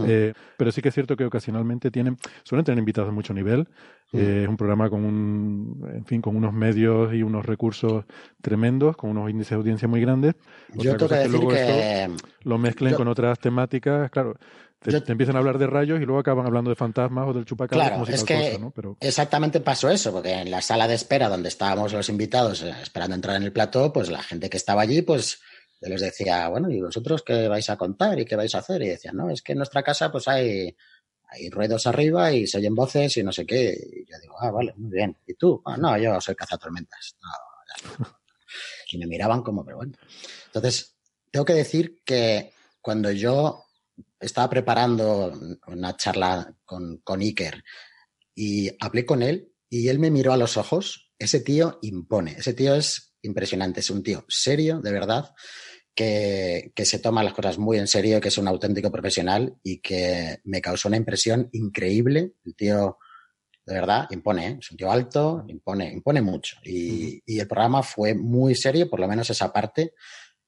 eh, pero sí que es cierto que ocasionalmente tienen, suelen tener invitados de mucho nivel, eh, es un programa con un, en fin, con unos medios y unos recursos tremendos, con unos índices de audiencia muy grandes. yo tengo que, decir que... lo mezclen con otras temáticas, claro, te, empiezan a hablar de rayos y luego acaban hablando de fantasmas o del chupacabra. Claro, es que exactamente pasó eso, porque en la sala de espera donde estábamos los invitados eh, esperando entrar en el plató, pues la gente que estaba allí, pues les decía, bueno, ¿y vosotros qué vais a contar y qué vais a hacer? Y decían, no, es que en nuestra casa pues hay, hay ruedos arriba y se oyen voces y no sé qué. Y yo digo, ah, vale, muy bien. ¿Y tú? Ah, no, yo soy cazatormentas. [laughs] No, y me miraban como, pero bueno. Entonces, tengo que decir que cuando yo estaba preparando una charla con, con Iker y hablé con él y él me miró a los ojos. Ese tío impone, ese tío es impresionante, es un tío serio, de verdad, que, que, se toma las cosas muy en serio, que es un auténtico profesional y que me causó una impresión increíble. El tío, de verdad, impone, ¿eh? es un tío alto, impone, impone mucho. Y, y el programa fue muy serio, por lo menos esa parte,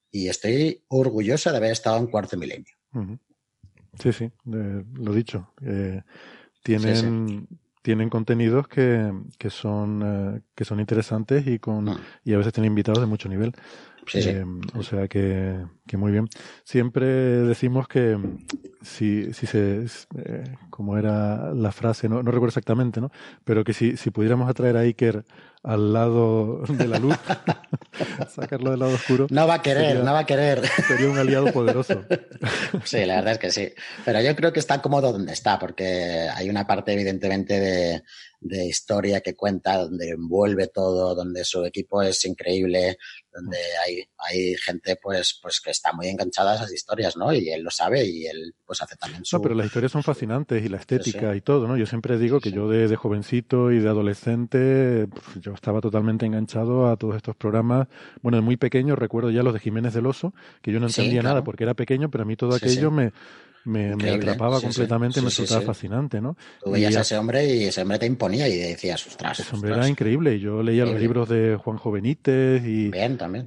y estoy orgullosa de haber estado en cuarto milenio. Sí, sí, eh, lo dicho. Eh, tienen, tienen contenidos que, que son, eh, que son interesantes y, con, mm. y a veces tienen invitados de mucho nivel. Eh, o sea que, que, muy bien. Siempre decimos que si, si se, eh, como era la frase, no, no recuerdo exactamente, ¿no? Pero que si, si pudiéramos atraer a Iker al lado de la luz, [laughs] sacarlo del lado oscuro. No va a querer, no va a querer. Sería un aliado poderoso. [laughs] sí, la verdad es que sí. Pero yo creo que está cómodo donde está, porque hay una parte evidentemente de, de historia que cuenta, donde envuelve todo, donde su equipo es increíble, donde hay, hay gente pues, pues que está muy enganchada a esas historias, ¿no? Y él lo sabe y él pues hace también su... No, pero las historias son fascinantes y la estética y todo, ¿no? Yo siempre digo que yo de, de, jovencito y de adolescente, yo estaba totalmente enganchado a todos estos programas. Bueno, de muy pequeño recuerdo ya los de Jiménez del Oso, que yo no entendía nada porque era pequeño, pero a mí todo aquello me me, me atrapaba completamente, me resultaba fascinante, ¿no? Tú veías a ese hombre y ese hombre te imponía y decías, ostras. Ese hombre era increíble. Yo leía los libros de Juan Benítez y,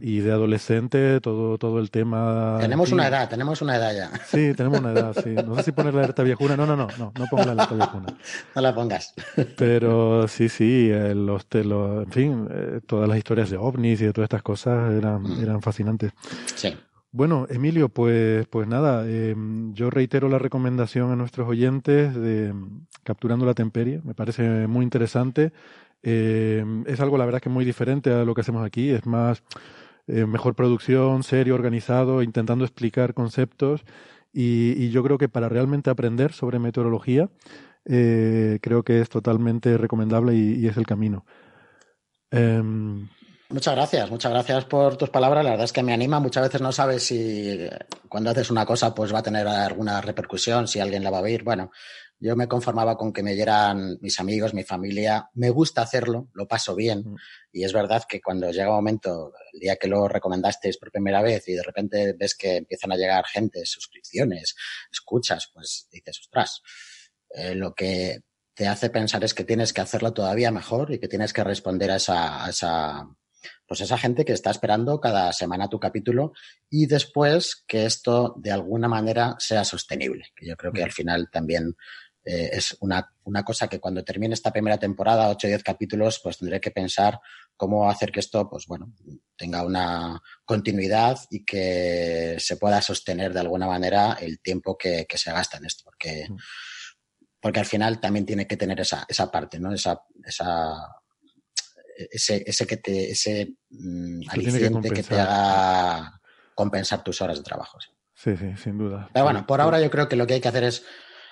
y de adolescente, todo, todo el tema. Tenemos una edad, tenemos una edad ya. Sí, tenemos una edad, sí. No sé si poner la alerta viejuna. No, no, no, no, no pongo la alerta viejuna. no la pongas. Pero sí, sí, eh, los, en fin, eh, todas las historias de ovnis y de todas estas cosas eran, mm. eran fascinantes. Sí. Bueno, Emilio, pues, pues nada, em, yo reitero la recomendación a nuestros oyentes de Capturando la Temperie, me parece muy interesante. Em, es algo, la verdad, que muy diferente a lo que hacemos aquí, es más eh, mejor producción, serio, organizado, intentando explicar conceptos y, yo creo que para realmente aprender sobre meteorología, eh, creo que es totalmente recomendable y, es el camino. Muchas gracias, muchas gracias por tus palabras. La verdad es que me anima. Muchas veces no sabes si cuando haces una cosa pues va a tener alguna repercusión, si alguien la va a oír. Bueno, yo me conformaba con que me dieran mis amigos, mi familia. Me gusta hacerlo, lo paso bien. Mm. Y es verdad que cuando llega un momento, el día que lo recomendasteis por primera vez y de repente ves que empiezan a llegar gente, suscripciones, escuchas, pues dices, ostras, eh, lo que te hace pensar es que tienes que hacerlo todavía mejor y que tienes que responder a esa, a esa pues esa gente que está esperando cada semana tu capítulo y después que esto de alguna manera sea sostenible, que yo creo que al final también eh, es una, una, cosa que cuando termine esta primera temporada, 8 o 10 capítulos, pues tendré que pensar cómo hacer que esto, pues bueno, tenga una continuidad y que se pueda sostener de alguna manera el tiempo que, que se gasta en esto, porque, porque al final también tiene que tener esa, esa parte, ¿no? Esa, esa ese, ese que ese mm, aliciente que, te haga compensar tus horas de trabajo. Sí, sí, sin duda. Pero bueno, por ahora yo creo que lo que hay que hacer es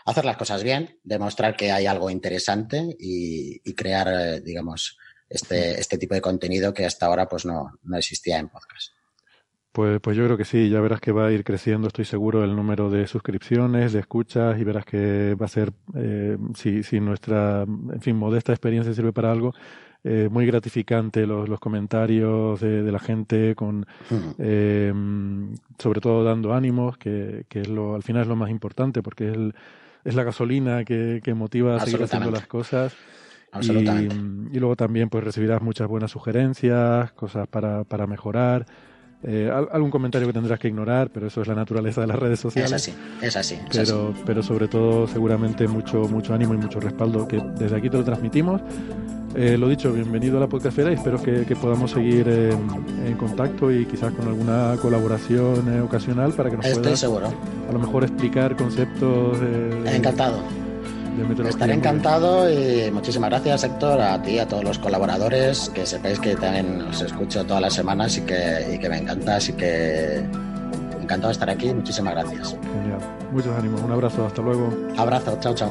hacer las cosas bien, demostrar que hay algo interesante y, crear, eh, digamos, este, este tipo de contenido que hasta ahora pues no, no existía en podcast. Pues, pues yo creo que sí, ya verás que va a ir creciendo, estoy seguro, el número de suscripciones, de escuchas y verás que va a ser, eh, si, si nuestra, en fin, modesta experiencia sirve para algo, eh, muy gratificante los, los comentarios de, de, la gente, con eh, sobre todo dando ánimos, que, que es lo, al final es lo más importante, porque es, el, es la gasolina que, que motiva a seguir haciendo las cosas. Y, y, luego también pues recibirás muchas buenas sugerencias, cosas para, para mejorar. Eh, algún comentario que tendrás que ignorar, pero eso es la naturaleza de las redes sociales. Es así, es así. pero, pero sobre todo, seguramente mucho, mucho ánimo y mucho respaldo que desde aquí te lo transmitimos. Eh, lo dicho, bienvenido a la podcastera y espero que, podamos seguir en contacto y quizás con alguna colaboración eh, ocasional para que nos Estoy seguro. a lo mejor explicar conceptos. Encantado. Estaré encantado y muchísimas gracias Héctor, a ti, a todos los colaboradores, que sepáis que también os escucho todas las semanas y que, y que me encanta, así que encantado de estar aquí, muchísimas gracias. Genial, muchos ánimos, un abrazo, hasta luego. Abrazo, chao, chao.